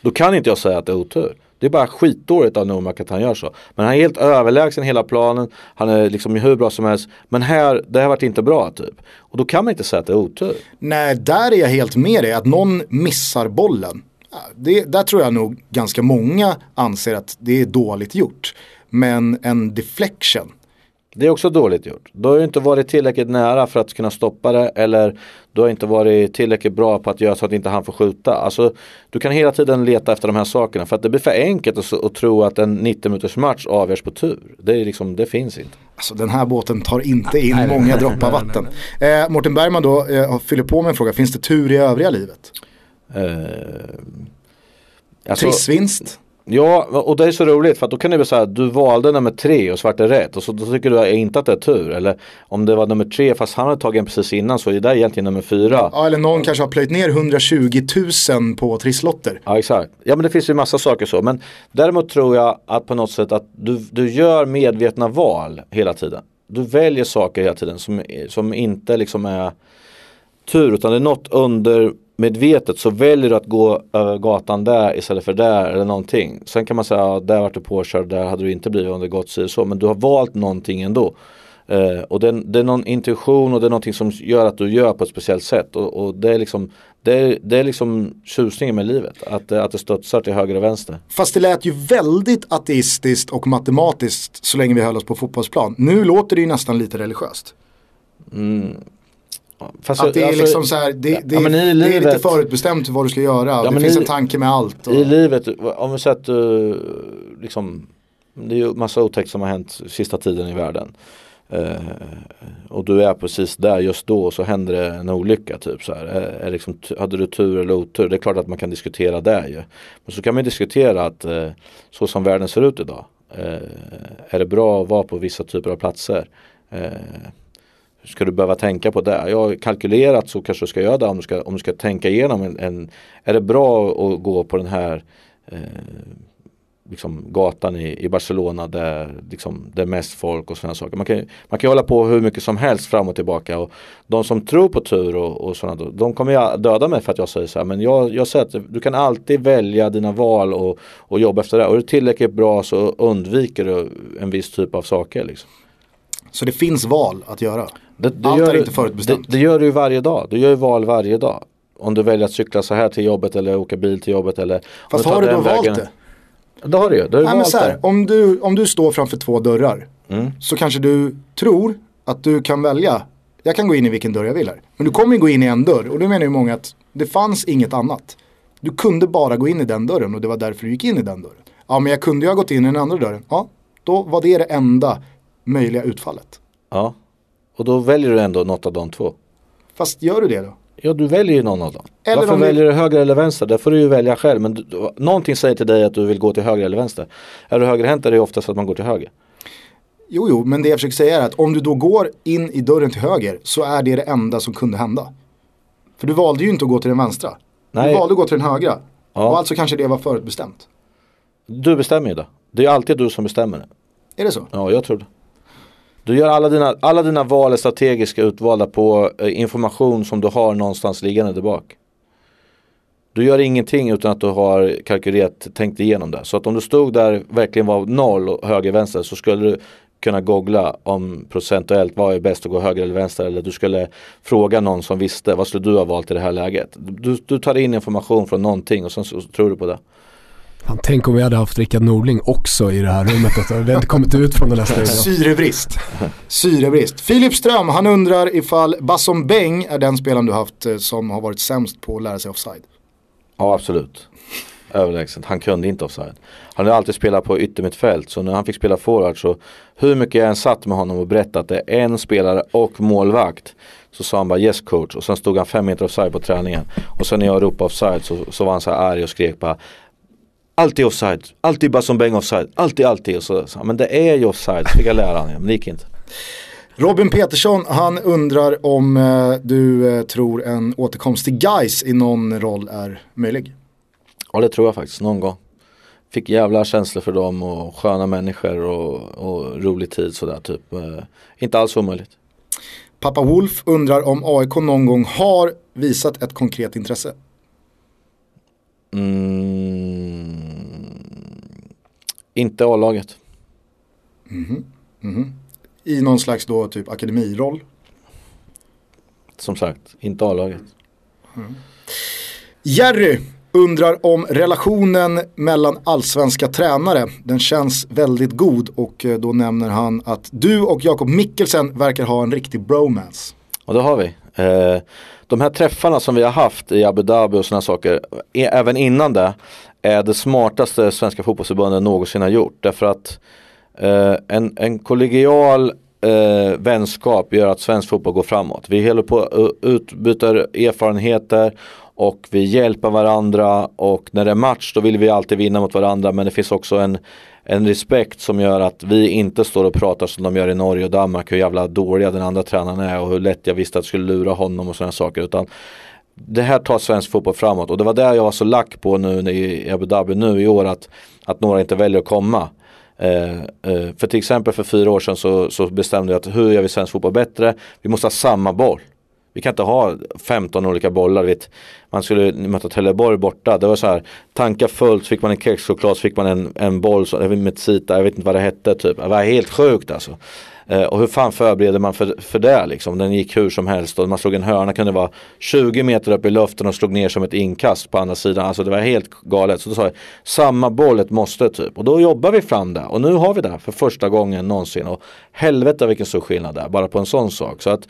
Då kan inte jag säga att det är otur. Det är bara skitdåligt av Nomak att han gör så. Men han är helt överlägsen hela planen. Han är liksom hur bra som helst. Men här, det har varit inte bra typ. Och då kan man inte säga att det är otur. Nej, där är jag helt med dig. Att någon missar bollen. Det, där tror jag nog ganska många anser att det är dåligt gjort. Men en deflection det är också dåligt gjort. Du har ju inte varit tillräckligt nära för att kunna stoppa det eller du har inte varit tillräckligt bra på att göra så att inte han får skjuta. Alltså, du kan hela tiden leta efter de här sakerna för att det blir för enkelt att, att tro att en 90 minuters match avgörs på tur. Det, är liksom, det finns inte. Alltså den här båten tar inte in nej, många droppar vatten. Eh, Mårten Bergman då eh, fyller på med en fråga, finns det tur i övriga livet? Eh, alltså, Trissvinst? Ja, och det är så roligt för att då kan det bli så här, du valde nummer tre och svart är rätt och så då tycker du inte att det är tur. Eller om det var nummer tre fast han hade tagit en precis innan så är det egentligen nummer fyra. Ja, eller någon kanske har plöjt ner 120 000 på trisslotter. Ja, exakt. Ja, men det finns ju massa saker så. Men däremot tror jag att på något sätt att du, du gör medvetna val hela tiden. Du väljer saker hela tiden som, som inte liksom är tur utan det är något under medvetet så väljer du att gå över gatan där istället för där eller någonting. Sen kan man säga, ja, där vart du påkörd, där hade du inte blivit om det gått sig så. Men du har valt någonting ändå. Eh, och det, det, är någon intuition och det är någonting som gör att du gör på ett speciellt sätt. Och, och det är liksom det är, det är liksom tjusningen med livet, att, att det studsar till höger och vänster. Fast det lät ju väldigt ateistiskt och matematiskt så länge vi höll oss på fotbollsplan. Nu låter det ju nästan lite religiöst. Mm, Fast att det är alltså, liksom så här, det, det, ja, det livet, är lite förutbestämt vad du ska göra. Ja, det finns i, en tanke med allt. Och... I livet, om vi säger att du liksom, det är ju massa otäckt som har hänt sista tiden i världen. Uh, och du är precis där just då och så händer det en olycka typ så här. Är, är liksom, hade du tur eller otur? Det är klart att man kan diskutera det ju. Men så kan man diskutera att uh, så som världen ser ut idag. Uh, är det bra att vara på vissa typer av platser? Ska du behöva tänka på det? Jag har kalkylerat så kanske du ska göra det om du ska, om du ska tänka igenom en, en Är det bra att gå på den här eh, liksom gatan i, i Barcelona där liksom, det är mest folk och sådana saker. Man kan, man kan hålla på hur mycket som helst fram och tillbaka och de som tror på tur och, och sådana de kommer jag döda mig för att jag säger så här. Men jag, jag säger att du kan alltid välja dina val och, och jobba efter det. Och är du tillräckligt bra så undviker du en viss typ av saker. Liksom. Så det finns val att göra? Det, det Allt är inte förutbestämt. Det, det gör du varje dag. Du gör ju val varje dag. Om du väljer att cykla så här till jobbet eller åka bil till jobbet eller Fast har du då valt det? Det har du ju. Nej, men så här, om, du, om du står framför två dörrar mm. så kanske du tror att du kan välja. Jag kan gå in i vilken dörr jag vill här. Men du kommer ju gå in i en dörr och då menar ju många att det fanns inget annat. Du kunde bara gå in i den dörren och det var därför du gick in i den dörren. Ja men jag kunde ju ha gått in i den andra dörren. Ja, då var det det enda möjliga utfallet. Ja. Och då väljer du ändå något av de två. Fast gör du det då? Ja du väljer ju någon av dem. Eller Varför väljer du höger eller vänster? Det får du ju välja själv. Men du, någonting säger till dig att du vill gå till höger eller vänster. Är du högerhänt är det oftast att man går till höger. Jo, jo, men det jag försöker säga är att om du då går in i dörren till höger så är det det enda som kunde hända. För du valde ju inte att gå till den vänstra. Nej. Du valde att gå till den högra. Ja. Och alltså kanske det var förutbestämt. Du bestämmer ju det. Det är alltid du som bestämmer. Är det så? Ja, jag tror det. Du gör alla dina, alla dina val är strategiska utvalda på eh, information som du har någonstans liggande där bak. Du gör ingenting utan att du har kalkylerat, tänkt igenom det. Så att om du stod där verkligen var noll och höger vänster så skulle du kunna googla om procentuellt vad är bäst att gå höger eller vänster eller du skulle fråga någon som visste vad skulle du ha valt i det här läget. Du, du tar in information från någonting och sen så tror du på det. Fan, tänk om vi hade haft Rickard Norling också i det här rummet. Vi hade inte kommit ut från den här studion. Syrebrist. Syrebrist. Filip Ström, han undrar ifall Basson Beng är den spelaren du haft eh, som har varit sämst på att lära sig offside. Ja, absolut. överlägset. Han kunde inte offside. Han hade alltid spelat på yttermittfält så när han fick spela forward så hur mycket jag än satt med honom och berättade att det är en spelare och målvakt så sa han bara yes coach och sen stod han fem meter offside på träningen. Och sen när jag ropade offside så, så var han så här arg och skrek bara Alltid offside, alltid bara som bäng offside, alltid alltid. Och så, men det är ju offside, fick jag lära honom, men det gick inte. Robin Petersson, han undrar om eh, du eh, tror en återkomst till Guys i någon roll är möjlig? Ja det tror jag faktiskt, någon gång. Fick jävla känslor för dem och sköna människor och, och rolig tid sådär typ. Eh, inte alls omöjligt. Pappa Wolf undrar om AIK någon gång har visat ett konkret intresse. Mm, inte A-laget. Mhm, mhm. I någon slags då typ akademiroll. Som sagt, inte A-laget. Jerry undrar om relationen mellan allsvenska tränare. Den känns väldigt god och eh, då nämner han att du och Jakob Mikkelsen verkar ha en riktig bromance. Och det har vi. Eh, de här träffarna som vi har haft i Abu Dhabi och sådana saker, är, även innan det, är det smartaste svenska fotbollsförbundet någonsin har gjort. Därför att eh, en, en kollegial eh, vänskap gör att svensk fotboll går framåt. Vi håller på att utbyter erfarenheter och vi hjälper varandra och när det är match då vill vi alltid vinna mot varandra men det finns också en, en respekt som gör att vi inte står och pratar som de gör i Norge och Danmark hur jävla dåliga den andra tränaren är och hur lätt jag visste att jag skulle lura honom och sådana saker utan det här tar svensk fotboll framåt och det var där jag var så lack på nu i Abu Dhabi nu i år att, att några inte väljer att komma. Eh, eh, för till exempel för fyra år sedan så, så bestämde jag att hur gör vi svensk fotboll bättre? Vi måste ha samma boll. Vi kan inte ha 15 olika bollar. Vet. Man skulle möta Trelleborg borta. Det var så här. Tankar fullt, fick man en kexchoklad så fick man en, en boll så, med sita, jag vet inte vad det hette typ. Det var helt sjukt alltså. Eh, och hur fan förbereder man för, för det liksom? Den gick hur som helst och man slog en hörna kunde vara 20 meter upp i luften och slog ner som ett inkast på andra sidan. Alltså det var helt galet. Så då sa jag, samma boll ett måste typ. Och då jobbar vi fram det. Och nu har vi det för första gången någonsin. Och helvete vilken stor skillnad det är bara på en sån sak. Så att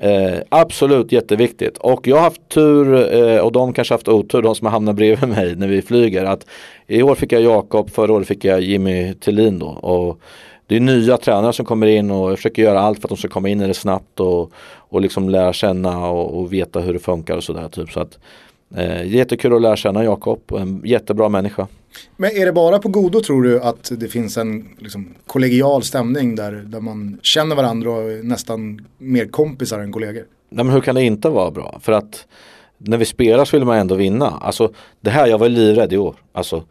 Eh, absolut jätteviktigt. Och jag har haft tur eh, och de kanske haft otur, de som har hamnat bredvid <laughs> mig när vi flyger. Att I år fick jag Jakob, förra året fick jag Jimmy Tillin då. Och det är nya tränare som kommer in och jag försöker göra allt för att de ska komma in i det snabbt och, och liksom lära känna och, och veta hur det funkar och sådär. Typ. Så att, eh, jättekul att lära känna Jakob, en jättebra människa. Men är det bara på godo tror du att det finns en liksom, kollegial stämning där, där man känner varandra och är nästan mer kompisar än kollegor? Nej men hur kan det inte vara bra? För att när vi spelar så vill man ändå vinna. Alltså det här, jag var livrädd i år. Alltså,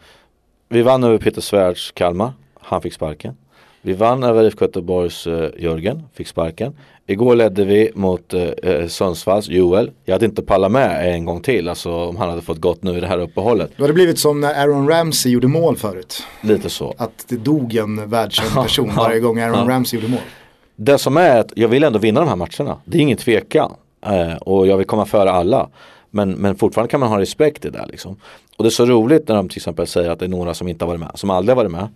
vi vann över Peter Svärds Kalmar, han fick sparken. Vi vann över IFK Göteborgs uh, Jörgen, fick sparken. Igår ledde vi mot uh, Sundsvalls Joel. Jag hade inte pallat med en gång till, alltså om han hade fått gått nu i det här uppehållet. Då hade det blivit som när Aaron Ramsey gjorde mål förut. Lite så. Att det dog en världskänd person varje gång Aaron Ramsey gjorde mål. Det som är att jag vill ändå vinna de här matcherna. Det är ingen tvekan. Uh, och jag vill komma före alla. Men, men fortfarande kan man ha respekt i det liksom. Och det är så roligt när de till exempel säger att det är några som inte har varit med, som aldrig har varit med.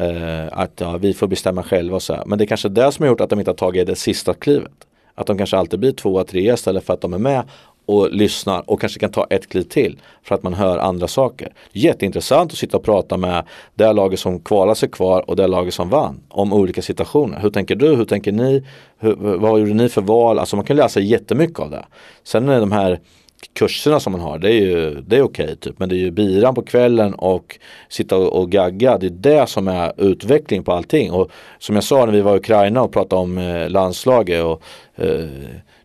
Eh, att ja, vi får bestämma själva och så här. Men det är kanske det som har gjort att de inte har tagit det sista klivet. Att de kanske alltid blir tvåa, trea istället för att de är med och lyssnar och kanske kan ta ett kliv till för att man hör andra saker. Jätteintressant att sitta och prata med det laget som kvalar sig kvar och det laget som vann om olika situationer. Hur tänker du? Hur tänker ni? Hur, vad gjorde ni för val? Alltså man kan läsa jättemycket av det. Sen är det de här kurserna som man har, det är ju det är okej typ. Men det är ju biran på kvällen och sitta och, och gagga. Det är det som är utveckling på allting. Och som jag sa när vi var i Ukraina och pratade om eh, landslaget och eh,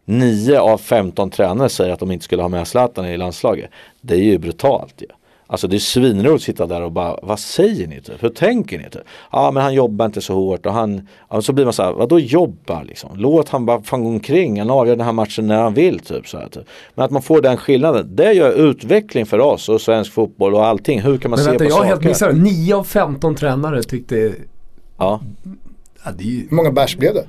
9 av 15 tränare säger att de inte skulle ha med Zlatan i landslaget. Det är ju brutalt ju. Ja. Alltså det är svinroligt att sitta där och bara, vad säger ni? Typ? Hur tänker ni? Typ? Ja men han jobbar inte så hårt och han, ja, så blir man så här, vadå jobbar liksom? Låt han bara fan gå omkring, han avgör den här matchen när han vill typ. Så här, typ. Men att man får den skillnaden, det gör utveckling för oss och svensk fotboll och allting. Hur kan man men se vänta, på jag saker? helt missade 9 av 15 tränare tyckte... Ja. Ja, det är ju... Hur många bärs blev det?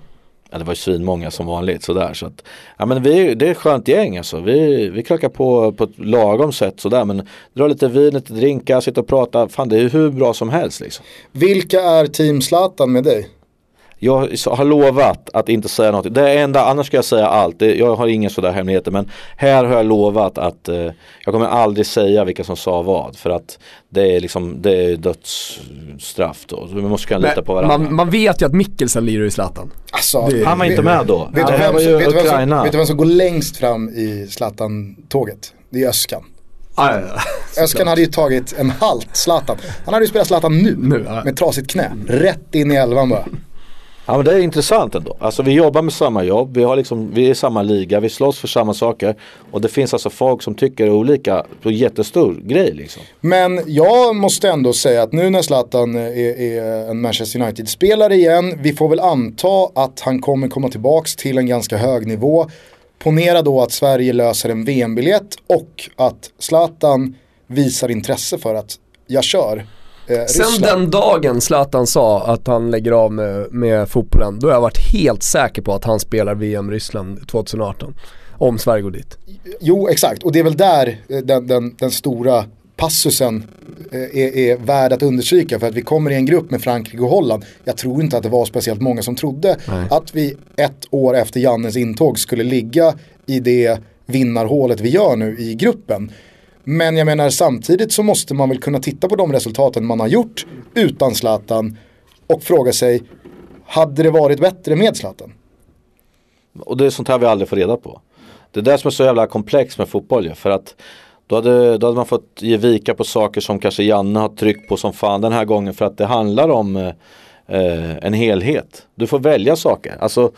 Ja, det var ju svinmånga som vanligt sådär. Så att, ja, men vi, det är ett skönt gäng alltså. Vi, vi klackar på på ett lagom sätt sådär. Men dra lite vin, lite drinkar, sitta och prata. Fan det är ju hur bra som helst liksom. Vilka är team Zlatan med dig? Jag har lovat att inte säga något. Det är enda, annars ska jag säga allt. Det, jag har inga sådär hemligheter men här har jag lovat att eh, jag kommer aldrig säga vilka som sa vad. För att det är liksom, det är dödsstraff då. Så vi måste kunna lita på varandra. Man, man vet ju att Mikkelsen lirar i Zlatan. Alltså, Det- Han var inte med då. Vet det här var som- ju vet, vem som, Ukraina. vet du vem som går längst fram i Zlatan-tåget? Det är Öskan. Ah, <laughs> Öskan hade ju tagit en halt Zlatan. Han hade ju spelat Zlatan nu, Nu, ja. med trasigt knä. Rätt in i elvan bara. Ja men det är intressant ändå. Alltså vi jobbar med samma jobb, vi, har liksom, vi är i samma liga, vi slåss för samma saker. Och det finns alltså folk som tycker olika på jättestor grej liksom. Men jag måste ändå säga att nu när Zlatan är, är en Manchester United-spelare igen, vi får väl anta att han kommer komma tillbaks till en ganska hög nivå. Ponera då att Sverige löser en VM-biljett och att Zlatan visar intresse för att jag kör eh, Sen den dagen Zlatan sa att han lägger av med, med fotbollen, då har jag varit helt säker på att han spelar VM Ryssland 2018. Om Sverige går dit. Jo, exakt. Och det är väl där eh, den, den, den stora passusen eh, är, är värd att understryka. För att vi kommer i en grupp med Frankrike och Holland. Jag tror inte att det var speciellt många som trodde att vi ett år efter Jannes intåg skulle ligga i det vinnarhålet vi gör nu i gruppen. Men jag menar samtidigt så måste man väl kunna titta på de resultaten man har gjort utan Zlatan och fråga sig, hade det varit bättre med Zlatan? Och det är sånt här vi aldrig får reda på. Det är det som är så jävla komplext med fotboll ju, för att då hade, då hade man fått ge vika på saker som kanske Janne har tryckt på som fan den här gången för att det handlar om eh, eh en helhet. Du får välja saker. Alltså,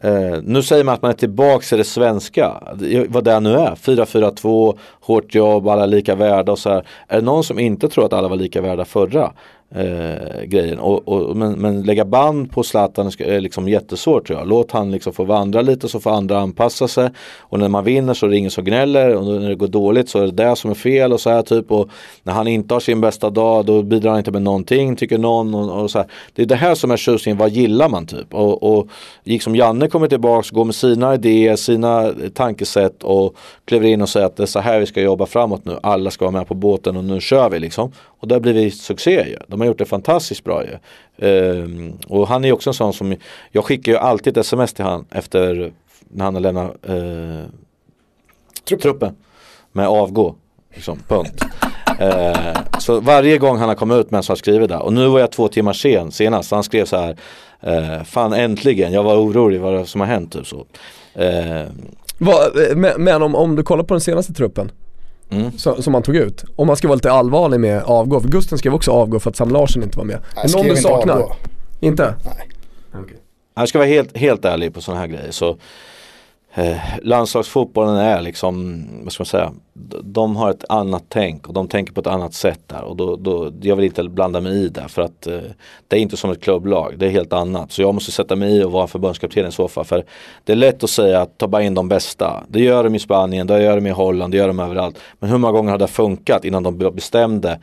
eh, nu säger man att man är tillbaka i det svenska, vad det nu är. 4-4-2, hårt jobb, alla är lika värda och så här. Är det någon som inte tror att alla var lika värda förra eh, grejen? Och, och, men, men lägga band på Zlatan är liksom jättesvårt tror jag. Låt han liksom få vandra lite så får andra anpassa sig. Och när man vinner så är det ingen som gnäller och när det går dåligt så är det det som är fel och så här typ. Och när han inte har sin bästa dag då bidrar han inte med någonting tycker någon. Och, och så här. Det är det här som är tjusningen, vad gillar man typ? Och, och liksom Janne kommer tillbaks, går med sina idéer, sina tankesätt och kliver in och säger att det är så här vi ska jobba framåt nu. Alla ska vara med på båten och nu kör vi liksom. Och där blir vi succé ju. De har gjort det fantastiskt bra ju. Ehm, och han är också en sån som, jag skickar ju alltid ett sms till han efter när han har lämnat eh, Truppen. truppen med avgå. Liksom, punkt. Eh, så varje gång han har kommit ut med så har skrivit det. Och nu var jag två timmar sen senast. Han skrev så här. Eh, fan äntligen, jag var orolig vad som har hänt. Typ så. Eh, Vad- eh, men men om, om du kollar på den senaste truppen Mm. som, som man tog ut. Om man ska vara lite allvarlig med avgå, för Gusten skrev också avgå för att Sam Larsson inte var med. Men någon du inte saknar? avgå. Inte? Nej. Jag ska vara helt, helt ärlig på sådana här grejer. Så, eh, landslagsfotbollen är liksom, vad ska man säga, de har ett annat tänk och de tänker på ett annat sätt där. Och då, då, jag vill inte blanda mig i det för att eh, det är inte som ett klubblag, det är helt annat. Så jag måste sätta mig i och vara förbundskapten i så fall. För det är lätt att säga att ta bara in de bästa. Det gör de i Spanien, det gör de i Holland, det gör de överallt. Men hur många gånger har det funkat innan de bestämde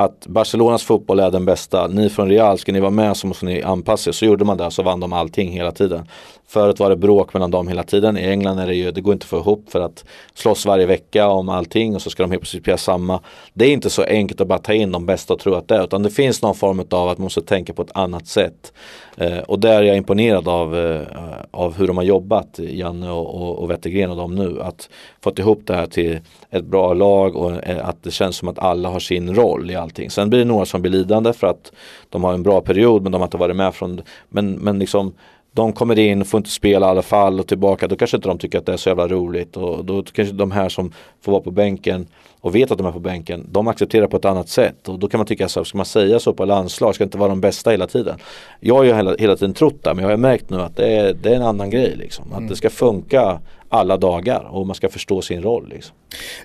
att Barcelonas fotboll är den bästa, ni från Real, ska ni vara med så måste ni anpassa er. Så gjorde man det så vann de allting hela tiden. Förut var det bråk mellan dem hela tiden. I England är det ju, det går inte att få ihop för att slåss varje vecka om allting och så ska de helt plötsligt göra samma. Det är inte så enkelt att bara ta in de bästa och tro att det är utan det finns någon form av att man måste tänka på ett annat sätt. Eh, och där är jag imponerad av, eh, av hur de har jobbat, Janne och, och, och Wettergren och dem nu. Att fått ihop det här till ett bra lag och eh, att det känns som att alla har sin roll i allting. Sen blir det några som blir lidande för att de har en bra period men de har inte varit med från, men, men liksom de kommer in, får inte spela i alla fall och tillbaka. Då kanske inte de tycker att det är så jävla roligt. Och då kanske de här som får vara på bänken och vet att de är på bänken, de accepterar på ett annat sätt. Och då kan man tycka så här, ska man säga så på landslag, ska inte vara de bästa hela tiden. Jag har ju hela, hela tiden trott det, men jag har märkt nu att det är, det är en annan grej. Liksom. Att det ska funka alla dagar och man ska förstå sin roll. Liksom.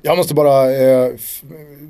Jag måste bara eh,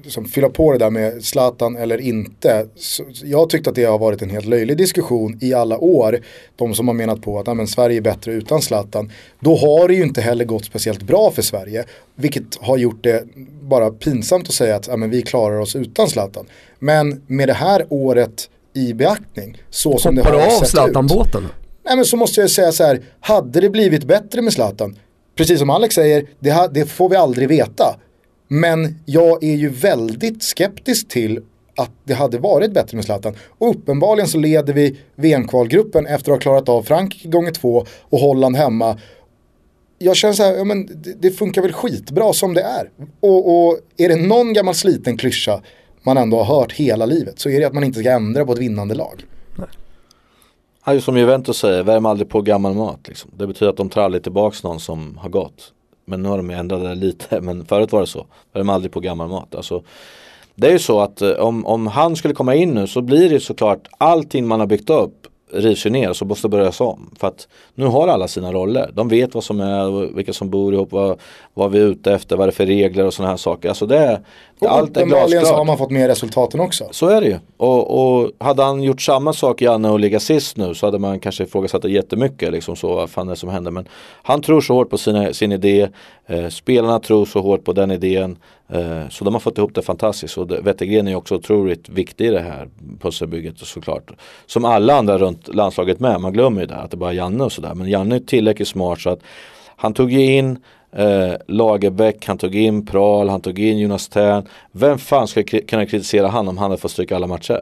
liksom fylla på det där med Zlatan eller inte. Så, jag tyckte att det har varit en helt löjlig diskussion i alla år. De som har menat på att ah, men Sverige är bättre utan Zlatan. Då har det ju inte heller gått speciellt bra för Sverige. Vilket har gjort det bara pinsamt att säga att ah, men vi klarar oss utan Zlatan. Men med det här året i beaktning, så som Hoppar det du har av sett ut. Zlatan-båten? Nej men så måste jag säga så här, hade det blivit bättre med Zlatan? Precis som Alex säger, det, här, det får vi aldrig veta. Men jag är ju väldigt skeptisk till att det hade varit bättre med Zlatan. Och uppenbarligen så leder vi VM-kvalgruppen efter att ha klarat av Frankrike gånger två och Holland hemma. Jag känner så här, ja, men det, det funkar väl skitbra som det är. Och, och är det någon gammal sliten klyscha man ändå har hört hela livet så är det att man inte ska ändra på ett vinnande lag. Ja, som Juventus säger, värm aldrig på gammal mat. Liksom. Det betyder att de tar aldrig tillbaka någon som har gått. Men nu har de ändrat det lite, <laughs> men förut var det så. Värm aldrig på gammal mat. Alltså, det är ju så att eh, om, om han skulle komma in nu så blir det såklart allting man har byggt upp rivs ju ner och så måste börjas om. För att nu har alla sina roller. De vet vad som är, vilka som bor ihop, vad, vad vi är ute efter, vad det är för regler och sådana här saker. Alltså det, och allt är glasklart. så har man fått med resultaten också. Så är det ju. Och, och hade han gjort samma sak Janne och ligga sist nu så hade man kanske ifrågasatt det jättemycket. Liksom så, vad fan är det som händer? Men han tror så hårt på sina, sin idé. Eh, spelarna tror så hårt på den idén. Eh, så de har fått ihop det fantastiskt. Och Wettergren är också otroligt viktig i det här pusselbygget såklart. Som alla andra runt landslaget med. Man glömmer ju det, att det bara är Janne och sådär. Men Janne är tillräckligt smart så att han tog ju in eh, Lagerbäck, han tog in Pral, han tog in Jonas Tern. Vem fan ska kunna kritisera han om han hade fått stryka alla matcher?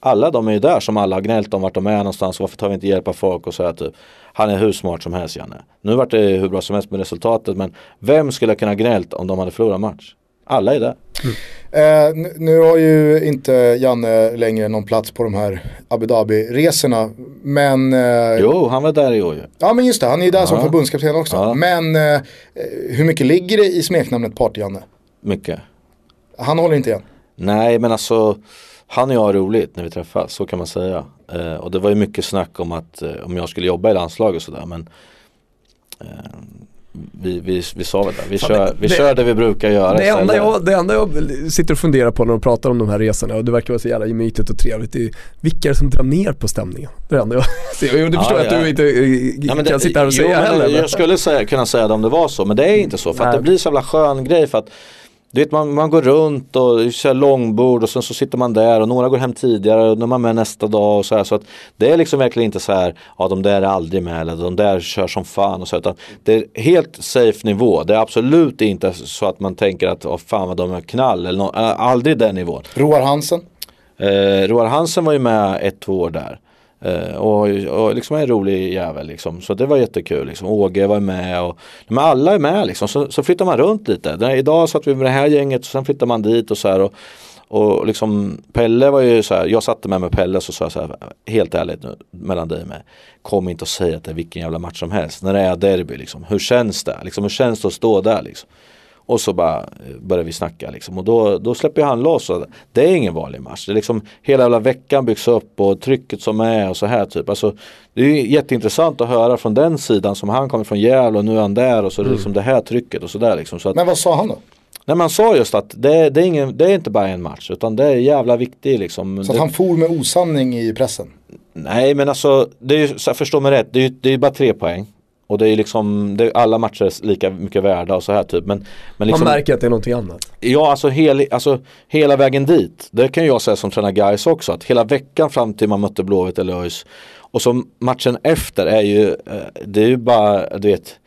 Alla de är ju där som alla har gnällt om vart de är någonstans. Varför tar vi inte hjälp av folk och så här typ. Han är hur smart som helst Janne. Nu vart det hur bra som helst med resultatet men vem skulle kunna gnällt om de hade förlorat match? Alla är där. Mm. Eh, nu har ju inte Janne längre någon plats på de här Abu Dhabi-resorna. Men... Eh, jo, han var där i år ju. Ja men just det, han är ju där ja. som förbundskapten också. Ja. Men eh, hur mycket ligger det i smeknamnet Party-Janne? Mycket. Han håller inte igen? Nej men alltså han och jag har roligt när vi träffas, så kan man säga. Eh, och det var ju mycket snack om att eh, om jag skulle jobba i landslaget och sådär men eh, vi, vi, vi väl det, vi, kör, det, vi det, kör det vi brukar göra det enda, jag, det enda jag sitter och funderar på när de pratar om de här resorna och det verkar vara så jävla gemytligt och trevligt det är vilka är det som drar ner på stämningen? Det enda jag <laughs> ser. Och det förstår jag ja. att du inte ja, kan det, sitta här och jo, säga heller. Jag skulle säga, kunna säga det om det var så men det är inte så för att det blir så jävla skön grej för att du vet, man, man går runt och kör långbord och sen så sitter man där och några går hem tidigare och när man är med nästa dag och så här. Så att det är liksom verkligen inte så här, ja de där är aldrig med eller de där kör som fan och så. Utan det är helt safe nivå. Det är absolut inte så att man tänker att, oh, fan vad de är knall eller no, aldrig den nivån. Roar Hansen? Eh, Roar Hansen var ju med ett, två år där. Uh, och, och liksom en rolig jävel liksom. Så det var jättekul. Liksom. Åge var med och men alla är med liksom. Så, så flyttar man runt lite. Den, idag satt vi med det här gänget och sen flyttar man dit och så här. Och, och liksom Pelle var ju så här, jag satte med med Pelle och så sa jag så här, helt ärligt nu mellan dig och mig. Kom inte och säg att det är vilken jävla match som helst. När det är derby liksom. Hur känns det? Liksom, hur känns det att stå där liksom? Och så bara eh, börjar vi snacka liksom. Och då, då släpper han loss. Och det är ingen vanlig match. Det är liksom hela jävla veckan byggs upp och trycket som är och så här typ. Alltså, det är jätteintressant att höra från den sidan som han kommer från Gävle och nu är han där och så är det mm. liksom det här trycket och sådär liksom. Så att, Men vad sa han då? Nej man sa just att det, det, är ingen, det är inte bara en match utan det är jävla viktigt liksom. Så att han for med osanning i pressen? Nej men alltså, det är ju, förstå mig rätt, det är ju bara tre poäng. Och det är liksom, det är alla matcher lika mycket värda och så här typ. Men, men liksom, Man märker att det är någonting annat. Ja, alltså, hel, alltså hela vägen dit. Det kan jag säga som tränar guys också. Att hela veckan fram till man mötte Blåvitt eller ÖIS. Och så matchen efter är ju, eh, det är ju bara, du vet,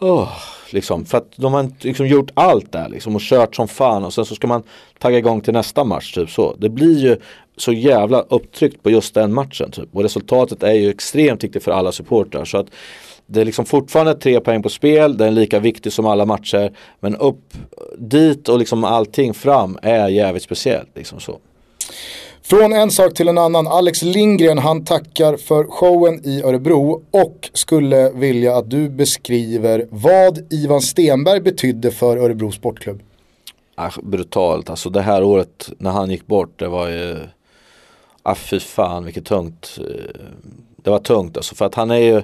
oh, liksom. För att de har liksom gjort allt där liksom och kört som fan och sen så ska man tagga igång till nästa match typ så. Det blir ju så jävla upptryckt på just den matchen typ. Och resultatet är ju extremt viktigt för alla supportrar. Så att det är liksom fortfarande tre poäng på spel, den är lika viktig som alla matcher. Men upp dit och liksom allting fram är jävligt speciellt. Liksom så. Från en sak till en annan. Alex Lindgren han tackar för showen i Örebro och skulle vilja att du beskriver vad Ivan Stenberg betydde för Örebro Sportklubb. Ah, brutalt, alltså det här året när han gick bort det var ju, ah fy fan vilket tungt. Eh, det var tungt alltså för att han är ju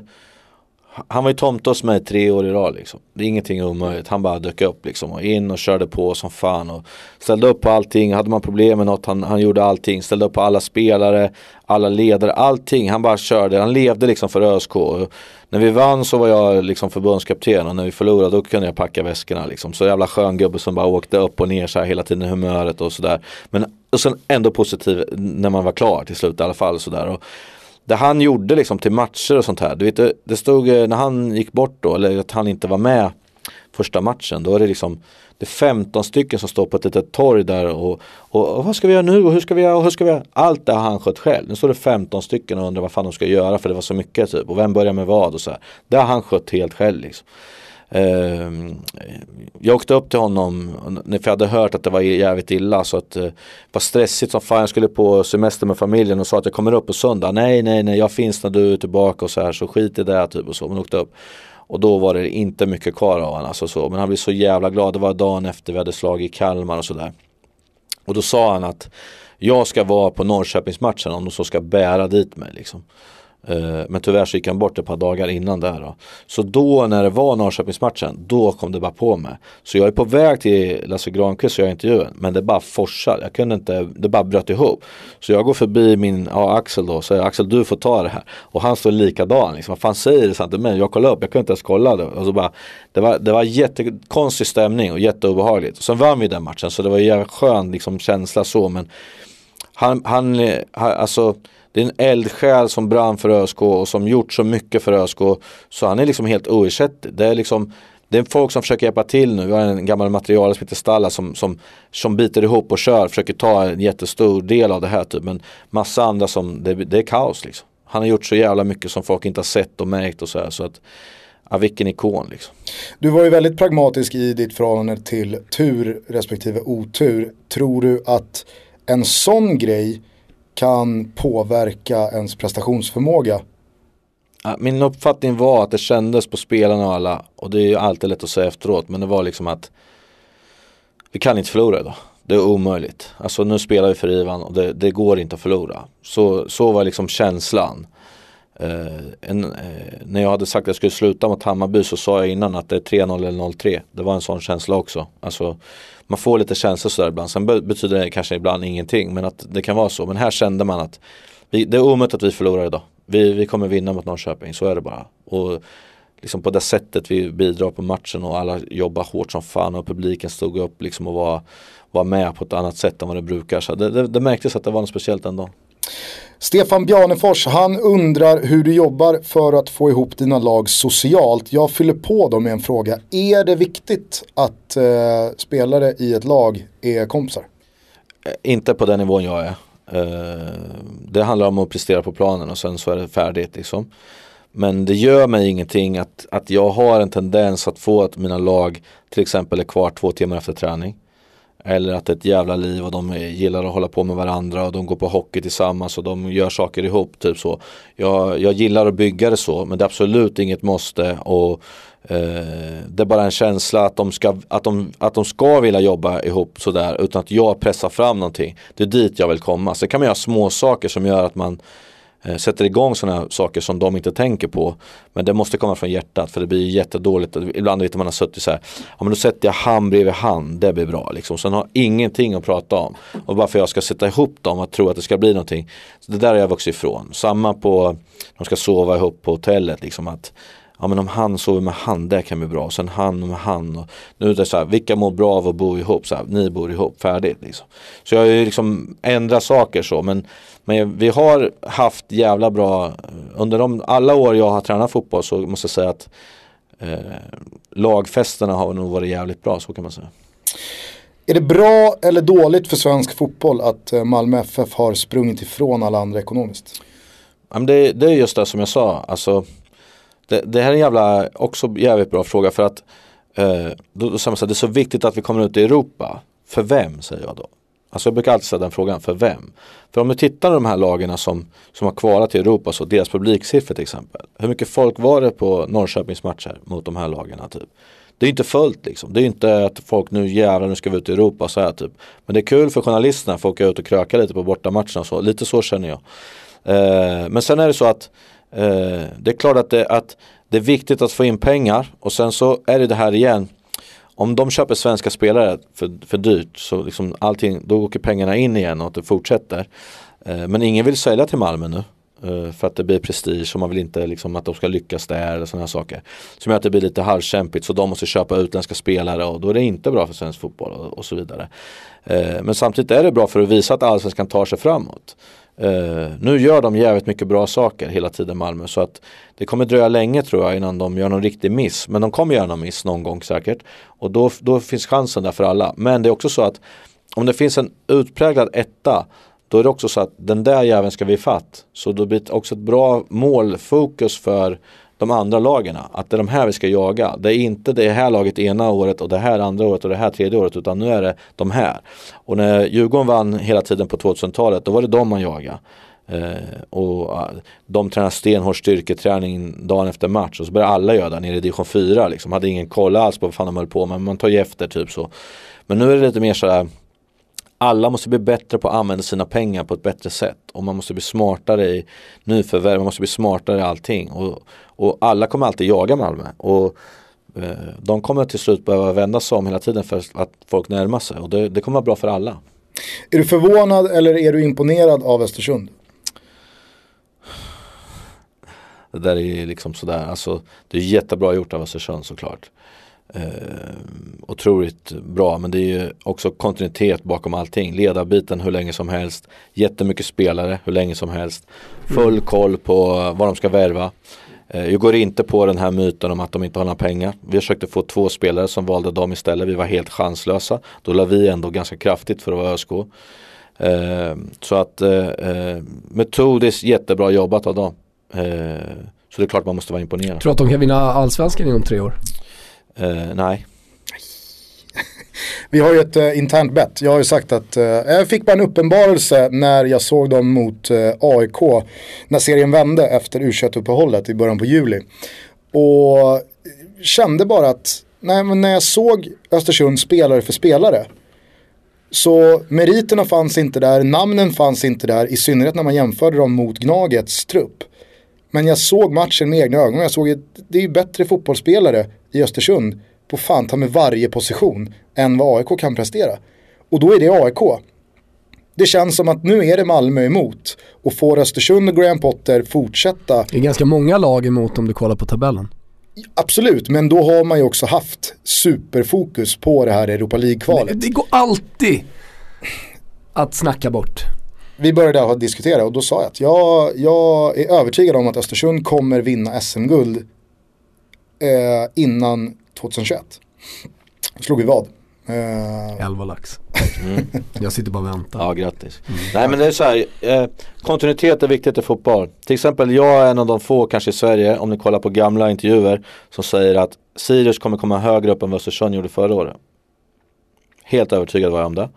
han var ju tomte hos mig tre år i rad liksom. Det är ingenting omöjligt. Han bara dök upp liksom och in och körde på som fan och ställde upp på allting. Hade man problem med något, han, han gjorde allting. Ställde upp på alla spelare, alla ledare, allting. Han bara körde. Han levde liksom för ÖSK. Och när vi vann så var jag liksom förbundskapten och när vi förlorade då kunde jag packa väskorna liksom. Så jävla skön gubbe som bara åkte upp och ner så här hela tiden i humöret och sådär. Men och sen ändå positiv när man var klar till slut i alla fall sådär. Och, det han gjorde liksom till matcher och sånt här. Du vet, det stod eh, när han gick bort då, eller att han inte var med första matchen. Då är det liksom det är 15 stycken som står på ett litet torg där och, och, och vad ska vi göra nu och hur ska vi göra och hur ska vi göra? Allt det har han skött själv. Nu står det 15 stycken och undrar vad fan de ska göra för det var så mycket typ och vem börjar med vad och så här. Det har han skött helt själv liksom. Ehm, jag åkte upp till honom för jag hade hört att det var jävligt illa så att eh, det var stressigt som fan. Jag skulle på semester med familjen och sa att jag kommer upp på söndag. Nej, nej, nej, jag finns när du är tillbaka och så här så skit i det typ och så. Men åkte upp. Och då var det inte mycket kvar av honom. Alltså så. Men han blev så jävla glad. Det var dagen efter vi hade slagit Kalmar och sådär. Och då sa han att jag ska vara på Norrköpingsmatchen om de så ska bära dit mig. Liksom. Eh, men tyvärr så gick han bort ett par dagar innan där. Då. Så då när det var Norrköpingsmatchen, då kom det bara på mig. Så jag är på väg till Lasse Granqvist och gör intervjun. Men det bara forsar. Jag kunde inte, det bara bröt ihop. Så jag går förbi min ja, Axel då och säger Axel du får ta det här. Och han står likadan. Liksom. Vad fan säger det till mig? Jag kollar upp, jag kunde inte ens kolla det. Och så bara, det, var, det var jättekonstig stämning och jätteobehagligt. Och sen vann vi den matchen så det var en jävla skön liksom, känsla så. Men han, han, eh, han alltså det är en eldsjäl som brann för ÖSK och som gjort så mycket för ÖSK. Så han är liksom helt oersättlig. Det är liksom det är folk som försöker hjälpa till nu. Vi har en gammal materialare som heter Stalla som, som, som biter ihop och kör, försöker ta en jättestor del av det här. Typ. Men massa andra som, det, det är kaos liksom. Han har gjort så jävla mycket som folk inte har sett och märkt och så här. Så att, ja, vilken ikon liksom. Du var ju väldigt pragmatisk i ditt förhållande till tur respektive otur. Tror du att en sån grej kan påverka ens prestationsförmåga. Min uppfattning var att det kändes på spelarna och alla och det är ju alltid lätt att säga efteråt men det var liksom att vi kan inte förlora idag. Det är omöjligt. Alltså nu spelar vi för Ivan och det, det går inte att förlora. Så, så var liksom känslan. Eh, en, eh, när jag hade sagt att jag skulle sluta mot Hammarby så sa jag innan att det är 3-0 eller 0-3. Det var en sån känsla också. Alltså, man får lite känslor sådär ibland. Sen betyder det kanske ibland ingenting men att det kan vara så. Men här kände man att vi, det är omöjligt att vi förlorar idag. Vi, vi kommer vinna mot Norrköping, så är det bara. Och liksom på det sättet vi bidrar på matchen och alla jobbar hårt som fan och publiken stod upp liksom och var, var med på ett annat sätt än vad det brukar. Så det, det, det märktes att det var något speciellt ändå. Stefan Bjanefors, han undrar hur du jobbar för att få ihop dina lag socialt. Jag fyller på dem med en fråga. Är det viktigt att eh, spelare i ett lag är kompisar? Eh, inte på den nivån jag är. Eh, det handlar om att prestera på planen och sen så är det färdigt liksom. Men det gör mig ingenting att, att jag har en tendens att få att mina lag till exempel är kvar två timmar efter träning. Eller att det är ett jävla liv och de gillar att hålla på med varandra och de går på hockey tillsammans och de gör saker ihop. Typ så. Jag, jag gillar att bygga det så men det är absolut inget måste. Och, eh, det är bara en känsla att de, ska, att, de, att de ska vilja jobba ihop sådär utan att jag pressar fram någonting. Det är dit jag vill komma. Sen kan man göra små saker som gör att man Eh, sätter igång sådana saker som de inte tänker på. Men det måste komma från hjärtat för det blir jättedåligt. Ibland vet man har suttit så här, ja men då sätter jag hand bredvid hand, det blir bra liksom. Sen har ingenting att prata om. Och varför jag ska sätta ihop dem och tro att det ska bli någonting. Så det där har jag vuxit ifrån. Samma på, de ska sova ihop på hotellet liksom att ja men om han sover med han, det kan bli bra. Sen han med han. Och nu är det så här, vilka mår bra av att bo ihop? Så här, ni bor ihop, färdigt liksom. Så jag har ju liksom ändrat saker så. Men, men vi har haft jävla bra, under de, alla år jag har tränat fotboll så måste jag säga att eh, lagfesterna har nog varit jävligt bra, så kan man säga. Är det bra eller dåligt för svensk fotboll att eh, Malmö FF har sprungit ifrån alla andra ekonomiskt? Det, det är just det som jag sa. Alltså, det, det här är en jävla, också jävligt bra fråga för att eh, då, då säger man så här, det är så viktigt att vi kommer ut i Europa. För vem säger jag då? Alltså jag brukar alltid ställa den frågan, för vem? För om du tittar på de här lagarna som, som har kvalat i Europa, så deras publiksiffror till exempel. Hur mycket folk var det på Norrköpings matcher mot de här lagarna typ? Det är inte fullt liksom. Det är inte att folk nu jävlar nu ska vi ut i Europa så här typ. Men det är kul för journalisterna att få åka ut och kröka lite på bortamatcherna och så. Lite så känner jag. Eh, men sen är det så att Eh, det är klart att det, att det är viktigt att få in pengar och sen så är det det här igen. Om de köper svenska spelare för, för dyrt så liksom allting, då åker pengarna in igen och det fortsätter. Eh, men ingen vill sälja till Malmö nu. Eh, för att det blir prestige och man vill inte liksom att de ska lyckas där eller sådana saker. Som gör att det blir lite halvkämpigt så de måste köpa utländska spelare och då är det inte bra för svensk fotboll och, och så vidare. Eh, men samtidigt är det bra för att visa att allsvenskan tar sig framåt. Uh, nu gör de jävligt mycket bra saker hela tiden Malmö så att det kommer dröja länge tror jag innan de gör någon riktig miss. Men de kommer göra någon miss någon gång säkert. Och då, då finns chansen där för alla. Men det är också så att om det finns en utpräglad etta då är det också så att den där jäveln ska vi fatt. Så då blir det också ett bra målfokus för de andra lagen. Att det är de här vi ska jaga. Det är inte det här laget ena året och det här andra året och det här tredje året utan nu är det de här. Och när Djurgården vann hela tiden på 2000-talet då var det de man jagade. Eh, och uh, de tränade stenhård styrketräning dagen efter match och så började alla göra det nere i division 4 liksom. Hade ingen koll alls på vad fan de höll på med men man tar ju efter typ så. Men nu är det lite mer sådär alla måste bli bättre på att använda sina pengar på ett bättre sätt och man måste bli smartare i nyförvärv, man måste bli smartare i allting och, och alla kommer alltid jaga Malmö och eh, de kommer till slut behöva vända sig om hela tiden för att folk närmar sig och det, det kommer vara bra för alla. Är du förvånad eller är du imponerad av Östersund? Det där är liksom sådär, alltså det är jättebra gjort av Östersund såklart. Eh, otroligt bra men det är ju också kontinuitet bakom allting. Ledarbiten hur länge som helst. Jättemycket spelare hur länge som helst. Full koll på vad de ska värva. Eh, jag går inte på den här myten om att de inte har några pengar. Vi försökte få två spelare som valde dem istället. Vi var helt chanslösa. Då la vi ändå ganska kraftigt för att vara ÖSK. Eh, så att eh, eh, metodiskt jättebra jobbat av dem. Eh, så det är klart man måste vara imponerad. Tror du att de kan vinna allsvenskan inom tre år? Uh, nej. Vi har ju ett uh, internt bett. Jag har ju sagt att uh, jag fick bara en uppenbarelse när jag såg dem mot AIK. När serien vände efter u uppehållet i början på juli. Och kände bara att nej, men när jag såg Östersund spelare för spelare. Så meriterna fanns inte där, namnen fanns inte där. I synnerhet när man jämförde dem mot Gnagets trupp. Men jag såg matchen med egna ögon. Jag såg att det är bättre fotbollsspelare i Östersund på fan ta med varje position än vad AIK kan prestera. Och då är det AIK. Det känns som att nu är det Malmö emot och får Östersund och Graham Potter fortsätta. Det är ganska många lag emot om du kollar på tabellen. Absolut, men då har man ju också haft superfokus på det här Europa League-kvalet. Det går alltid att snacka bort. Vi började diskutera och då sa jag att jag, jag är övertygad om att Östersund kommer vinna SM-guld eh, innan 2021. Då slog vi vad? Eh... 11 lax. Mm. <laughs> Jag sitter bara och väntar. Ja, grattis. Mm. Nej men det är så här, eh, kontinuitet är viktigt i fotboll. Till exempel jag är en av de få kanske i Sverige, om ni kollar på gamla intervjuer, som säger att Sirius kommer komma högre upp än vad Östersund gjorde förra året. Helt övertygad var jag om det.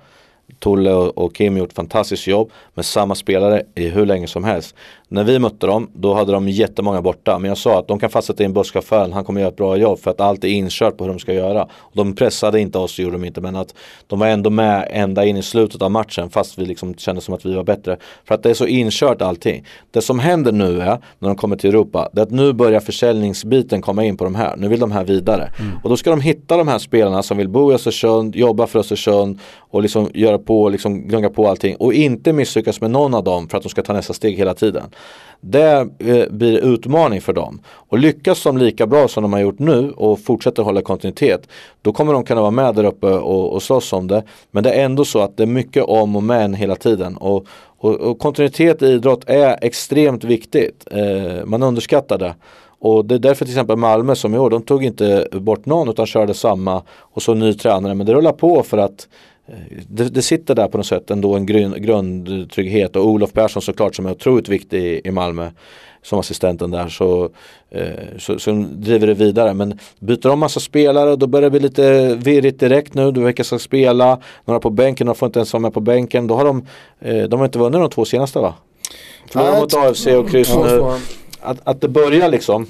Tolle och Kim gjort fantastiskt jobb med samma spelare i hur länge som helst. När vi mötte dem, då hade de jättemånga borta. Men jag sa att de kan fast sätta in busschauffören, han kommer göra ett bra jobb för att allt är inkört på hur de ska göra. De pressade inte oss, gjorde de inte, men att de var ändå med ända in i slutet av matchen fast vi liksom kände som att vi var bättre. För att det är så inkört allting. Det som händer nu är, när de kommer till Europa, det är att nu börjar försäljningsbiten komma in på de här. Nu vill de här vidare. Mm. Och då ska de hitta de här spelarna som vill bo i Östersund, jobba för Östersund och liksom göra på, liksom gunga på allting. Och inte misslyckas med någon av dem för att de ska ta nästa steg hela tiden. Det eh, blir utmaning för dem. Och lyckas de lika bra som de har gjort nu och fortsätter hålla kontinuitet då kommer de kunna vara med där uppe och, och slåss om det. Men det är ändå så att det är mycket om och men hela tiden. Och, och, och kontinuitet i idrott är extremt viktigt. Eh, man underskattar det. Och det är därför till exempel Malmö som i år, de tog inte bort någon utan körde samma och så ny tränare. Men det rullar på för att det, det, sitter där på något sätt ändå en grund, grundtrygghet och Olof Persson såklart som är otroligt viktig i, i Malmö som assistenten där så, eh, så, så driver det vidare. Men byter de massa spelare då börjar det bli lite virrigt direkt nu. Du vilka ska spela, några på bänken, några får inte ens vara med på bänken. Då har de, eh, de har inte vunnit de två senaste va? Förlorade mot AFC och kryss nu. Att, att det börjar liksom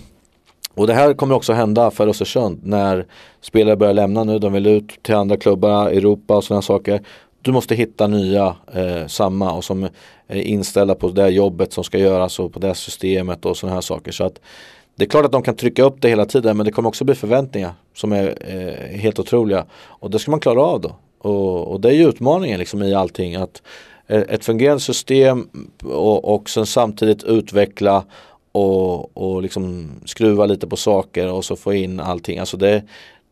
och det här kommer också hända för Östersund när spelare börjar lämna nu, de vill ut till andra klubbar, Europa och sådana saker. Du måste hitta nya, eh, samma och som är inställda på det jobbet som ska göras och på det systemet och sådana här saker. Så att det är klart att de kan trycka upp det hela tiden men det kommer också bli förväntningar som är eh, helt otroliga. Och det ska man klara av då. Och, och det är ju utmaningen liksom i allting. att eh, Ett fungerande system och, och sen samtidigt utveckla och, och liksom skruva lite på saker och så få in allting. Alltså det,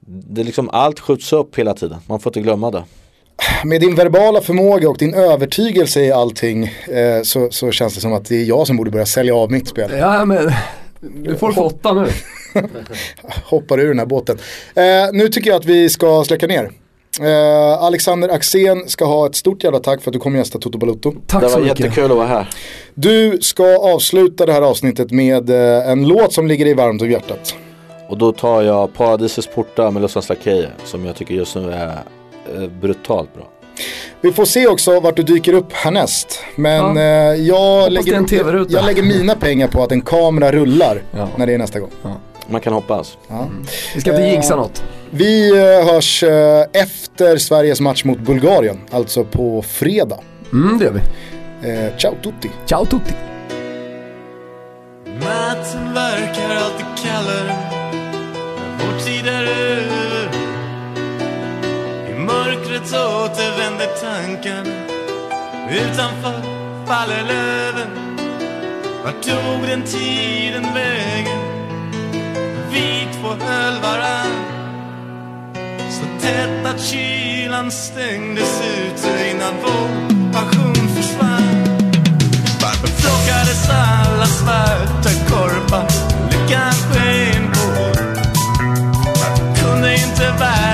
det liksom allt skjuts upp hela tiden. Man får inte glömma det. med din verbala förmåga och din övertygelse i allting eh, så, så känns det som att det är jag som borde börja sälja av mitt spel. Ja men, du får få åtta nu. <laughs> Hoppar ur den här båten. Eh, nu tycker jag att vi ska släcka ner. Eh, Alexander Axén ska ha ett stort jävla tack för att du kom och gästade Toto Balutto. Tack det så var mycket. jättekul att vara här. Du ska avsluta det här avsnittet med eh, en låt som ligger dig varmt om hjärtat. Och då tar jag Paradisets portar med Lussans Lakejer som jag tycker just nu är eh, brutalt bra. Vi får se också vart du dyker upp härnäst. Men Ja. eh, jag, det lägger, jag lägger mina pengar på att en kamera rullar Ja. när det är nästa gång. Man kan hoppas. Ja. Vi ska inte Eh, jinxa något. Vi eh, hörs eh, efter Sveriges match mot Bulgarien, alltså på fredag. Mm det gör vi. Eh, ciao tutti! Ciao tutti. Natten verkar alltid kallare vår tid är över I mörkret återvänder tankarna Utanför faller löven Vart tog den tiden vägen? Vi två höll varann Så tätt att kylan stängdes ute innan vår passion försvann varför flockades alla svarta korpar Lyckan sken på? Varför kunde inte världen